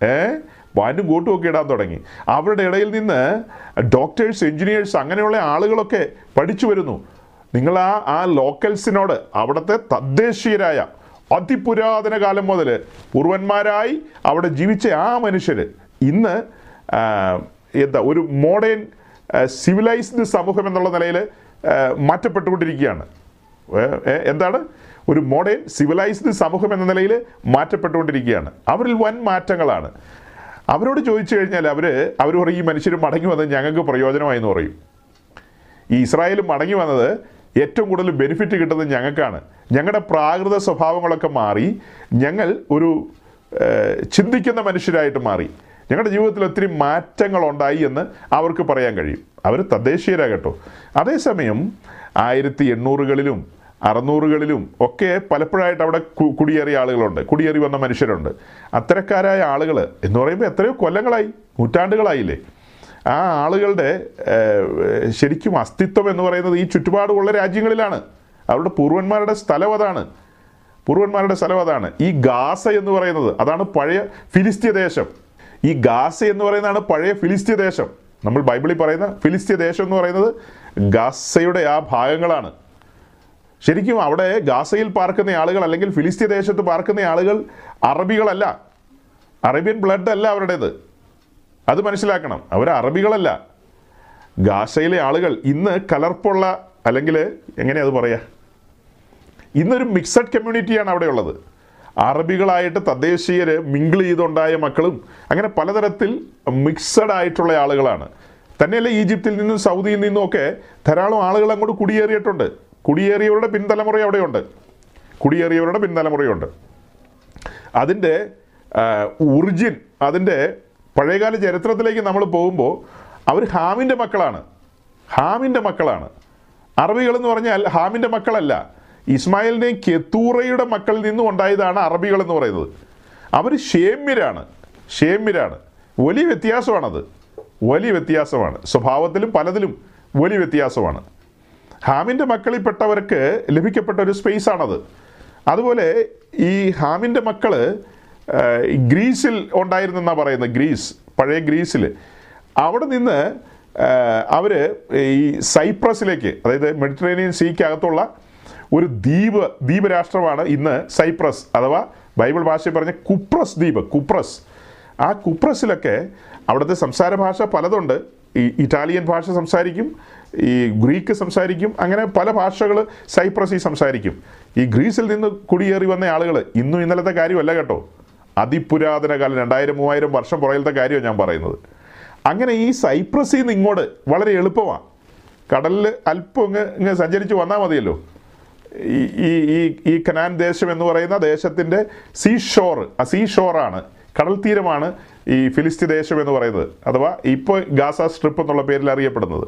ഏ? പാന്റും കൂട്ടും ഒക്കെ ഇടാൻ തുടങ്ങി. അവരുടെ ഇടയിൽ നിന്ന് ഡോക്ടേഴ്സ് എഞ്ചിനീയേഴ്സ് അങ്ങനെയുള്ള ആളുകളൊക്കെ പഠിച്ചു വരുന്നു. നിങ്ങൾ ആ ആ ലോക്കൽസിനോട് അവിടുത്തെ തദ്ദേശീയരായ അതിപുരാതന കാലം മുതൽ പൂർവന്മാരായി അവിടെ ജീവിച്ച ആ മനുഷ്യർ ഇന്ന് എന്താ ഒരു മോഡേൺ സിവിലൈസ്ഡ് സമൂഹം എന്നുള്ള നിലയിൽ മാറ്റപ്പെട്ടുകൊണ്ടിരിക്കുകയാണ്. എന്താണ്? ഒരു മോഡേൺ സിവിലൈസ്ഡ് സമൂഹം എന്ന നിലയിൽ മാറ്റപ്പെട്ടുകൊണ്ടിരിക്കുകയാണ്. അവരിൽ വൻ മാറ്റങ്ങളാണ് അവരോട് ചോദിച്ചു കഴിഞ്ഞാൽ അവർ അവർ പറയും ഈ മനുഷ്യർ മടങ്ങി വന്നത് ഞങ്ങൾക്ക് പ്രയോജനമായി എന്ന് പറയും. ഈ ഇസ്രായേൽ മടങ്ങി വന്നത് ഏറ്റവും കൂടുതൽ ബെനിഫിറ്റ് കിട്ടുന്നത് ഞങ്ങൾക്കാണ്. ഞങ്ങളുടെ പ്രാകൃത സ്വഭാവങ്ങളൊക്കെ മാറി ഞങ്ങൾ ഒരു ചിന്തിക്കുന്ന മനുഷ്യരായിട്ട് മാറി. ഞങ്ങളുടെ ജീവിതത്തിൽ ഒത്തിരി മാറ്റങ്ങളുണ്ടായി എന്ന് അവർക്ക് പറയാൻ കഴിയും. അവർ തദ്ദേശീയരാകട്ടോ അതേസമയം ആയിരത്തി എണ്ണൂറുകളിലും അറുന്നൂറുകളിലും ഒക്കെ പലപ്പോഴായിട്ട് അവിടെ കുടിയേറിയ ആളുകളുണ്ട്. കുടിയേറി വന്ന മനുഷ്യരുണ്ട്. അത്തരക്കാരായ ആളുകൾ എന്ന് പറയുമ്പോൾ എത്രയോ കൊല്ലങ്ങളായി നൂറ്റാണ്ടുകളായില്ലേ? ആ ആളുകളുടെ ശരിക്കും അസ്തിത്വം എന്ന് പറയുന്നത് ഈ ചുറ്റുപാടുമുള്ള രാജ്യങ്ങളിലാണ്. അവരുടെ പൂർവന്മാരുടെ സ്ഥലം അതാണ്. പൂർവന്മാരുടെ സ്ഥലം അതാണ്. ഈ ഗാസ എന്ന് പറയുന്നത് അതാണ് പഴയ ഫിലിസ്തീയ ദേശം. ഈ ഗാസ എന്ന് പറയുന്നതാണ് പഴയ ഫിലിസ്തീയ ദേശം. നമ്മൾ ബൈബിളിൽ പറയുന്ന ഫിലിസ്തീയ ദേശം എന്ന് പറയുന്നത് ഗാസയുടെ ആ ഭാഗങ്ങളാണ്. ശരിക്കും അവിടെ ഗാസയിൽ പാർക്കുന്ന ആളുകൾ അല്ലെങ്കിൽ ഫിലിസ്തീൻ ദേശത്ത് പാർക്കുന്ന ആളുകൾ അറബികളല്ല. അറേബ്യൻ ബ്ലഡ് അല്ല അവരുടേത്. അത് മനസ്സിലാക്കണം. അവർ അറബികളല്ല. ഗാസയിലെ ആളുകൾ ഇന്ന് കലർപ്പുള്ള അല്ലെങ്കിൽ എങ്ങനെയാ അത് പറയാ? ഇന്നൊരു മിക്സഡ് കമ്മ്യൂണിറ്റിയാണ് അവിടെ ഉള്ളത്. അറബികളായിട്ട് തദ്ദേശീയർ മിങ്കിൾ ചെയ്തുണ്ടായ മക്കളും അങ്ങനെ പലതരത്തിൽ മിക്സഡ് ആയിട്ടുള്ള ആളുകളാണ്. തന്നെയല്ല ഈജിപ്തിൽ നിന്നും സൗദിയിൽ നിന്നും ഒക്കെ ധാരാളം ആളുകൾ അങ്ങോട്ട് കുടിയേറിയിട്ടുണ്ട്. കുടിയേറിയവരുടെ പിൻതലമുറ അവിടെയുണ്ട്. കുടിയേറിയവരുടെ പിൻതലമുറയുണ്ട്. അതിന്റെ ഒറിജിൻ അതിന്റെ പഴയകാല ചരിത്രത്തിലേക്ക് നമ്മൾ പോകുമ്പോൾ അവർ ഹാമിന്റെ മക്കളാണ്. ഹാമിന്റെ മക്കളാണ്. അറബികളെന്ന് പറഞ്ഞാൽ ഹാമിന്റെ മക്കളല്ല. ഇസ്മായിലിനെയും കെത്തൂറയുടെ മക്കളിൽ നിന്നും ഉണ്ടായതാണ് അറബികളെന്ന് പറയുന്നത്. അവർ ഷേമ്യരാണ് ഷേമ്യരാണ് വലിയ വ്യത്യാസമാണത്. വലിയ വ്യത്യാസമാണ്. സ്വഭാവത്തിലും പലതിലും വലിയ വ്യത്യാസമാണ്. ഹാമിന്റെ മക്കളിൽപ്പെട്ടവർക്ക് ലഭിക്കപ്പെട്ട ഒരു സ്പേസ് ആണത് അതുപോലെ ഈ ഹാമിന്റെ മക്കൾ ഗ്രീസിൽ ഉണ്ടായിരുന്നെന്നാണ് പറയുന്നത് ഗ്രീസ് പഴയ ഗ്രീസിൽ. അവിടെ നിന്ന് അവർ ഈ സൈപ്രസിലേക്ക് അതായത് മെഡിറ്ററേനിയൻ സീക്കകത്തുള്ള ഒരു ദ്വീപ് ദ്വീപ് രാഷ്ട്രമാണ് ഇന്ന് സൈപ്രസ് അഥവാ ബൈബിൾ ഭാഷയിൽ പറഞ്ഞ കുപ്രസ് ദ്വീപ് കുപ്രസ്. ആ കുപ്രസിലൊക്കെ അവിടുത്തെ സംസാര ഭാഷ പലതുണ്ട്. ഈ ഇറ്റാലിയൻ ഭാഷ സംസാരിക്കും ഈ ഗ്രീക്ക് സംസാരിക്കും അങ്ങനെ പല ഭാഷകൾ സൈപ്രസി സംസാരിക്കും. ഈ ഗ്രീസിൽ നിന്ന് കുടിയേറി വന്ന ആളുകൾ ഇന്നും ഇന്നലത്തെ കാര്യമല്ല കേട്ടോ. അതിപുരാതന കാലം രണ്ടായിരം മൂവായിരം വർഷം പുറകിലത്തെ കാര്യമാണ് ഞാൻ പറയുന്നത്. അങ്ങനെ ഈ സൈപ്രസിൽ നിന്ന് ഇങ്ങോട്ട് വളരെ എളുപ്പമാണ്. കടലിൽ അല്പം ഇങ്ങ് ഇങ്ങ് സഞ്ചരിച്ച് വന്നാൽ മതിയല്ലോ. ഈ ഈ ഈ കനാൻ ദേശം എന്ന് പറയുന്ന ദേശത്തിന്റെ സീ ഷോർ ആ സീ ഷോറാണ് കടൽ തീരമാണ് ഈ ഫിലിസ്തീൻ ദേശം എന്ന് പറയുന്നത് അഥവാ ഇപ്പോൾ ഗാസ സ്ട്രിപ്പ് എന്നുള്ള പേരിൽ അറിയപ്പെടുന്നത്.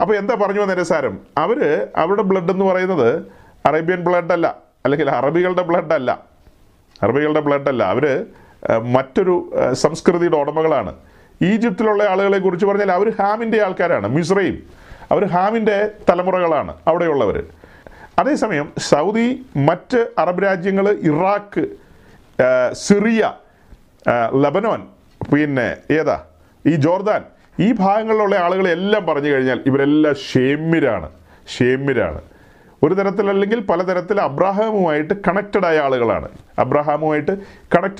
അപ്പോൾ എന്താ പറഞ്ഞു വന്ന സാരം അവർ അവരുടെ ബ്ലഡ് എന്ന് പറയുന്നത് അറേബ്യൻ ബ്ലഡ് അല്ല അല്ലെങ്കിൽ അറബികളുടെ ബ്ലഡ് അല്ല. അറബികളുടെ ബ്ലഡ് അല്ല. അവർ മറ്റൊരു സംസ്കൃതിയുടെ ഉടമകളാണ്. ഈജിപ്തിലുള്ള ആളുകളെ കുറിച്ച് പറഞ്ഞാൽ അവർ ഹാമിന്റെ ആൾക്കാരാണ് മിസ്രൈം അവർ ഹാമിന്റെ തലമുറകളാണ് അവിടെയുള്ളവർ അതേസമയം സൗദി മറ്റ് അറബ് രാജ്യങ്ങൾ ഇറാഖ് സിറിയ ലബനോൻ പിന്നെ ഏതാ? ഈ ജോർദാൻ ഈ ഭാഗങ്ങളിലുള്ള ആളുകളെല്ലാം പറഞ്ഞു കഴിഞ്ഞാൽ ഇവരെല്ലാം ഷേമ്യരാണ് ഷേമ്യരാണ് ഒരു തരത്തിലല്ലെങ്കിൽ പലതരത്തിൽ അബ്രാഹാമുമായിട്ട് ആയ ആളുകളാണ്. അബ്രഹാമുമായിട്ട്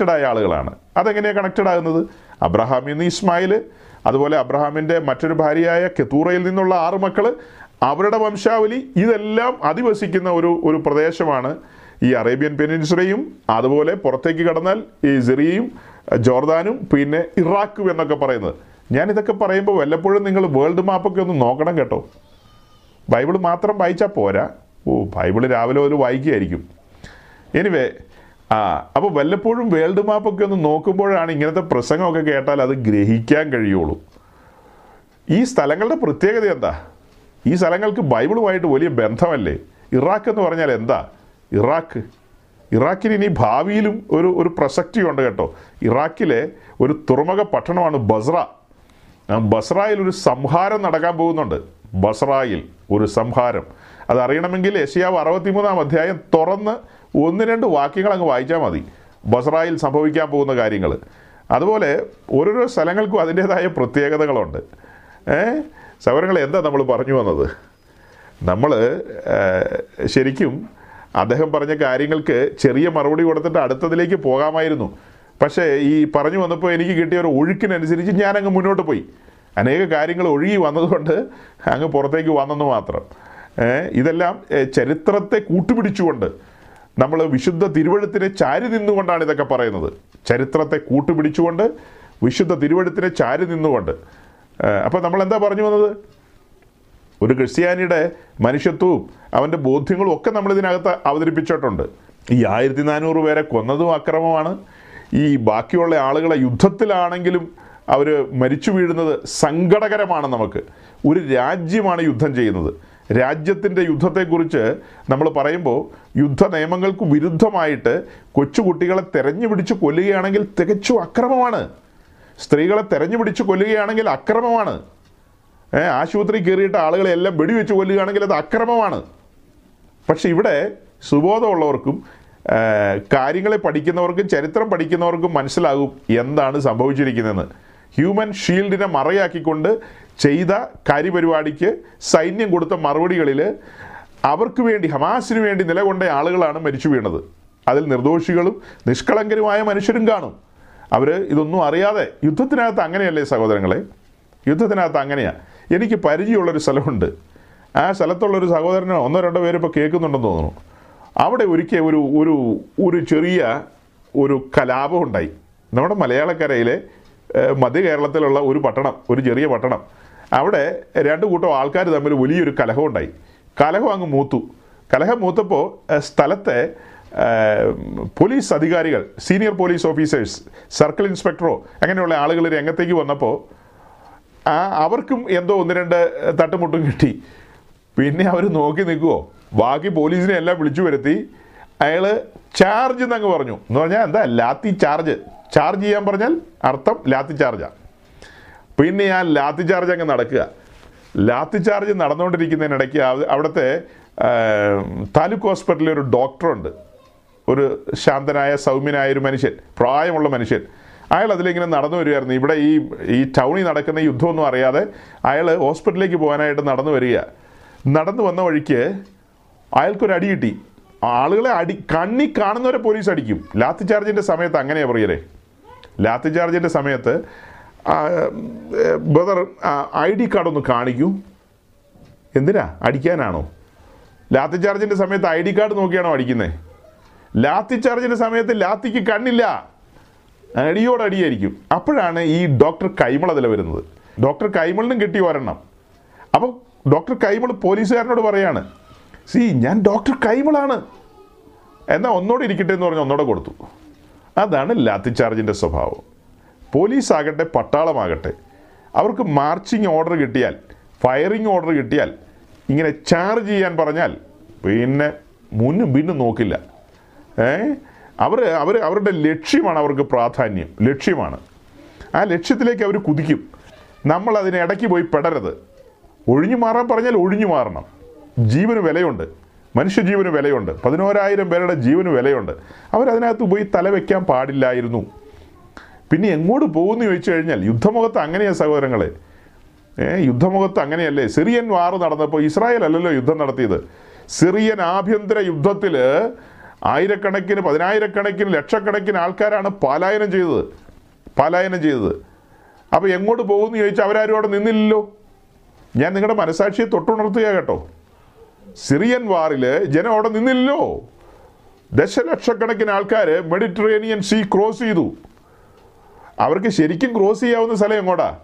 ആയ ആളുകളാണ്. അതെങ്ങനെയാണ് കണക്റ്റഡ് ആകുന്നത്? അബ്രഹാമിൽ നിന്ന് ഇസ്മായിൽ അതുപോലെ അബ്രഹാമിന്റെ മറ്റൊരു ഭാര്യയായ കെത്തൂറയിൽ നിന്നുള്ള ആറ് മക്കൾ അവരുടെ വംശാവലി ഇതെല്ലാം അധിവസിക്കുന്ന ഒരു ഒരു പ്രദേശമാണ് ഈ അറേബ്യൻ പെനിൻസുലയും അതുപോലെ പുറത്തേക്ക് കടന്നാൽ ഈ സിറിയയും ജോർദാനും പിന്നെ ഇറാഖും എന്നൊക്കെ പറയുന്നത്. ഞാൻ ഇതൊക്കെ പറയുമ്പോൾ വല്ലപ്പോഴും നിങ്ങൾ വേൾഡ് മാപ്പൊക്കെ ഒന്ന് നോക്കണം കേട്ടോ. ബൈബിൾ മാത്രം വായിച്ചാൽ പോരാ. ഓ ബൈബിൾ രാവിലെ ഒരു വായിക്കുകയായിരിക്കും. എനിവേ ആ അപ്പോൾ വല്ലപ്പോഴും വേൾഡ് മാപ്പൊക്കെ ഒന്ന് നോക്കുമ്പോഴാണ് ഇങ്ങനത്തെ പ്രസംഗമൊക്കെ കേട്ടാൽ അത് ഗ്രഹിക്കാൻ കഴിയുള്ളൂ. ഈ സ്ഥലങ്ങളുടെ പ്രത്യേകത എന്താ? ഈ സ്ഥലങ്ങൾക്ക് ബൈബിളുമായിട്ട് വലിയ ബന്ധമല്ലേ? ഇറാഖ് എന്ന് പറഞ്ഞാൽ എന്താ? ഇറാഖ്. ഇറാഖിന് ഇനി ഭാവിയിലും ഒരു ഒരു പ്രസക്തി ഉണ്ട് കേട്ടോ. ഇറാഖിലെ ഒരു തുറമുഖ പട്ടണമാണ് ബസ്ര. ബസ്രായിൽ ഒരു സംഹാരം നടക്കാൻ പോകുന്നുണ്ട്. ബസ്രായിൽ ഒരു സംഹാരം. അതറിയണമെങ്കിൽ യശയാവ് അറുപത്തിമൂന്നാം അധ്യായം തുറന്ന് ഒന്ന് രണ്ട് വാക്യങ്ങൾ അങ്ങ് വായിച്ചാൽ മതി. ബസ്രായിൽ സംഭവിക്കാൻ പോകുന്ന കാര്യങ്ങൾ അതുപോലെ ഓരോരോ സ്ഥലങ്ങൾക്കും അതിന്റേതായ പ്രത്യേകതകളുണ്ട്. ഏ? സൗകര്യങ്ങൾ എന്താ നമ്മൾ പറഞ്ഞു വന്നത്? നമ്മൾ ശരിക്കും അദ്ദേഹം പറഞ്ഞ കാര്യങ്ങൾക്ക് ചെറിയ മറുപടി കൊടുത്തിട്ട് അടുത്തതിലേക്ക് പോകാമായിരുന്നു. പക്ഷേ ഈ പറഞ്ഞു വന്നപ്പോൾ എനിക്ക് കിട്ടിയ ഒരു ഒഴുക്കിനനുസരിച്ച് ഞാനങ്ങ് മുന്നോട്ട് പോയി. അനേക കാര്യങ്ങൾ ഒഴുകി വന്നതുകൊണ്ട് അങ്ങ് പുറത്തേക്ക് വന്നെന്ന് മാത്രം. ഇതെല്ലാം ചരിത്രത്തെ കൂട്ടുപിടിച്ചുകൊണ്ട് നമ്മൾ വിശുദ്ധ തിരുവഴുത്തിനെ ചാരി നിന്നുകൊണ്ടാണ് ഇതൊക്കെ പറയുന്നത്. ചരിത്രത്തെ കൂട്ടുപിടിച്ചുകൊണ്ട് വിശുദ്ധ തിരുവഴുത്തിനെ ചാരി നിന്നുകൊണ്ട്. അപ്പോൾ നമ്മൾ എന്താ പറഞ്ഞു വന്നത്? ഒരു ക്രിസ്ത്യാനിയുടെ മനുഷ്യത്വവും അവന്റെ ബോധ്യങ്ങളും ഒക്കെ നമ്മൾ ഇതിനകത്ത് അവതരിപ്പിച്ചിട്ടുണ്ട്. ഈ ആയിരത്തി നാനൂറ് പേരെ കൊന്നതും അക്രമമാണ്. ഈ ബാക്കിയുള്ള ആളുകളെ യുദ്ധത്തിലാണെങ്കിലും അവർ മരിച്ചു വീഴുന്നത് സങ്കടകരമാണ് നമുക്ക്. ഒരു രാജ്യമാണ് യുദ്ധം ചെയ്യുന്നത്. രാജ്യത്തിന്റെ യുദ്ധത്തെക്കുറിച്ച് നമ്മൾ പറയുമ്പോൾ യുദ്ധ നിയമങ്ങൾക്ക് വിരുദ്ധമായിട്ട് കൊച്ചുകുട്ടികളെ തെരഞ്ഞു പിടിച്ച് കൊല്ലുകയാണെങ്കിൽ തികച്ചു അക്രമമാണ്. സ്ത്രീകളെ തെരഞ്ഞു പിടിച്ച് കൊല്ലുകയാണെങ്കിൽ അക്രമമാണ്. ആശുപത്രി കയറിയിട്ട് ആളുകളെ എല്ലാം വെടിവെച്ച് കൊല്ലുകയാണെങ്കിൽ അത് അക്രമമാണ്. പക്ഷെ ഇവിടെ സുബോധമുള്ളവർക്കും കാര്യങ്ങളെ പഠിക്കുന്നവർക്കും ചരിത്രം പഠിക്കുന്നവർക്കും മനസ്സിലാകും എന്താണ് സംഭവിച്ചിരിക്കുന്നതെന്ന്. ഹ്യൂമൻ ഷീൽഡിനെ മറയാക്കിക്കൊണ്ട് ചെയ്ത കാര്യപരിപാടിക്ക് സൈന്യം കൊടുത്ത മറുപടികളിൽ അവർക്ക് വേണ്ടി ഹമാസിന് വേണ്ടി നിലകൊണ്ട ആളുകളാണ് മരിച്ചു വീണത്. അതിൽ നിർദോഷികളും നിഷ്കളങ്കരുമായ മനുഷ്യരും കാണും. അവർ ഇതൊന്നും അറിയാതെ യുദ്ധത്തിനകത്ത് അങ്ങനെയല്ലേ സഹോദരങ്ങളെ? യുദ്ധത്തിനകത്ത് അങ്ങനെയാണ് എനിക്ക് പരിചയമുള്ളൊരു സ്ഥലമുണ്ട്. ആ സ്ഥലത്തുള്ളൊരു സഹോദരനോ ഒന്നോ രണ്ടോ പേര് കേൾക്കുന്നുണ്ടെന്ന് തോന്നുന്നു. അവിടെ ഒരിക്കൽ ഒരു ഒരു ഒരു ചെറിയ ഒരു കലാപം ഉണ്ടായി നമ്മുടെ മലയാളക്കരയിലെ മധ്യ കേരളത്തിലുള്ള ഒരു പട്ടണം ഒരു ചെറിയ പട്ടണം. അവിടെ രണ്ട് കൂട്ടം ആൾക്കാർ തമ്മിൽ വലിയൊരു കലഹം ഉണ്ടായി കലഹം അങ്ങ് മൂത്തു. കലഹം മൂത്തപ്പോൾ സ്ഥലത്തെ പോലീസ് അധികാരികൾ സീനിയർ പോലീസ് ഓഫീസേഴ്സ് സർക്കിൾ ഇൻസ്പെക്ടറോ അങ്ങനെയുള്ള ആളുകൾ രംഗത്തേക്ക് വന്നപ്പോൾ അവർക്കും എന്തോ ഒന്ന് രണ്ട് തട്ടുമുട്ടും കിട്ടി. പിന്നെ അവർ നോക്കി നിൽക്കുവോ? ബാക്കി പോലീസിനെ എല്ലാം വിളിച്ചു വരുത്തി. അയാൾ ചാർജ് എന്നങ്ങ് പറഞ്ഞു. എന്ന് പറഞ്ഞാൽ എന്താ? ലാത്തി ചാർജ് ചാർജ് ചെയ്യാൻ പറഞ്ഞാൽ അർത്ഥം ലാത്തി ചാർജാണ് പിന്നെ ആ ലാത്തി ചാർജ് അങ്ങ് നടക്കുക. ലാത്തി ചാർജ് നടന്നുകൊണ്ടിരിക്കുന്നതിനിടയ്ക്ക് അവ- അവിടുത്തെ താലൂക്ക് ഹോസ്പിറ്റലിൽ ഒരു ഡോക്ടറുണ്ട് ഒരു ശാന്തനായ സൗമ്യനായ ഒരു മനുഷ്യൻ പ്രായമുള്ള മനുഷ്യൻ. അയാൾ അതിലിങ്ങനെ നടന്നു വരികയായിരുന്നു. ഇവിടെ ഈ ഈ ടൗണിൽ നടക്കുന്ന യുദ്ധമൊന്നും അറിയാതെ അയാൾ ഹോസ്പിറ്റലിലേക്ക് പോകാനായിട്ട് നടന്നു വരിക. നടന്നു വന്ന വഴിക്ക് അയാൾക്കൊരു അടി കിട്ടി. ആളുകളെ അടി കണ്ണി കാണുന്നവരെ പോലീസ് അടിക്കും. ലാത്തി ചാർജിന്റെ സമയത്ത് അങ്ങനെയാണ് പറയലേ. ലാത്തി ചാർജിന്റെ സമയത്ത് ബ്രദർ ഐ ഡി കാർഡ് ഒന്ന് കാണിക്കൂ. എന്തിനാ? അടിക്കാനാണോ? ലാത്തി ചാർജിന്റെ സമയത്ത് ഐ ഡി കാർഡ് നോക്കിയാണോ അടിക്കുന്നത് ലാത്തി ചാർജിന്റെ സമയത്ത് ലാത്തിക്ക് കണ്ണില്ല. അടിയോട് അടിയായിരിക്കും. അപ്പോഴാണ് ഈ ഡോക്ടർ കൈമൾ അതിൽ വരുന്നത്. ഡോക്ടർ കൈമളിനും കിട്ടി വരണം അപ്പോൾ ഡോക്ടർ കൈമൾ പോലീസുകാരനോട് പറയാണ് സി ഞാൻ ഡോക്ടർ കൈമളാണ്. എന്നാൽ ഒന്നോടെ ഇരിക്കട്ടെ എന്ന് പറഞ്ഞ് ഒന്നോടെ കൊടുത്തു. അതാണ് ലാത്തി ചാർജിന്റെ സ്വഭാവം. പോലീസ് ആകട്ടെ പട്ടാളമാകട്ടെ അവർക്ക് മാർച്ചിങ് ഓർഡർ കിട്ടിയാൽ ഫയറിങ് ഓർഡർ കിട്ടിയാൽ ഇങ്ങനെ ചാർജ് ചെയ്യാൻ പറഞ്ഞാൽ പിന്നെ മുന്നും പിന്നും നോക്കില്ല. ഏ? അവർ അവർ അവരുടെ ലക്ഷ്യമാണ് അവർക്ക് പ്രാധാന്യം ലക്ഷ്യമാണ്. ആ ലക്ഷ്യത്തിലേക്ക് അവർ കുതിക്കും. നമ്മൾ അതിന് പോയി പെടരുത്. ഒഴിഞ്ഞു മാറാൻ പറഞ്ഞാൽ ഒഴിഞ്ഞു മാറണം. ജീവന് വിലയുണ്ട്. മനുഷ്യജീവന് വിലയുണ്ട്. പതിനോരായിരം പേരുടെ ജീവന് വിലയുണ്ട്. അവരതിനകത്ത് പോയി തലവെക്കാൻ പാടില്ലായിരുന്നു. പിന്നെ എങ്ങോട്ട് പോകുന്നു ചോദിച്ചു കഴിഞ്ഞാൽ യുദ്ധമുഖത്ത് അങ്ങനെയാ സഹോദരങ്ങളെ. യുദ്ധമുഖത്ത് അങ്ങനെയല്ലേ? സിറിയൻ വാർ നടന്നപ്പോൾ ഇസ്രായേൽ അല്ലല്ലോ യുദ്ധം നടത്തിയത്. സിറിയൻ ആഭ്യന്തര യുദ്ധത്തിൽ ആയിരക്കണക്കിന് പതിനായിരക്കണക്കിന് ലക്ഷക്കണക്കിന് ആൾക്കാരാണ് പലായനം ചെയ്തത്. പലായനം ചെയ്തത്. അപ്പോൾ എങ്ങോട്ട് പോകുന്നു ചോദിച്ചാൽ അവരാരും അവിടെ നിന്നില്ലല്ലോ. ഞാൻ നിങ്ങളുടെ മനസാക്ഷിയെ തൊട്ടുണർത്തുക കേട്ടോ. സിറിയൻ വാറിൽ ജനം അവിടെ നിന്നില്ലല്ലോ. ദശലക്ഷക്കണക്കിന് ആൾക്കാർ മെഡിറ്ററേനിയൻ സീ ക്രോസ് ചെയ്തു. അവർക്ക് ശരിക്കും ക്രോസ് ചെയ്യാവുന്ന സ്ഥലം എങ്ങോട്ടാ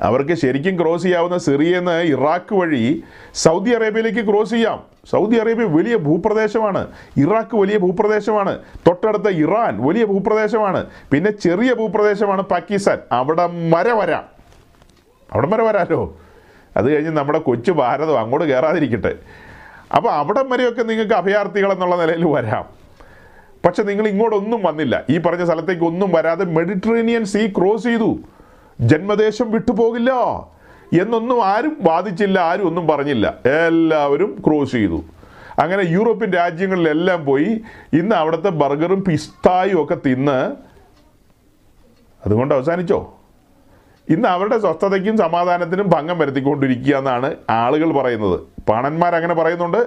അവർക്ക് ശരിക്കും ക്രോസ് ചെയ്യാവുന്ന സിറിയെന്ന് ഇറാഖ് വഴി സൗദി അറേബ്യയിലേക്ക് ക്രോസ് ചെയ്യാം. സൗദി അറേബ്യ വലിയ ഭൂപ്രദേശമാണ്. ഇറാഖ് വലിയ ഭൂപ്രദേശമാണ്. തൊട്ടടുത്ത ഇറാൻ വലിയ ഭൂപ്രദേശമാണ്. പിന്നെ ചെറിയ ഭൂപ്രദേശമാണ് പാകിസ്ഥാൻ. അവിടെ വരെ വരാം. അവിടെ വരെ വരാലോ? അത് കഴിഞ്ഞ് നമ്മുടെ കൊച്ചു ഭാരതം അങ്ങോട്ട് കയറാതിരിക്കട്ടെ. അപ്പോൾ അവിടം വരെയൊക്കെ നിങ്ങൾക്ക് അഭയാർത്ഥികൾ എന്നുള്ള നിലയിൽ വരാം. പക്ഷെ നിങ്ങൾ ഇങ്ങോട്ടൊന്നും വന്നില്ല. ഈ പറഞ്ഞ സ്ഥലത്തേക്ക് ഒന്നും വരാതെ മെഡിറ്ററേനിയൻ സീ ക്രോസ് ചെയ്തു. ജന്മദേശം വിട്ടുപോകില്ല. എന്നൊന്നും ആരും വാദിച്ചില്ല ആരും ഒന്നും പറഞ്ഞില്ല. എല്ലാവരും ക്രോസ് ചെയ്തു. അങ്ങനെ യൂറോപ്യൻ രാജ്യങ്ങളിലെല്ലാം പോയി. ഇന്ന് അവിടുത്തെ ബർഗറും പിസ്തായും ഒക്കെ തിന്ന്. അതുകൊണ്ട് അവസാനിച്ചോ? ഇന്ന് അവരുടെ സ്വസ്ഥതയ്ക്കും സമാധാനത്തിനും ഭംഗം വരുത്തിക്കൊണ്ടിരിക്കുക എന്നാണ് ആളുകൾ പറയുന്നത്. പാണന്മാർ അങ്ങനെ പറയുന്നുണ്ട്.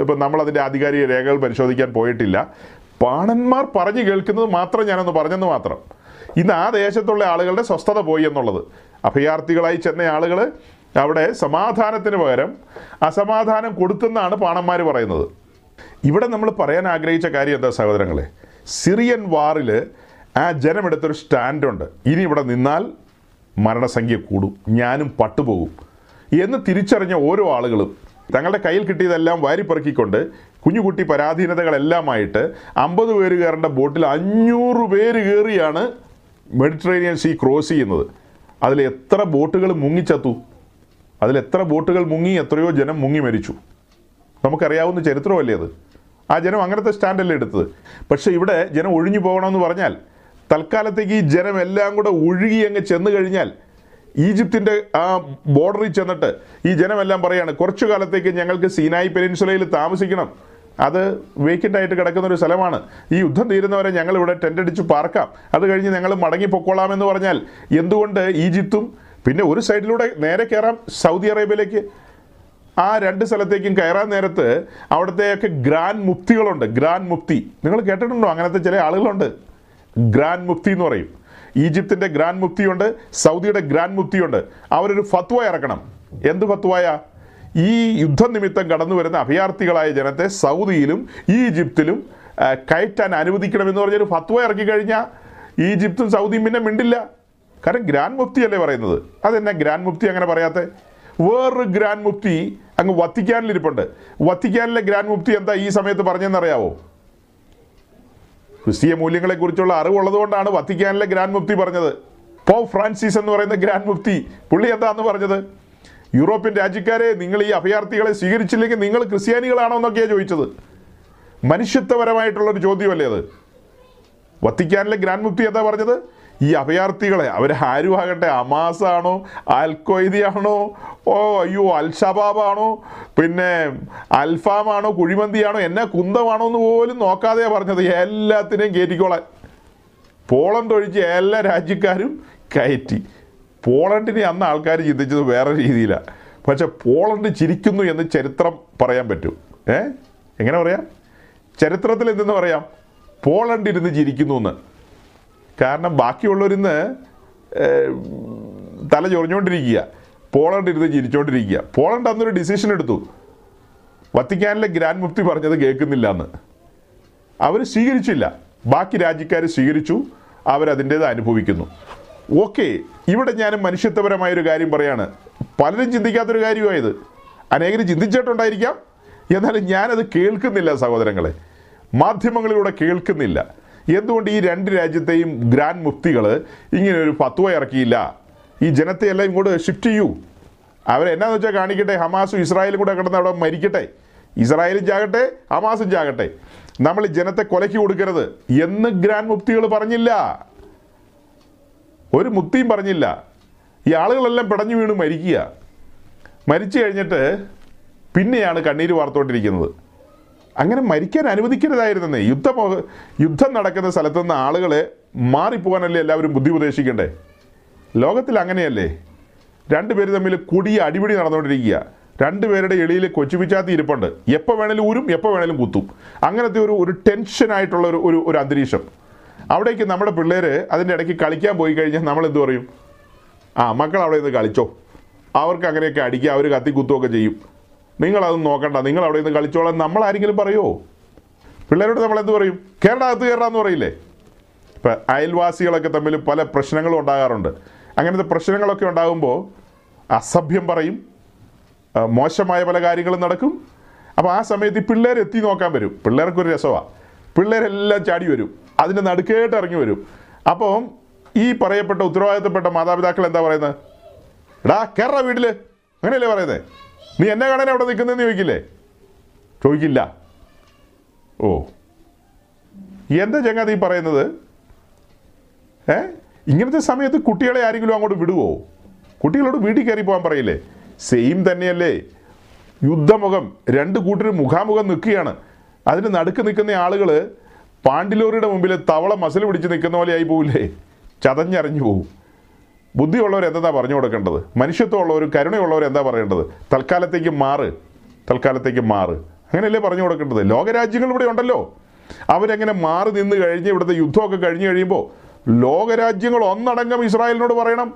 ഇപ്പം നമ്മളതിന്റെ ആധികാരിക രേഖകൾ പരിശോധിക്കാൻ പോയിട്ടില്ല. പാണന്മാർ പറഞ്ഞു കേൾക്കുന്നത് മാത്രം ഞാനൊന്ന് പറഞ്ഞെന്ന് മാത്രം. ഇന്ന് ആ ദേശത്തുള്ള ആളുകളുടെ സ്വസ്ഥത പോയി എന്നുള്ളത്. അഭയാർത്ഥികളായി ചെന്ന ആളുകൾ അവിടെ സമാധാനത്തിന് പകരം അസമാധാനം കൊടുത്തെന്നാണ് പാണന്മാർ പറയുന്നത്. ഇവിടെ നമ്മൾ പറയാൻ ആഗ്രഹിച്ച കാര്യം എന്താ സഹോദരങ്ങളെ? സിറിയൻ വാറിൽ ആ ജനമെടുത്തൊരു സ്റ്റാൻഡുണ്ട്. ഇനി ഇവിടെ നിന്നാൽ മരണസംഖ്യ കൂടും. ഞാനും പട്ടുപോകും. എന്ന് തിരിച്ചറിഞ്ഞ ഓരോ ആളുകളും തങ്ങളുടെ കയ്യിൽ കിട്ടിയതെല്ലാം വാരിപ്പെറുക്കിക്കൊണ്ട് കുഞ്ഞുകുട്ടി പരാധീനതകളെല്ലാമായിട്ട് അമ്പത് പേര് കയറേണ്ട ബോട്ടിൽ അഞ്ഞൂറ് പേര് കയറിയാണ് മെഡിറ്ററേനിയൻ സീ ക്രോസ് ചെയ്യുന്നത്. അതിൽ എത്ര ബോട്ടുകൾ മുങ്ങിച്ചത്തു. അതിൽ എത്ര ബോട്ടുകൾ മുങ്ങി എത്രയോ ജനം മുങ്ങി മരിച്ചു. നമുക്കറിയാവുന്ന ചരിത്രമല്ലേ അത്? ആ ജനം അങ്ങനത്തെ സ്റ്റാൻഡല്ലേ എടുത്തത്. പക്ഷേ ഇവിടെ ജനം ഒഴിഞ്ഞു പോകണമെന്ന് പറഞ്ഞാൽ തൽക്കാലത്തേക്ക് ഈ ജനം എല്ലാം കൂടെ ഒഴുകി അങ്ങ് ചെന്നു കഴിഞ്ഞാൽ ഈജിപ്തിന്റെ ആ ബോർഡറിൽ ചെന്നിട്ട് ഈ ജനമെല്ലാം പറയാണ് കുറച്ചു കാലത്തേക്ക് ഞങ്ങൾക്ക് സീനായി പെനിൻസുലയിൽ താമസിക്കണം. അത് വേക്കന്റ് ആയിട്ട് കിടക്കുന്ന ഒരു സ്ഥലമാണ്. ഈ യുദ്ധം തീരുന്നവരെ ഞങ്ങൾ ഇവിടെ ടെന്റ് അടിച്ച് പാർക്കാം. അത് കഴിഞ്ഞ് ഞങ്ങൾ മടങ്ങി പൊക്കോളാമെന്ന് പറഞ്ഞാൽ എന്തുകൊണ്ട് ഈജിപ്തും പിന്നെ ഒരു സൈഡിലൂടെ നേരെ കയറാം സൗദി അറേബ്യയിലേക്ക്? ആ രണ്ട് സ്ഥലത്തേക്കും കയറാൻ നേരത്ത് അവിടുത്തെയൊക്കെ ഗ്രാൻഡ് മുക്തികളുണ്ട് ഗ്രാൻഡ് മുക്തി നിങ്ങൾ കേട്ടിട്ടുണ്ടോ? അങ്ങനത്തെ ചില ആളുകളുണ്ട്. ഗ്രാൻഡ് മുഫ്തി എന്ന് പറയും. ഈജിപ്തിന്റെ ഗ്രാൻഡ് മുഫ്തിയുണ്ട് സൗദിയുടെ ഗ്രാൻഡ് മുഫ്തിയുണ്ട്. അവരൊരു ഫത്വ ഇറക്കണം. എന്ത് ഫത്വയ? ഈ യുദ്ധം നിമിത്തം കടന്നു വരുന്ന അഭയാർത്ഥികളായ ജനത്തെ സൗദിയിലും ഈജിപ്തിലും കയറ്റാൻ അനുവദിക്കണമെന്ന് പറഞ്ഞൊരു ഫത്വ ഇറക്കി കഴിഞ്ഞാൽ ഈജിപ്തും സൗദിയും പിന്നെ മിണ്ടില്ല. കാരണം ഗ്രാൻഡ് മുഫ്തി അല്ലേ പറയുന്നത്? അതെന്നെ ഗ്രാൻഡ് മുഫ്തി അങ്ങനെ പറയാത്തെ? വേറൊരു ഗ്രാൻഡ് മുഫ്തി അങ്ങ് വത്തിക്കാനിലിരിപ്പുണ്ട്. വത്തിക്കാനിലെ ഗ്രാൻഡ് മുഫ്തി എന്താ ഈ സമയത്ത് പറഞ്ഞെന്നറിയാവോ? ക്രിസ്തീയ മൂല്യങ്ങളെക്കുറിച്ചുള്ള അറിവുള്ളതുകൊണ്ടാണ് വത്തിക്കാനിലെ ഗ്രാൻഡ് മുഫ്തി പറഞ്ഞത്. പോ ഫ്രാൻസിസ് എന്ന് പറയുന്ന ഗ്രാൻഡ് മുഫ്തി. പുള്ളി എന്താന്ന് പറഞ്ഞത്? യൂറോപ്യൻ രാജ്യക്കാരെ നിങ്ങൾ ഈ അഭയാർത്ഥികളെ സ്വീകരിച്ചില്ലെങ്കിൽ നിങ്ങൾ ക്രിസ്ത്യാനികളാണോ എന്നൊക്കെയാണ് ചോദിച്ചത്. മനുഷ്യത്വപരമായിട്ടുള്ളൊരു ചോദ്യമല്ലേ അത്? വത്തിക്കാനിലെ ഗ്രാൻഡ് മുഫ്തി എന്താ പറഞ്ഞത്? ഈ അഭയാർത്ഥികളെ അവർ ആരും ആകട്ടെ അമാസാണോ അൽക്കൊയ്തിയാണോ ഓ അയ്യോ അൽഷബാബാണോ പിന്നെ അൽഫാമാണോ കുഴിമന്തിയാണോ എന്നാ കുന്തമാണോ എന്ന് പോലും നോക്കാതെയാണ് പറഞ്ഞത്. എല്ലാത്തിനെയും കയറ്റിക്കോളാൻ പോളണ്ട് ഒഴിച്ച് എല്ലാ രാജ്യക്കാരും കയറ്റി. പോളണ്ടിനെ അന്ന് ആൾക്കാർ ചിന്തിച്ചത് വേറെ രീതിയിലാണ് പക്ഷെ പോളണ്ട് ചിരിക്കുന്നു എന്ന് ചരിത്രം പറയാൻ പറ്റും. ഏ? എങ്ങനെ പറയാം? ചരിത്രത്തിൽ എന്തെന്ന് പറയാം? പോളണ്ട് ഇരുന്ന് ചിരിക്കുന്നു എന്ന്. കാരണം ബാക്കിയുള്ളവരിന്ന് തല ചൊറിഞ്ഞുകൊണ്ടിരിക്കുക. പോളണ്ട് ഇരുന്ന് ചിരിച്ചുകൊണ്ടിരിക്കുക. പോളണ്ട് അന്നൊരു ഡിസിഷൻ എടുത്തു. വത്തിക്കാനിലെ ഗ്രാൻഡ് മുഫ്തി പറഞ്ഞത് കേൾക്കുന്നില്ല എന്ന് അവർ സ്വീകരിച്ചില്ല. ബാക്കി രാജ്യക്കാർ സ്വീകരിച്ചു. അവരതിന്റേത് അനുഭവിക്കുന്നു. ഓക്കെ ഇവിടെ ഞാൻ മനുഷ്യത്വപരമായ ഒരു കാര്യം പറയാണ്. പലരും ചിന്തിക്കാത്തൊരു കാര്യമായത്. അനേകർ ചിന്തിച്ചിട്ടുണ്ടായിരിക്കാം. എന്നാലും ഞാനത് കേൾക്കുന്നില്ല സഹോദരങ്ങളെ. മാധ്യമങ്ങളിലൂടെ കേൾക്കുന്നില്ല. എന്തുകൊണ്ട് ഈ രണ്ട് രാജ്യത്തെയും ഗ്രാൻഡ് മുഫ്തികൾ ഇങ്ങനെ ഒരു ഫത്വ ഇറക്കിയില്ല? ഈ ജനത്തെ എല്ലാം ഇങ്ങോട്ട് ഷിഫ്റ്റ് ചെയ്യൂ. അവരെന്നാന്ന് വെച്ചാൽ കാണിക്കട്ടെ ഹമാസും ഇസ്രായേലും കൂടെ കിടന്ന് അവിടെ മരിക്കട്ടെ. ഇസ്രായേലും ചാകട്ടെ ഹമാസും ചാകട്ടെ നമ്മൾ ജനത്തെ കൊലയ്ക്ക് കൊടുക്കരുത്. എന്ന് ഗ്രാൻഡ് മുഫ്തികൾ പറഞ്ഞില്ല. ഒരു മുക്തിയും പറഞ്ഞില്ല. ഈ ആളുകളെല്ലാം പിടഞ്ഞു വീണ് മരിക്കുക. മരിച്ചു കഴിഞ്ഞിട്ട് പിന്നെയാണ് കണ്ണീര് വാർത്തുകൊണ്ടിരിക്കുന്നത് അങ്ങനെ മരിക്കാൻ അനുവദിക്കരുതായിരുന്നേ യുദ്ധ യുദ്ധം നടക്കുന്ന സ്ഥലത്തു നിന്ന് ആളുകളെ മാറിപ്പോകാനല്ലേ എല്ലാവരും ബുദ്ധി ഉപദേശിക്കണ്ടേ? ലോകത്തിൽ അങ്ങനെയല്ലേ? രണ്ടുപേര് തമ്മിൽ കുടിയ അടിപിടി നടന്നുകൊണ്ടിരിക്കുക. രണ്ടുപേരുടെ എളിയിൽ കൊച്ചുപിച്ചാത്തി ഇരിപ്പുണ്ട്. എപ്പോൾ വേണേലും ഊരും എപ്പോൾ വേണേലും കുത്തും. അങ്ങനത്തെ ഒരു ഒരു ടെൻഷനായിട്ടുള്ള ഒരു ഒരു ഒരു അന്തരീക്ഷം. അവിടേക്ക് നമ്മുടെ പിള്ളേർ അതിന്റെ ഇടയ്ക്ക് കളിക്കാൻ പോയി കഴിഞ്ഞാൽ നമ്മൾ എന്ത് പറയും? ആ മക്കൾ അവിടെ നിന്ന് കളിച്ചോ. അവർക്ക് അങ്ങനെയൊക്കെ അടിക്കുക അവർ കത്തി കുത്തുകയൊക്കെ ചെയ്യും. നിങ്ങളതൊന്നും നോക്കണ്ട. നിങ്ങൾ അവിടെ നിന്ന് കളിച്ചോളാൻ നമ്മൾ ആരെങ്കിലും പറയുമോ പിള്ളേരോട് നമ്മൾ എന്ത് പറയും? കയറട അകത്ത് കയറാന്ന് പറയില്ലേ? ഇപ്പം അയൽവാസികളൊക്കെ തമ്മിൽ പല പ്രശ്നങ്ങളും ഉണ്ടാകാറുണ്ട്. അങ്ങനത്തെ പ്രശ്നങ്ങളൊക്കെ ഉണ്ടാകുമ്പോൾ അസഭ്യം പറയും. മോശമായ പല കാര്യങ്ങളും നടക്കും. അപ്പോൾ ആ സമയത്ത് ഈ പിള്ളേർ എത്തി നോക്കാൻ വരും. പിള്ളേർക്കൊരു രസമാണ് പിള്ളേരെല്ലാം ചാടി വരും. അതിന്റെ നടുക്കേട്ട് ഇറങ്ങി വരും. അപ്പം ഈ പറയപ്പെട്ട ഉത്തരവാദിത്തപ്പെട്ട മാതാപിതാക്കൾ എന്താ പറയുന്നത്? എടാ കേരള വീട്ടിൽ അങ്ങനെയല്ലേ പറയുന്നത് നീ എന്നെ കാണാൻ അവിടെ നിൽക്കുന്നതെന്ന് ചോദിക്കില്ലേ? ചോദിക്കില്ല. ഓ. എന്താ ചങ്ങാതി പറയുന്നത്? ഏ? ഇങ്ങനത്തെ സമയത്ത് കുട്ടികളെ ആരെങ്കിലും അങ്ങോട്ട് വിടുവോ? കുട്ടികളോട് വീട്ടിൽ കയറി പോകാൻ പറയില്ലേ? സെയിം തന്നെയല്ലേ. യുദ്ധമുഖം രണ്ട് കൂട്ടരും മുഖാമുഖം നിൽക്കുകയാണ്. അതിന് നടുക്ക് നിൽക്കുന്ന ആളുകൾ പാണ്ടിലോറിയുടെ മുമ്പിൽ തവള മസിൽ പിടിച്ച് നിൽക്കുന്ന പോലെ ആയി പോവില്ലേ? ചതഞ്ഞറിഞ്ഞു പോവും. ബുദ്ധിയുള്ളവർ എന്താ പറഞ്ഞു കൊടുക്കേണ്ടത്? മനുഷ്യത്വമുള്ളവർ കരുണയുള്ളവർ എന്താ പറയേണ്ടത്? തൽക്കാലത്തേക്ക് മാറ്. തൽക്കാലത്തേക്ക് മാറ്. അങ്ങനെയല്ലേ പറഞ്ഞു കൊടുക്കേണ്ടത്? ലോകരാജ്യങ്ങൾ ഇവിടെ ഉണ്ടല്ലോ. അവരെങ്ങനെ മാറി നിന്ന് കഴിഞ്ഞ് ഇവിടുത്തെ യുദ്ധമൊക്കെ കഴിഞ്ഞ് കഴിയുമ്പോൾ ലോകരാജ്യങ്ങൾ ഒന്നടങ്കം ഇസ്രായേലിനോട് പറയണം.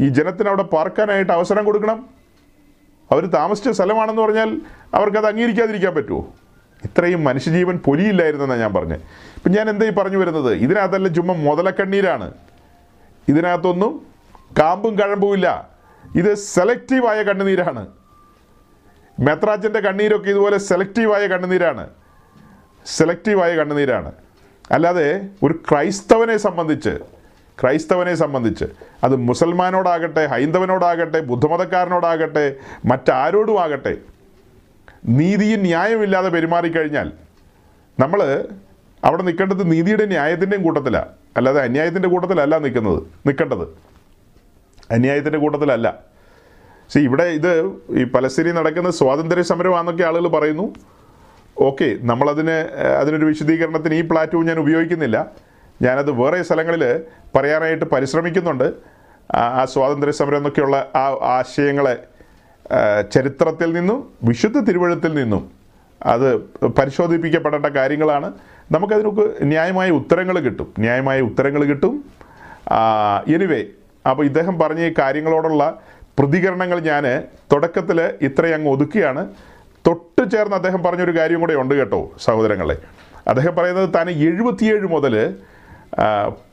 ഈ ജനത്തിന് അവിടെ പാർക്കാനായിട്ട് അവസരം കൊടുക്കണം. അവർ താമസിച്ച സ്ഥലമാണെന്ന് പറഞ്ഞാൽ അവർക്കത് അംഗീകരിക്കാതിരിക്കാൻ പറ്റുമോ? ഇത്രയും മനുഷ്യജീവൻ പൊലിയില്ലായിരുന്നെന്നാണ് ഞാൻ പറഞ്ഞത് ഇപ്പം ഞാൻ എന്താ ഈ പറഞ്ഞു വരുന്നത്? ഇതിനകത്തല്ല ചുമ്മാ മുതലക്കണ്ണീരാണ്. ഇതിനകത്തൊന്നും കാമ്പും കഴമ്പും ഇല്ല. ഇത് സെലക്റ്റീവായ കണ്ണുനീരാണ്. മെത്രാജിന്റെ കണ്ണീരൊക്കെ ഇതുപോലെ സെലക്റ്റീവായ കണ്ണുനീരാണ്. സെലക്റ്റീവായ കണ്ണുനീരാണ്. അല്ലാതെ ഒരു ക്രൈസ്തവനെ സംബന്ധിച്ച് ക്രൈസ്തവനെ സംബന്ധിച്ച് അത് മുസൽമാനോടാകട്ടെ ഹൈന്ദവനോടാകട്ടെ ബുദ്ധമതക്കാരനോടാകട്ടെ മറ്റാരോടും ആകട്ടെ നീതിയും ന്യായമില്ലാതെ പെരുമാറിക്കഴിഞ്ഞാൽ നമ്മൾ അവിടെ നിൽക്കേണ്ടത് നീതിയുടെ ന്യായത്തിന്റെയും കൂട്ടത്തിലാണ് അല്ലാതെ അന്യായത്തിന്റെ കൂട്ടത്തിലല്ല നിൽക്കുന്നത് നിൽക്കേണ്ടത്. അന്യായത്തിന്റെ കൂട്ടത്തിലല്ല. സി ഇവിടെ ഇത് ഈ പലസ്തീനിൽ നടക്കുന്ന സ്വാതന്ത്ര്യ സമരമാണെന്നൊക്കെ ആളുകൾ പറയുന്നു. ഓക്കെ നമ്മളതിന് അതിനൊരു വിശദീകരണത്തിന് ഈ പ്ലാറ്റ്ഫോം ഞാൻ ഉപയോഗിക്കുന്നില്ല. ഞാനത് വേറെ സ്ഥലങ്ങളിൽ പറയാനായിട്ട് പരിശ്രമിക്കുന്നുണ്ട്. ആ സ്വാതന്ത്ര്യ സമരം എന്നൊക്കെയുള്ള ആ ആശയങ്ങളെ ചരിത്രത്തിൽ നിന്നും വിശുദ്ധ തിരുവഴുത്തിൽ നിന്നും അത് പരിശോധിപ്പിക്കപ്പെടേണ്ട കാര്യങ്ങളാണ്. നമുക്കതിനൊക്കെ ന്യായമായ ഉത്തരങ്ങൾ കിട്ടും. ന്യായമായ ഉത്തരങ്ങൾ കിട്ടും. എനിവേ അപ്പോൾ ഇദ്ദേഹം പറഞ്ഞ ഈ കാര്യങ്ങളോടുള്ള പ്രതികരണങ്ങൾ ഞാൻ തുടക്കത്തിൽ ഇത്രയും അങ്ങ് ഒതുക്കിയാണ്. തൊട്ട് ചേർന്ന് അദ്ദേഹം പറഞ്ഞൊരു കാര്യം കൂടെ ഉണ്ട് കേട്ടോ സഹോദരങ്ങളെ. അദ്ദേഹം പറയുന്നത് താൻ എഴുപത്തിയേഴ് മുതൽ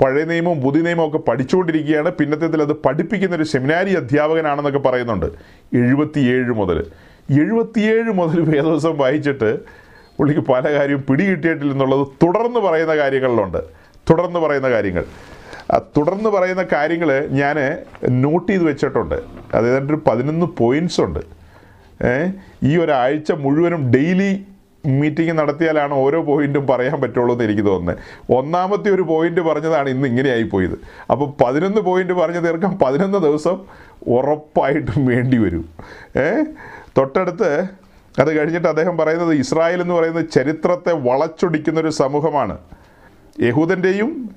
പഴയ നിയമവും പുതിയ നിയമവും ഒക്കെ പഠിച്ചുകൊണ്ടിരിക്കുകയാണ്. പിന്നത്തേതിൽ അത് പഠിപ്പിക്കുന്ന ഒരു സെമിനാരി അധ്യാപകനാണെന്നൊക്കെ പറയുന്നുണ്ട്. എഴുപത്തിയേഴ് മുതൽ എഴുപത്തിയേഴ് മുതൽ വേദോസം വായിച്ചിട്ട് പുള്ളിക്ക് പല കാര്യവും പിടികിട്ടിയിട്ടില്ലെന്നുള്ളത് തുടർന്ന് പറയുന്ന കാര്യങ്ങളിലുണ്ട്. തുടർന്ന് പറയുന്ന കാര്യങ്ങൾ. തുടർന്ന് പറയുന്ന കാര്യങ്ങൾ ഞാൻ നോട്ട് ചെയ്ത് വെച്ചിട്ടുണ്ട്. അതായത് ഒരു പതിനൊന്ന് പോയിൻസ് ഉണ്ട്. ഈ ഒരാഴ്ച മുഴുവനും ഡെയിലി മീറ്റിംഗ് നടത്തിയാലാണ് ഓരോ പോയിന്റും പറയാൻ പറ്റുള്ളൂ എന്ന് എനിക്ക് തോന്നുന്നത്. ഒന്നാമത്തെ ഒരു പോയിന്റ് പറഞ്ഞതാണ് ഇന്ന് ഇങ്ങനെയായി പോയത് അപ്പോൾ പതിനൊന്ന് പോയിന്റ് പറഞ്ഞു തീർക്കാൻ പതിനൊന്ന് ദിവസം ഉറപ്പായിട്ടും വേണ്ടി വരും. തൊട്ടടുത്ത് അത് കഴിഞ്ഞിട്ട് അദ്ദേഹം പറയുന്നത് ഇസ്രായേൽ എന്ന് പറയുന്നത് ചരിത്രത്തെ വളച്ചൊടിക്കുന്ന ഒരു സമൂഹമാണ് യഹൂദന്റെയും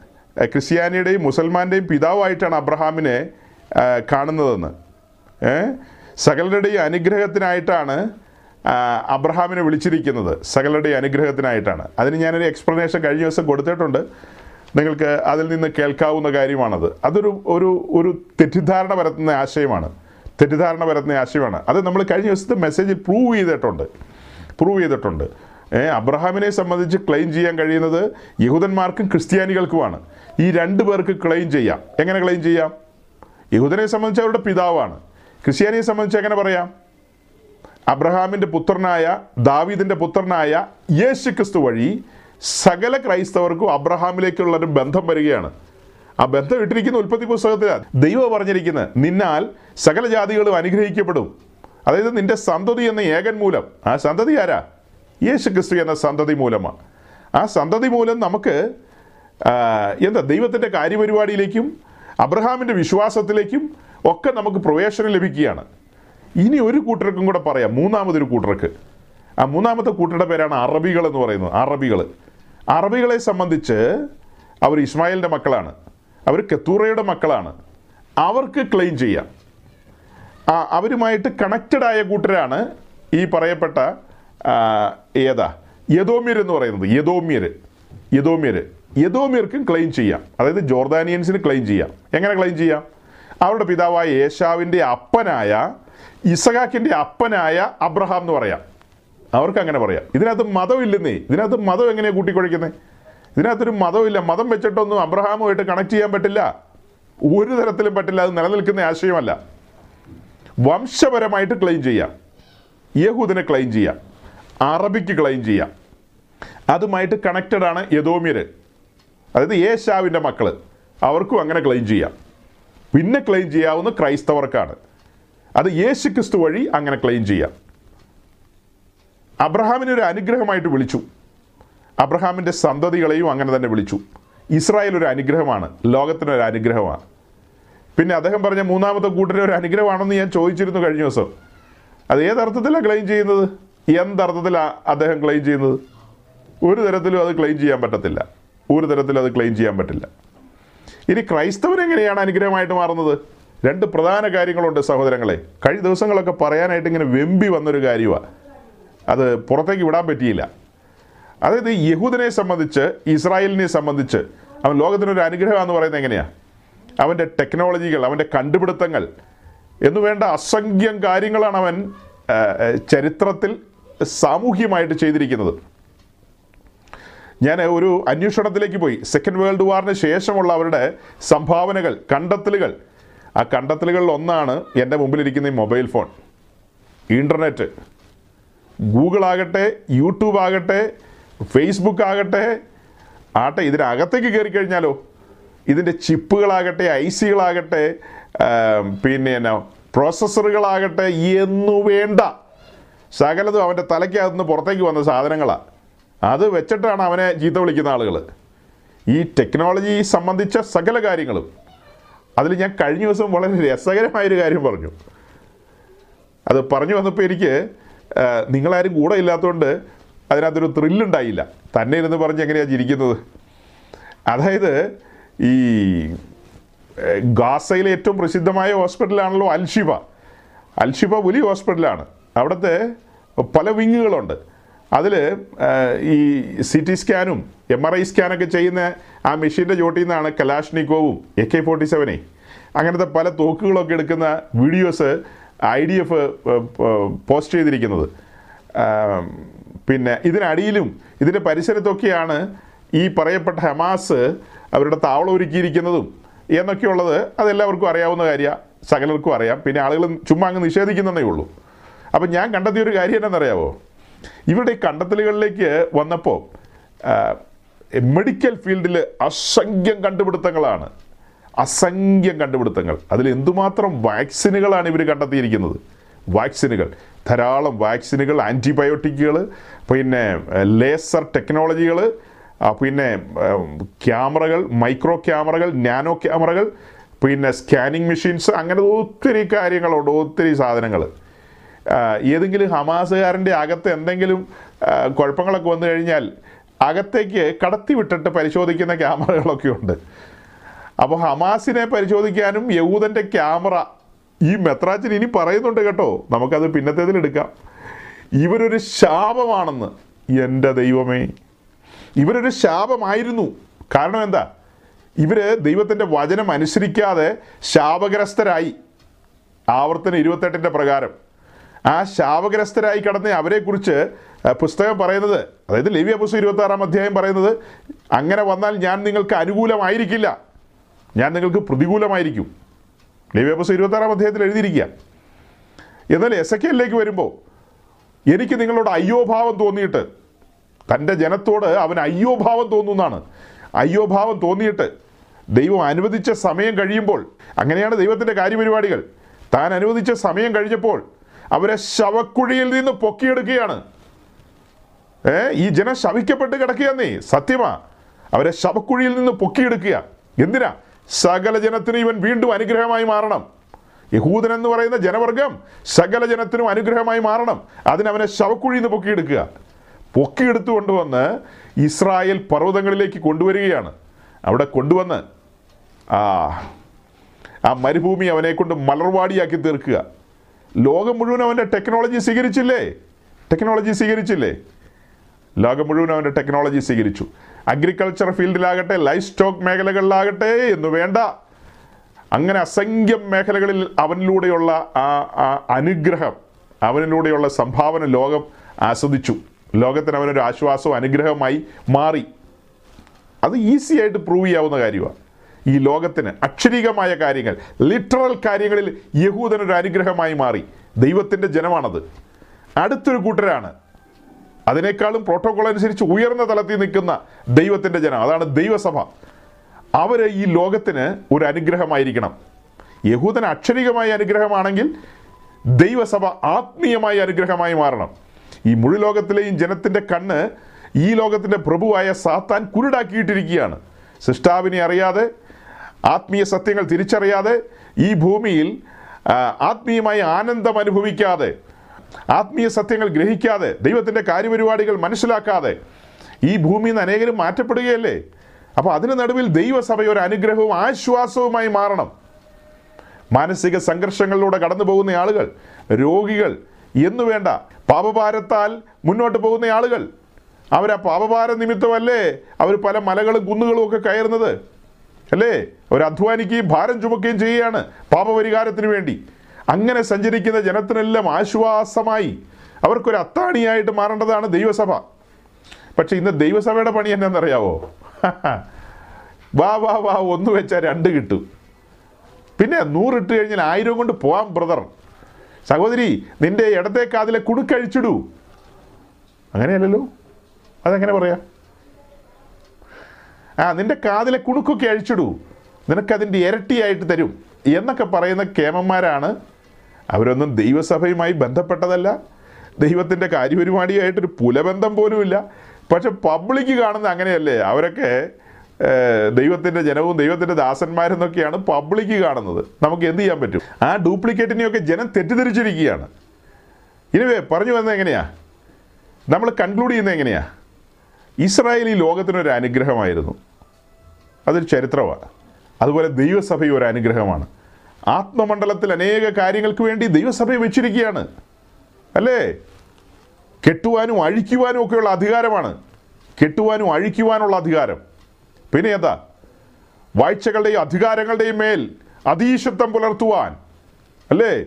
ക്രിസ്ത്യാനിയുടെയും മുസൽമാന്റെയും പിതാവായിട്ടാണ് അബ്രഹാമിനെ കാണുന്നതെന്ന്? സകലരുടെയും അനുഗ്രഹത്തിനായിട്ടാണ് അബ്രഹാമിനെ വിളിച്ചിരിക്കുന്നത്. സകലരുടെയും അനുഗ്രഹത്തിനായിട്ടാണ്. അതിന് ഞാനൊരു എക്സ്പ്ലനേഷൻ കഴിഞ്ഞ ദിവസം കൊടുത്തിട്ടുണ്ട്. നിങ്ങൾക്ക് അതിൽ നിന്ന് കേൾക്കാവുന്ന കാര്യമാണത്. അതൊരു ഒരു ഒരു തെറ്റിദ്ധാരണ പരത്തുന്ന ആശയമാണ്. തെറ്റിദ്ധാരണ വരുന്ന ആശയമാണ്. അത് നമ്മൾ കഴിഞ്ഞ ദിവസത്തെ മെസ്സേജിൽ പ്രൂവ് ചെയ്തിട്ടുണ്ട്. പ്രൂവ് ചെയ്തിട്ടുണ്ട്. അബ്രഹാമിനെ സംബന്ധിച്ച് ക്ലെയിം ചെയ്യാൻ കഴിയുന്നത് യഹൂദന്മാർക്കും ക്രിസ്ത്യാനികൾക്കുമാണ്. ഈ രണ്ട് പേർക്ക് ക്ലെയിം ചെയ്യാം. എങ്ങനെ ക്ലെയിം ചെയ്യാം? യഹൂദനെ സംബന്ധിച്ച് അവരുടെ പിതാവാണ്. ക്രിസ്ത്യാനിയെ സംബന്ധിച്ച് എങ്ങനെ പറയാം? അബ്രഹാമിന്റെ പുത്രനായ ദാവീദിന്റെ പുത്രനായ യേശു ക്രിസ്തു വഴി സകല ക്രൈസ്തവർക്കും അബ്രഹാമിലേക്കുള്ളൊരു ബന്ധം വരികയാണ്. ആ ബന്ധം ഇട്ടിരിക്കുന്ന ഉൽപ്പത്തി പുസ്തകത്തിലാണ് ദൈവം പറഞ്ഞിരിക്കുന്നത് നിന്നാൽ സകല ജാതികളും അനുഗ്രഹിക്കപ്പെടും. അതായത് നിന്റെ സന്തതി എന്ന ഏകൻ മൂലം. ആ സന്തതി ആരാ? യേശു ക്രിസ്തു എന്ന സന്തതി മൂലമാണ് ആ സന്തതി മൂലം നമുക്ക് എന്താ ദൈവത്തിന്റെ കാര്യപരിപാടിയിലേക്കും അബ്രഹാമിന്റെ വിശ്വാസത്തിലേക്കും ഒക്കെ നമുക്ക് പ്രവേശനം ലഭിക്കുകയാണ്. ഇനി ഒരു കൂട്ടർക്കും കൂടെ പറയാം. മൂന്നാമതൊരു കൂട്ടർക്ക്. ആ മൂന്നാമത്തെ കൂട്ടരുടെ പേരാണ് അറബികൾ എന്ന് പറയുന്നത്. അറബികൾ അറബികളെ സംബന്ധിച്ച് അവർ ഇസ്മായിലിന്റെ മക്കളാണ്. അവർ കത്തൂറയുടെ മക്കളാണ്. അവർക്ക് ക്ലെയിം ചെയ്യാം. അവരുമായിട്ട് കണക്റ്റഡ് ആയ കൂട്ടരാണ് ഈ പറയപ്പെട്ട ഏതാ? യദോമ്യർ എന്ന് പറയുന്നത്. യദോമ്യർ. യദോമ്യർ. യദോമ്യർക്കും ക്ലെയിം ചെയ്യാം. അതായത് ജോർദാനിയൻസിന് ക്ലെയിം ചെയ്യാം. എങ്ങനെ ക്ലെയിം ചെയ്യാം? അവരുടെ പിതാവായ യേശാവിന്റെ അപ്പനായ ഇസഹാക്കിന്റെ അപ്പനായ അബ്രഹാം എന്ന് പറയാം. അവർക്ക് അങ്ങനെ പറയാം. ഇതിനകത്ത് മതമില്ലെന്നേ. ഇതിനകത്ത് മതം എങ്ങനെയാണ് കൂട്ടിക്കുഴയ്ക്കുന്നത് ഇതിനകത്തൊരു മതമില്ല മതം വെച്ചിട്ടൊന്നും അബ്രഹാമുമായിട്ട് കണക്ട് ചെയ്യാൻ പറ്റില്ല. ഒരു തരത്തിലും പറ്റില്ല. അത് നിലനിൽക്കുന്ന ആശയമല്ല. വംശപരമായിട്ട് ക്ലെയിം ചെയ്യാം. യഹൂദിനെ ക്ലെയിം ചെയ്യാം. അറബിക്ക് ക്ലെയിം ചെയ്യാം. അതുമായിട്ട് കണക്റ്റഡ് ആണ് യദോമ്യർ. അതായത് യേശാവിന്റെ മക്കൾ അവർക്കും അങ്ങനെ ക്ലെയിം ചെയ്യാം. പിന്നെ ക്ലെയിം ചെയ്യാവുന്ന ക്രൈസ്തവർക്കാണ്. അത് യേശു ക്രിസ്തു വഴി അങ്ങനെ ക്ലെയിം ചെയ്യാം. അബ്രഹാമിനെ ഒരു അനുഗ്രഹമായിട്ട് വിളിച്ചു. അബ്രഹാമിന്റെ സന്തതികളെയും അങ്ങനെ തന്നെ വിളിച്ചു. ഇസ്രായേൽ ഒരു അനുഗ്രഹമാണ് ലോകത്തിനൊരു അനുഗ്രഹമാണ്. പിന്നെ അദ്ദേഹം പറഞ്ഞ മൂന്നാമത്തെ കൂട്ടരെ ഒരു അനുഗ്രഹമാണെന്ന് ഞാൻ ചോദിച്ചിരുന്നു കഴിഞ്ഞ ദിവസം. അത് ഏതർത്ഥത്തിലാണ് ക്ലെയിം ചെയ്യുന്നത്? എന്തർത്ഥത്തിലാണ് അദ്ദേഹം ക്ലെയിം ചെയ്യുന്നത്? ഒരു തരത്തിലും അത് ക്ലെയിം ചെയ്യാൻ പറ്റത്തില്ല. ഒരു തരത്തിലും അത് ക്ലെയിം ചെയ്യാൻ പറ്റില്ല. ഇനി ക്രൈസ്തവൻ എങ്ങനെയാണ് അനുഗ്രഹമായിട്ട് മാറുന്നത്? രണ്ട് പ്രധാന കാര്യങ്ങളുണ്ട് സഹോദരങ്ങളെ. കഴിഞ്ഞ ദിവസങ്ങളൊക്കെ പറയാനായിട്ട് ഇങ്ങനെ വെമ്പി വന്നൊരു കാര്യമാണ് അത് പുറത്തേക്ക് വിടാൻ പറ്റിയില്ല. അതായത് യഹൂദനെ സംബന്ധിച്ച് ഇസ്രായേലിനെ സംബന്ധിച്ച് അവൻ ലോകത്തിനൊരു അനുഗ്രഹമാണെന്ന് പറയുന്നത് എങ്ങനെയാണ് അവന്റെ ടെക്നോളജികൾ അവന്റെ കണ്ടുപിടുത്തങ്ങൾ എന്നു വേണ്ട അസംഖ്യം കാര്യങ്ങളാണ് അവൻ ചരിത്രത്തിൽ സാമൂഹ്യമായിട്ട് ചെയ്തിരിക്കുന്നത്. ഞാൻ ഒരു അന്വേഷണത്തിലേക്ക് പോയി. സെക്കൻഡ് വേൾഡ് വാറിന് ശേഷമുള്ള അവരുടെ സംഭാവനകൾ കണ്ടെത്തലുകൾ. ആ കണ്ടെത്തലുകളിൽ ഒന്നാണ് എന്റെ മുമ്പിലിരിക്കുന്ന ഈ മൊബൈൽ ഫോൺ. ഇന്റർനെറ്റ് ഗൂഗിൾ ആകട്ടെ യൂട്യൂബ് ആകട്ടെ ഫേസ്ബുക്ക് ആകട്ടെ ആട്ടെ ഇതിനകത്തേക്ക് കയറി കഴിഞ്ഞാലോ? ഇതിന്റെ ചിപ്പുകളാകട്ടെ ഐ സികളാകട്ടെ പിന്നെ എന്നാ പ്രോസസ്സറുകളാകട്ടെ എന്നു വേണ്ട. സകലതും അവന്റെ തലയ്ക്കകത്ത് നിന്ന് പുറത്തേക്ക് വന്ന സാധനങ്ങളാണ് അത് വെച്ചിട്ടാണ് അവനെ ചീത്ത വിളിക്കുന്ന ആളുകൾ ഈ ടെക്നോളജി സംബന്ധിച്ച സകല കാര്യങ്ങളും. അതിൽ ഞാൻ കഴിഞ്ഞ ദിവസം വളരെ രസകരമായൊരു കാര്യം പറഞ്ഞു. അത് പറഞ്ഞു വന്നപ്പോൾ എനിക്ക് നിങ്ങളാരും കൂടെ ഇല്ലാത്തതുകൊണ്ട് അതിനകത്തൊരു ത്രില്ലുണ്ടായില്ല. തന്നെ ഇരുന്ന് പറഞ്ഞ് എങ്ങനെയാണ് ചിരിക്കുന്നത്? അതായത് ഈ ഗാസയിലെ ഏറ്റവും പ്രസിദ്ധമായ ഹോസ്പിറ്റലാണല്ലോ അൽഷിബ. അൽഷിബ വലിയ ഹോസ്പിറ്റലാണ്. അവിടുത്തെ പല വിങ്ങുകളുണ്ട്. അതിൽ ഈ സി ടി സ്കാനും എം ആർ ഐ സ്കാനൊക്കെ ചെയ്യുന്ന ആ മെഷീന്റെ ചോട്ടിൽ നിന്നാണ് കലാഷ്നിക്കോവും എ കെ ഫോർട്ടി സെവനെ. അങ്ങനത്തെ പല തോക്കുകളൊക്കെ എടുക്കുന്ന videos I D F post ചെയ്തിരിക്കുന്നത്. പിന്നെ ഇതിനടിയിലും ഇതിന്റെ പരിസരത്തൊക്കെയാണ് ഈ പറയപ്പെട്ട ഹമാസ് അവരുടെ താവളം ഒരുക്കിയിരിക്കുന്നതും എന്നൊക്കെയുള്ളത് അതെല്ലാവർക്കും അറിയാവുന്ന കാര്യമാണ് സകലർക്കും അറിയാം. പിന്നെ ആളുകൾ ചുമ്മാ അങ്ങ് നിഷേധിക്കുന്നതേ ഉള്ളൂ. അപ്പം ഞാൻ കണ്ടെത്തിയ ഒരു കാര്യം എന്താണെന്നറിയാവോ? ഇവരുടെ കണ്ടെത്തലുകളിലേക്ക് വന്നപ്പോൾ മെഡിക്കൽ ഫീൽഡിൽ അസംഖ്യം കണ്ടുപിടുത്തങ്ങളാണ്. അസംഖ്യം കണ്ടുപിടുത്തങ്ങൾ. അതിൽ എന്തുമാത്രം വാക്സിനുകളാണ് ഇവർ കണ്ടെത്തിയിരിക്കുന്നത്? വാക്സിനുകൾ. ധാരാളം വാക്സിനുകൾ ആന്റിബയോട്ടിക്കുകൾ പിന്നെ ലേസർ ടെക്നോളജികൾ പിന്നെ ക്യാമറകൾ മൈക്രോ ക്യാമറകൾ നാനോ ക്യാമറകൾ പിന്നെ സ്കാനിങ് മെഷീൻസ് അങ്ങനെ ഒത്തിരി കാര്യങ്ങളുണ്ട് ഒത്തിരി സാധനങ്ങൾ. ഏതെങ്കിലും ഹമാസുകാരന്റെ അകത്ത് എന്തെങ്കിലും കുഴപ്പങ്ങളൊക്കെ വന്നു കഴിഞ്ഞാൽ അകത്തേക്ക് കടത്തി വിട്ടിട്ട് പരിശോധിക്കുന്ന ക്യാമറകളൊക്കെ ഉണ്ട്. അപ്പോൾ ഹമാസിനെ പരിശോധിക്കാനും യഹൂദന്റെ ക്യാമറ ഈ മെത്രാച്ചൻ ഇനി പറയുന്നുണ്ട് കേട്ടോ. നമുക്കത് പിന്നത്തേതിൽ എടുക്കാം. ഇവരൊരു ശാപമാണെന്ന് എന്റെ ദൈവമേ. ഇവരൊരു ശാപമായിരുന്നു. കാരണം എന്താ? ഇവർ ദൈവത്തിന്റെ വചനം അനുസരിക്കാതെ ശാപഗ്രസ്തരായി. ആവർത്തന ഇരുപത്തെട്ടിന്റെ പ്രകാരം. ആ ശാപഗ്രസ്തരായി കടന്ന അവരെക്കുറിച്ച് പുസ്തകം പറയുന്നത് അതായത് ലിവ്യ പുസ്തകം ഇരുപത്തി ആറാം അധ്യായം പറയുന്നത് അങ്ങനെ വന്നാൽ ഞാൻ നിങ്ങൾക്ക് അനുകൂലമായിരിക്കില്ല. ഞാൻ നിങ്ങൾക്ക് പ്രതികൂലമായിരിക്കും. ലേവ്യ പുസ്തകം ഇരുപത്തി ആറാം അധ്യായത്തിൽ എഴുതിയിരിക്കുക. എന്നാൽ എസ് എ വരുമ്പോൾ എനിക്ക് നിങ്ങളോട് അയ്യോഭാവം തോന്നിയിട്ട് തന്റെ ജനത്തോട് അവൻ അയ്യോഭാവം തോന്നുന്നതാണ് അയ്യോഭാവം തോന്നിയിട്ട് ദൈവം അനുവദിച്ച സമയം കഴിയുമ്പോൾ അങ്ങനെയാണ് ദൈവത്തിന്റെ കാര്യപരിപാടികൾ. താൻ അനുവദിച്ച സമയം കഴിഞ്ഞപ്പോൾ അവരെ ശവക്കുഴിയിൽ നിന്ന് പൊക്കിയെടുക്കുകയാണ്. ഏ ഈ ജനം ശവിക്കപ്പെട്ട് കിടക്കുകയെന്നേ. സത്യമാ. അവരെ ശവക്കുഴിയിൽ നിന്ന് പൊക്കിയെടുക്കുക എന്തിനാ? സകല ജനത്തിനും ഇവൻ വീണ്ടും അനുഗ്രഹമായി മാറണം. യഹൂദൻ എന്ന് പറയുന്ന ജനവർഗം സകല ജനത്തിനും അനുഗ്രഹമായി മാറണം. അതിനവനെ ശവക്കുഴിയിൽ നിന്ന് പൊക്കിയെടുക്കുക. പൊക്കിയെടുത്തു കൊണ്ടുവന്ന് ഇസ്രായേൽ പർവതങ്ങളിലേക്ക് കൊണ്ടുവരികയാണ്. അവിടെ കൊണ്ടുവന്ന് ആ ആ മരുഭൂമി അവനെ കൊണ്ട് മലർവാടിയാക്കി തീർക്കുക. ലോകം മുഴുവൻ അവന്റെ ടെക്നോളജി സ്വീകരിച്ചില്ലേ? ടെക്നോളജി സ്വീകരിച്ചില്ലേ? ലോകം മുഴുവൻ അവന്റെ ടെക്നോളജി സ്വീകരിച്ചു. അഗ്രികൾച്ചർ ഫീൽഡിലാകട്ടെ ലൈഫ് സ്റ്റോക്ക് മേഖലകളിലാകട്ടെ എന്ന് വേണ്ട. അങ്ങനെ അസംഖ്യം മേഖലകളിൽ അവനിലൂടെയുള്ള ആ അനുഗ്രഹം അവനിലൂടെയുള്ള സംഭാവന ലോകം ആസ്വദിച്ചു. ലോകത്തിന് അവനൊരു ആശ്വാസവും അനുഗ്രഹമായി മാറി. അത് ഈസി ആയിട്ട് പ്രൂവ് ചെയ്യാവുന്ന കാര്യമാണ്. ഈ ലോകത്തിന് അക്ഷരീകമായ കാര്യങ്ങൾ ലിറ്ററൽ കാര്യങ്ങളിൽ യഹൂദനൊരു അനുഗ്രഹമായി മാറി. ദൈവത്തിന്റെ ജനമാണത്. അടുത്തൊരു കൂട്ടരാണ്. അതിനേക്കാളും പ്രോട്ടോകോൾ അനുസരിച്ച് ഉയർന്ന തലത്തിൽ നിൽക്കുന്ന ദൈവത്തിന്റെ ജനം അതാണ് ദൈവസഭ. അവർ ഈ ലോകത്തിന് ഒരു അനുഗ്രഹമായിരിക്കണം. യഹൂദൻ അക്ഷരികമായ അനുഗ്രഹമാണെങ്കിൽ ദൈവസഭ ആത്മീയമായ അനുഗ്രഹമായി മാറണം. ഈ മുഴു ലോകത്തിലെയും ജനത്തിന്റെ കണ്ണ് ഈ ലോകത്തിന്റെ പ്രഭുവായ സാത്താൻ കുരുടാക്കിയിട്ടിരിക്കുകയാണ്. സൃഷ്ടാവിനെ അറിയാതെ ആത്മീയ സത്യങ്ങൾ തിരിച്ചറിയാതെ ഈ ഭൂമിയിൽ ആത്മീയമായി ആത്മീയമായ ആനന്ദം അനുഭവിക്കാതെ ആത്മീയ സത്യങ്ങൾ ഗ്രഹിക്കാതെ ദൈവത്തിന്റെ കാര്യപരിപാടികൾ മനസ്സിലാക്കാതെ ഈ ഭൂമിയിൽ നിന്ന് അനേകരും മാറ്റപ്പെടുകയല്ലേ? അപ്പോൾ അതിന് നടുവിൽ ദൈവസഭ ഒരു അനുഗ്രഹവും ആശ്വാസവുമായി മാറണം. മാനസിക സംഘർഷങ്ങളിലൂടെ കടന്നു പോകുന്ന ആളുകൾ രോഗികൾ എന്നു വേണ്ട പാപഭാരത്താൽ മുന്നോട്ട് പോകുന്ന ആളുകൾ. അവർ ആ പാപഭാര നിമിത്തമല്ലേ അവർ പല മലകളും കുന്നുകളും ഒക്കെ കയറുന്നത്? അല്ലേ? അവർ അധ്വാനിക്കുകയും ഭാരം ചുമക്കുകയും ചെയ്യുകയാണ് പാപപരിഹാരത്തിന് വേണ്ടി. അങ്ങനെ സഞ്ചരിക്കുന്ന ജനത്തിനെല്ലാം ആശ്വാസമായി. അവർക്കൊരു അത്താണിയായിട്ട് മാറേണ്ടതാണ് ദൈവസഭ. പക്ഷെ ഇന്ന് ദൈവസഭയുടെ പണി എന്നാണെന്നറിയാവോ വാ വാ വാ ഒന്ന് വെച്ചാൽ രണ്ട് കിട്ടു. പിന്നെ നൂറിട്ട് കഴിഞ്ഞാൽ ആയിരം കൊണ്ട് പോവാം ബ്രദർ. സഹോദരി നിന്റെ ഇടത്തെ കാതിലെ കുടുക്കഴിച്ചിടൂ അങ്ങനെയല്ലല്ലോ? അതെങ്ങനെ പറയാ? ആ നിന്റെ കാതിലെ കുണുക്കൊക്കെ അഴിച്ചിടൂ. നിനക്കതിന്റെ ഇരട്ടിയായിട്ട് തരും. എന്നൊക്കെ പറയുന്ന കേമന്മാരാണ് അവരൊന്നും ദൈവസഭയുമായി ബന്ധപ്പെട്ടതല്ല. ദൈവത്തിന്റെ കാര്യപരിപാടിയായിട്ടൊരു പുലബന്ധം പോലുമില്ല. പക്ഷെ പബ്ലിക് കാണുന്ന അങ്ങനെയല്ലേ? അവരൊക്കെ ദൈവത്തിന്റെ ജനവും ദൈവത്തിന്റെ ദാസന്മാരെന്നൊക്കെയാണ് പബ്ലിക് കാണുന്നത്. നമുക്ക് എന്ത് ചെയ്യാൻ പറ്റും? ആ ഡ്യൂപ്ലിക്കേറ്റിനെയൊക്കെ ജനം തെറ്റിദ്ധരിച്ചിരിക്കുകയാണ്. ഇനിവേ പറഞ്ഞു വന്നത് എങ്ങനെയാ? നമ്മൾ കൺക്ലൂഡ് ചെയ്യുന്നത് എങ്ങനെയാ? ഇസ്രായേൽ ഈ ലോകത്തിനൊരു അനുഗ്രഹമായിരുന്നു. അതൊരു ചരിത്രമാണ് അതുപോലെ ദൈവസഭയും ഒരു അനുഗ്രഹമാണ്. ആത്മമണ്ഡലത്തിൽ അനേക കാര്യങ്ങൾക്ക് വേണ്ടി ദൈവസഭയെ വെച്ചിരിക്കുകയാണ്. അല്ലേ? കെട്ടുവാനും അഴിക്കുവാനും ഒക്കെയുള്ള അധികാരമാണ്. കെട്ടുവാനും അഴിക്കുവാനുള്ള അധികാരം. പിന്നെ എന്താ വാഴ്ചകളുടെയും അധികാരങ്ങളുടെയും മേൽ അതീശത്വം പുലർത്തുവാൻ. അല്ലേ?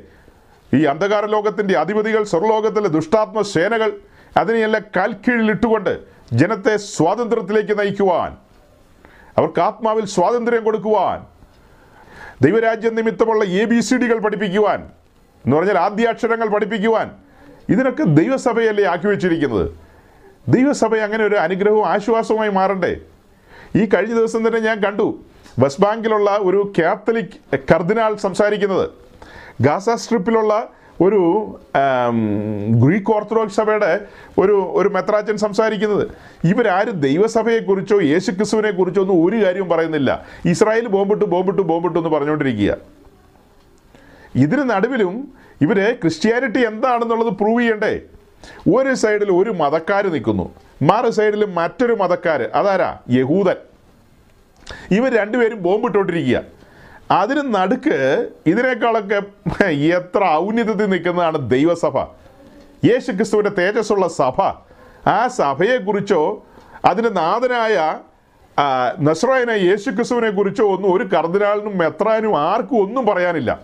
ഈ അന്ധകാര ലോകത്തിന്റെ അധിപതികൾ സ്വർലോകത്തിലെ ദുഷ്ടാത്മ സേനകൾ അതിനെയെല്ലാം കാൽക്കീഴിലിട്ടുകൊണ്ട് ജനത്തെ സ്വാതന്ത്ര്യത്തിലേക്ക് നയിക്കുവാൻ. അവർക്ക് ആത്മാവിൽ സ്വാതന്ത്ര്യം കൊടുക്കുവാൻ. ദൈവരാജ്യം നിമിത്തമുള്ള എ ബി സി ഡികൾ പഠിപ്പിക്കുവാൻ എന്ന് പറഞ്ഞാൽ ആദ്യാക്ഷരങ്ങൾ പഠിപ്പിക്കുവാൻ ഇതിനൊക്കെ ദൈവസഭയല്ലേ ആക്കി വെച്ചിരിക്കുന്നത്? ദൈവസഭ അങ്ങനെ ഒരു അനുഗ്രഹവും ആശ്വാസവുമായി മാറണ്ടേ? ഈ കഴിഞ്ഞ ദിവസം തന്നെ ഞാൻ കണ്ടു വെസ്റ്റ് ബാങ്കിലുള്ള ഒരു കാത്തലിക് കർദിനാൾ സംസാരിക്കുന്നത്. ഗാസ സ്ട്രിപ്പിലുള്ള ഒരു ഗ്രീക്ക് ഓർത്തഡോക്സ് സഭയുടെ ഒരു ഒരു മെത്രാച്ചൻ സംസാരിക്കുന്നത്. ഇവരാരും ദൈവസഭയെക്കുറിച്ചോ യേശു ക്രിസ്തുവിനെ കുറിച്ചോ ഒന്നും ഒരു കാര്യവും പറയുന്നില്ല. ഇസ്രായേൽ ബോംബിട്ടു ബോംബിട്ടു ബോംബിട്ടു എന്ന് പറഞ്ഞുകൊണ്ടിരിക്കുക. ഇതിന് നടുവിലും ഇവർ ക്രിസ്ത്യാനിറ്റി എന്താണെന്നുള്ളത് പ്രൂവ് ചെയ്യണ്ടേ? ഒരു സൈഡിൽ ഒരു മതക്കാർ നിൽക്കുന്നു. മറു സൈഡിൽ മറ്റൊരു മതക്കാർ അതാരാ? യഹൂദൻ. ഇവർ രണ്ടുപേരും ബോംബിട്ടോണ്ടിരിക്കുക. അതിന് നടുക്ക് ഇതിനേക്കാളൊക്കെ എത്ര ഔന്നിത്യത്തിൽ നിൽക്കുന്നതാണ് ദൈവസഭ. യേശു ക്രിസ്തുവിന്റെ തേജസ്സുള്ള സഭ. ആ സഭയെക്കുറിച്ചോ അതിന്റെ നാഥനായ നസ്രായന യേശു ക്രിസ്തുവിനെ കുറിച്ചോ ഒന്നും ഒരു കർദിനാളിനും മെത്രാനും ആർക്കും ഒന്നും പറയാനില്ല.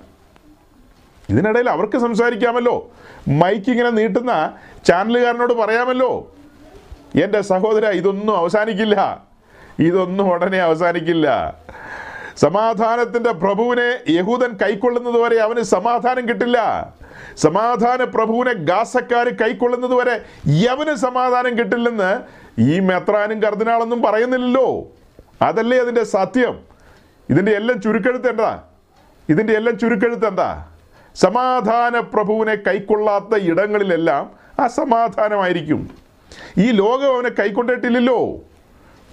ഇതിനിടയിൽ അവർക്ക് സംസാരിക്കാമല്ലോ. മൈക്ക് ഇങ്ങനെ നീട്ടുന്ന ചാനലുകാരനോട് പറയാമല്ലോ. എന്റെ സഹോദര ഇതൊന്നും അവസാനിക്കില്ല. ഇതൊന്നും ഉടനെ അവസാനിക്കില്ല. സമാധാനത്തിന്റെ പ്രഭുവിനെ യഹൂദൻ കൈക്കൊള്ളുന്നത് വരെ അവന് സമാധാനം കിട്ടില്ല. സമാധാന പ്രഭുവിനെ ഗാസക്കാർ കൈക്കൊള്ളുന്നത് വരെ യവന് സമാധാനം കിട്ടില്ലെന്ന് ഈ മെത്രാനും കർദിനാളൊന്നും പറയുന്നില്ലല്ലോ. അതല്ലേ അതിന്റെ സത്യം? ഇതിന്റെ എല്ലാം ചുരുക്കെഴുത്ത് എന്താ? ഇതിന്റെ എല്ലാം ചുരുക്കെഴുത്ത് എന്താ? സമാധാന പ്രഭുവിനെ കൈക്കൊള്ളാത്ത ഇടങ്ങളിലെല്ലാം അസമാധാനമായിരിക്കും. ഈ ലോകം അവനെ കൈക്കൊണ്ടിട്ടില്ലല്ലോ.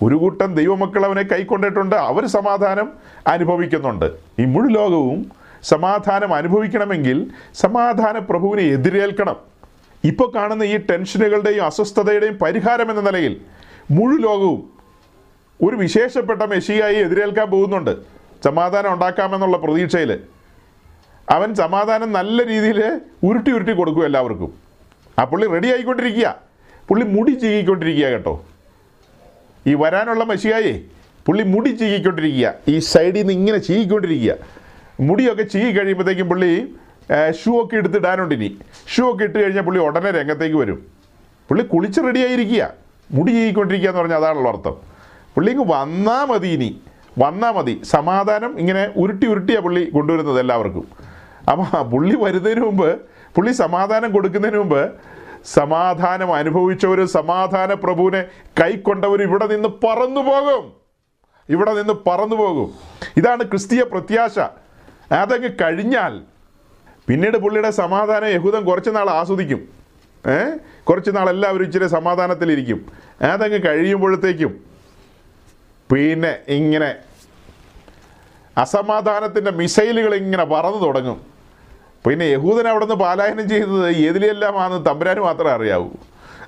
ഒരു കൂട്ടം ദൈവമക്കൾ അവനെ കൈക്കൊണ്ടിട്ടുണ്ട്. അവർ സമാധാനം അനുഭവിക്കുന്നുണ്ട്. ഈ മുഴു ലോകവും സമാധാനം അനുഭവിക്കണമെങ്കിൽ സമാധാന പ്രഭുവിനെ എതിരേൽക്കണം. ഇപ്പോൾ കാണുന്ന ഈ ടെൻഷനുകളുടെയും അസ്വസ്ഥതയുടെയും പരിഹാരം എന്ന നിലയിൽ മുഴു ലോകവും ഒരു വിശേഷപ്പെട്ട മെഷിയായി എതിരേൽക്കാൻ പോകുന്നുണ്ട്. സമാധാനം ഉണ്ടാക്കാമെന്നുള്ള പ്രതീക്ഷയിൽ അവൻ സമാധാനം നല്ല രീതിയിൽ ഉരുട്ടി ഉരുട്ടി കൊടുക്കും എല്ലാവർക്കും. ആ പുള്ളി റെഡി ആയിക്കൊണ്ടിരിക്കുക. പുള്ളി മുടി ചീകിക്കൊണ്ടിരിക്കുക കേട്ടോ. ഈ വരാനുള്ള മഷിയായേ പുള്ളി മുടി ചീകിക്കൊണ്ടിരിക്കുക. ഈ സൈഡിൽ നിന്ന് ഇങ്ങനെ ചീകിക്കൊണ്ടിരിക്കുക. മുടിയൊക്കെ ചീകി കഴിയുമ്പോഴത്തേക്കും പുള്ളി ഷൂ ഒക്കെ എടുത്തിടാനുണ്ട് ഇനി. ഷൂ ഒക്കെ ഇട്ട് കഴിഞ്ഞാൽ പുള്ളി ഉടനെ രംഗത്തേക്ക് വരും. പുള്ളി കുളിച്ച് റെഡിയായിരിക്കുക മുടി ചീകിക്കൊണ്ടിരിക്കുക എന്ന് പറഞ്ഞാൽ അതാണല്ലോ അർത്ഥം. പുള്ളി ഇങ്ങ് വന്നാൽ മതി ഇനി. വന്നാൽ മതി. സമാധാനം ഇങ്ങനെ ഉരുട്ടി ഉരുട്ടിയാണ് പുള്ളി കൊണ്ടുവരുന്നത് എല്ലാവർക്കും. അപ്പോൾ പുള്ളി വരുന്നതിന് മുമ്പ് പുള്ളി സമാധാനം കൊടുക്കുന്നതിന് മുമ്പ് സമാധാനം അനുഭവിച്ചവർ സമാധാന പ്രഭുവിനെ കൈക്കൊണ്ടവർ ഇവിടെ നിന്ന് പറന്നു പോകും. ഇവിടെ നിന്ന് പറന്നു പോകും. ഇതാണ് ക്രിസ്തീയ പ്രത്യാശ. അതങ്ങ് കഴിഞ്ഞാൽ പിന്നീട് പുള്ളിയുടെ സമാധാനം യഹൂദം കുറച്ച് നാൾ ആസ്വദിക്കും. ഏ? കുറച്ച് നാൾ എല്ലാവരും ഇച്ചിരി സമാധാനത്തിലിരിക്കും അതങ്ങ് കഴിയുമ്പോഴത്തേക്കും പിന്നെ ഇങ്ങനെ അസമാധാനത്തിന്റെ മിസൈലുകൾ ഇങ്ങനെ പറന്നു തുടങ്ങും. പിന്നെ യഹൂദൻ അവിടെ നിന്ന് പാലായനം ചെയ്തത് ഏതിലെല്ലാമാണെന്ന് തമ്പുരാന് മാത്രമേ അറിയാവൂ.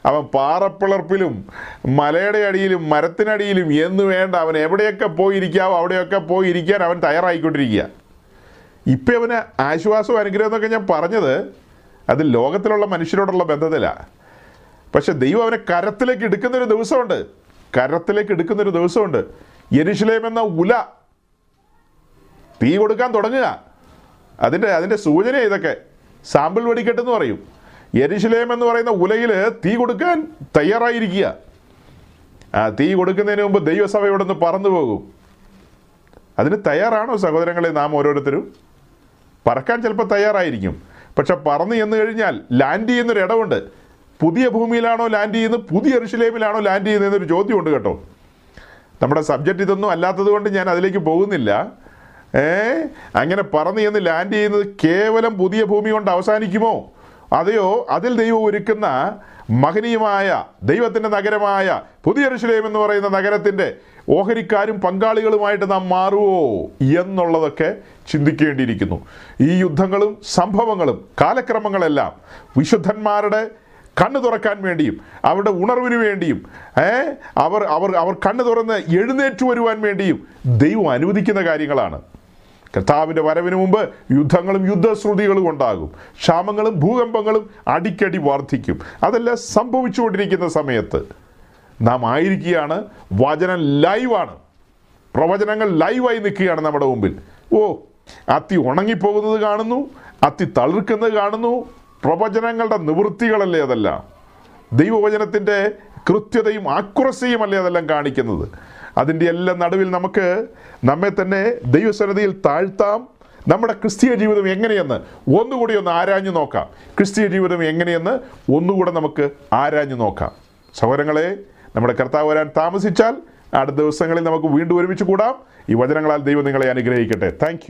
അവൻ പാറപ്പിളർപ്പിലും മലയുടെ അടിയിലും മരത്തിനടിയിലും എന്ന് വേണ്ട അവൻ എവിടെയൊക്കെ പോയിരിക്കാവോ അവിടെയൊക്കെ പോയിരിക്കാൻ അവൻ തയ്യാറായിക്കൊണ്ടിരിക്കുക. ഇപ്പം അവന് ആശ്വാസവും അനുഗ്രഹം എന്നൊക്കെ ഞാൻ പറഞ്ഞത് അത് ലോകത്തിലുള്ള മനുഷ്യരോടുള്ള ബന്ധത്തിലാണ് പക്ഷെ ദൈവം അവനെ കരത്തിലേക്ക് എടുക്കുന്നൊരു ദിവസമുണ്ട്. കരത്തിലേക്ക് എടുക്കുന്നൊരു ദിവസമുണ്ട്. യെരുഷലേം എന്ന ഉല തീ കൊടുക്കാൻ തുടങ്ങുക. അതിന്റെ അതിന്റെ സൂചന ഇതൊക്കെ. സാമ്പിൾ വെടിക്കെട്ടെന്ന് പറയും. എരിശിലേം എന്ന് പറയുന്ന ഉലയിൽ തീ കൊടുക്കാൻ തയ്യാറായിരിക്കുക. ആ തീ കൊടുക്കുന്നതിന് മുമ്പ് ദൈവസഭ ഇവിടെ നിന്ന് പറന്നു പോകും. അതിന് തയ്യാറാണോ സഹോദരങ്ങളെ നാം ഓരോരുത്തരും? പറക്കാൻ ചിലപ്പോൾ തയ്യാറായിരിക്കും. പക്ഷെ പറന്ന് ചെന്ന് കഴിഞ്ഞാൽ ലാൻഡ് ചെയ്യുന്നൊരു ഇടമുണ്ട് പുതിയ ഭൂമിയിലാണോ ലാൻഡ് ചെയ്യുന്നത്? പുതിയ എറിശിലേമിലാണോ ലാൻഡ് ചെയ്യുന്നതെന്നൊരു ചോദ്യമുണ്ട് കേട്ടോ. നമ്മുടെ സബ്ജക്റ്റ് ഇതൊന്നും അല്ലാത്തത് കൊണ്ട് ഞാൻ അതിലേക്ക് പോകുന്നില്ല. ഏ? അങ്ങനെ പറന്ന് ചെന്ന് ലാൻഡ് ചെയ്യുന്നത് കേവലം പുതിയ ഭൂമി കൊണ്ട് അവസാനിക്കുമോ? അതെയോ? അതിൽ ദൈവം ഒരുക്കുന്ന മഹനീയമായ ദൈവത്തിന്റെ നഗരമായ പുതിയ എറുഷലേം എന്ന് പറയുന്ന നഗരത്തിന്റെ ഓഹരിക്കാരും പങ്കാളികളുമായിട്ട് നാം മാറുമോ എന്നുള്ളതൊക്കെ ചിന്തിക്കേണ്ടിയിരിക്കുന്നു. ഈ യുദ്ധങ്ങളും സംഭവങ്ങളും കാലക്രമങ്ങളെല്ലാം വിശുദ്ധന്മാരുടെ കണ്ണു തുറക്കാൻ വേണ്ടിയും അവരുടെ ഉണർവിന് വേണ്ടിയും അവർ അവർ അവർ കണ്ണ് തുറന്ന് എഴുന്നേറ്റ് വരുവാൻ വേണ്ടിയും ദൈവം അനുവദിക്കുന്ന കാര്യങ്ങളാണ്. കർത്താവിന്റെ വരവിന് മുമ്പ് യുദ്ധങ്ങളും യുദ്ധശ്രുതികളും ഉണ്ടാകും. ക്ഷാമങ്ങളും ഭൂകമ്പങ്ങളും അടിക്കടി വർദ്ധിക്കും അതെല്ലാം സംഭവിച്ചുകൊണ്ടിരിക്കുന്ന സമയത്ത് നാം ആയിരിക്കുകയാണ്. വചനം ലൈവാണ്. പ്രവചനങ്ങൾ ലൈവായി നിൽക്കുകയാണ് നമ്മുടെ മുമ്പിൽ. ഓ അത്തി ഉണങ്ങിപ്പോകുന്നത് കാണുന്നു അത്തി തളിർക്കുന്നത് കാണുന്നു. പ്രവചനങ്ങളുടെ നിവൃത്തികളല്ലേ അതെല്ലാം? ദൈവവചനത്തിന്റെ കൃത്യതയും ആക്യുറസിയും അല്ലേ അതെല്ലാം കാണിക്കുന്നത്? അതിന്റെ എല്ലാം നടുവിൽ നമുക്ക് നമ്മെ തന്നെ ദൈവസന്നതിയിൽ താഴ്ത്താം. നമ്മുടെ ക്രിസ്തീയ ജീവിതം എങ്ങനെയെന്ന് ഒന്നുകൂടി ഒന്ന് ആരാഞ്ഞു നോക്കാം. ക്രിസ്തീയ ജീവിതം എങ്ങനെയെന്ന് ഒന്നുകൂടെ നമുക്ക് ആരാഞ്ഞു നോക്കാം. സഹോദരങ്ങളെ നമ്മുടെ കർത്താവ് വരാൻ താമസിച്ചാൽ അടുത്ത ദിവസങ്ങളിൽ നമുക്ക് വീണ്ടും ഒരുമിച്ച് കൂടാം. ഈ വചനങ്ങളാൽ ദൈവം നിങ്ങളെ അനുഗ്രഹിക്കട്ടെ. താങ്ക്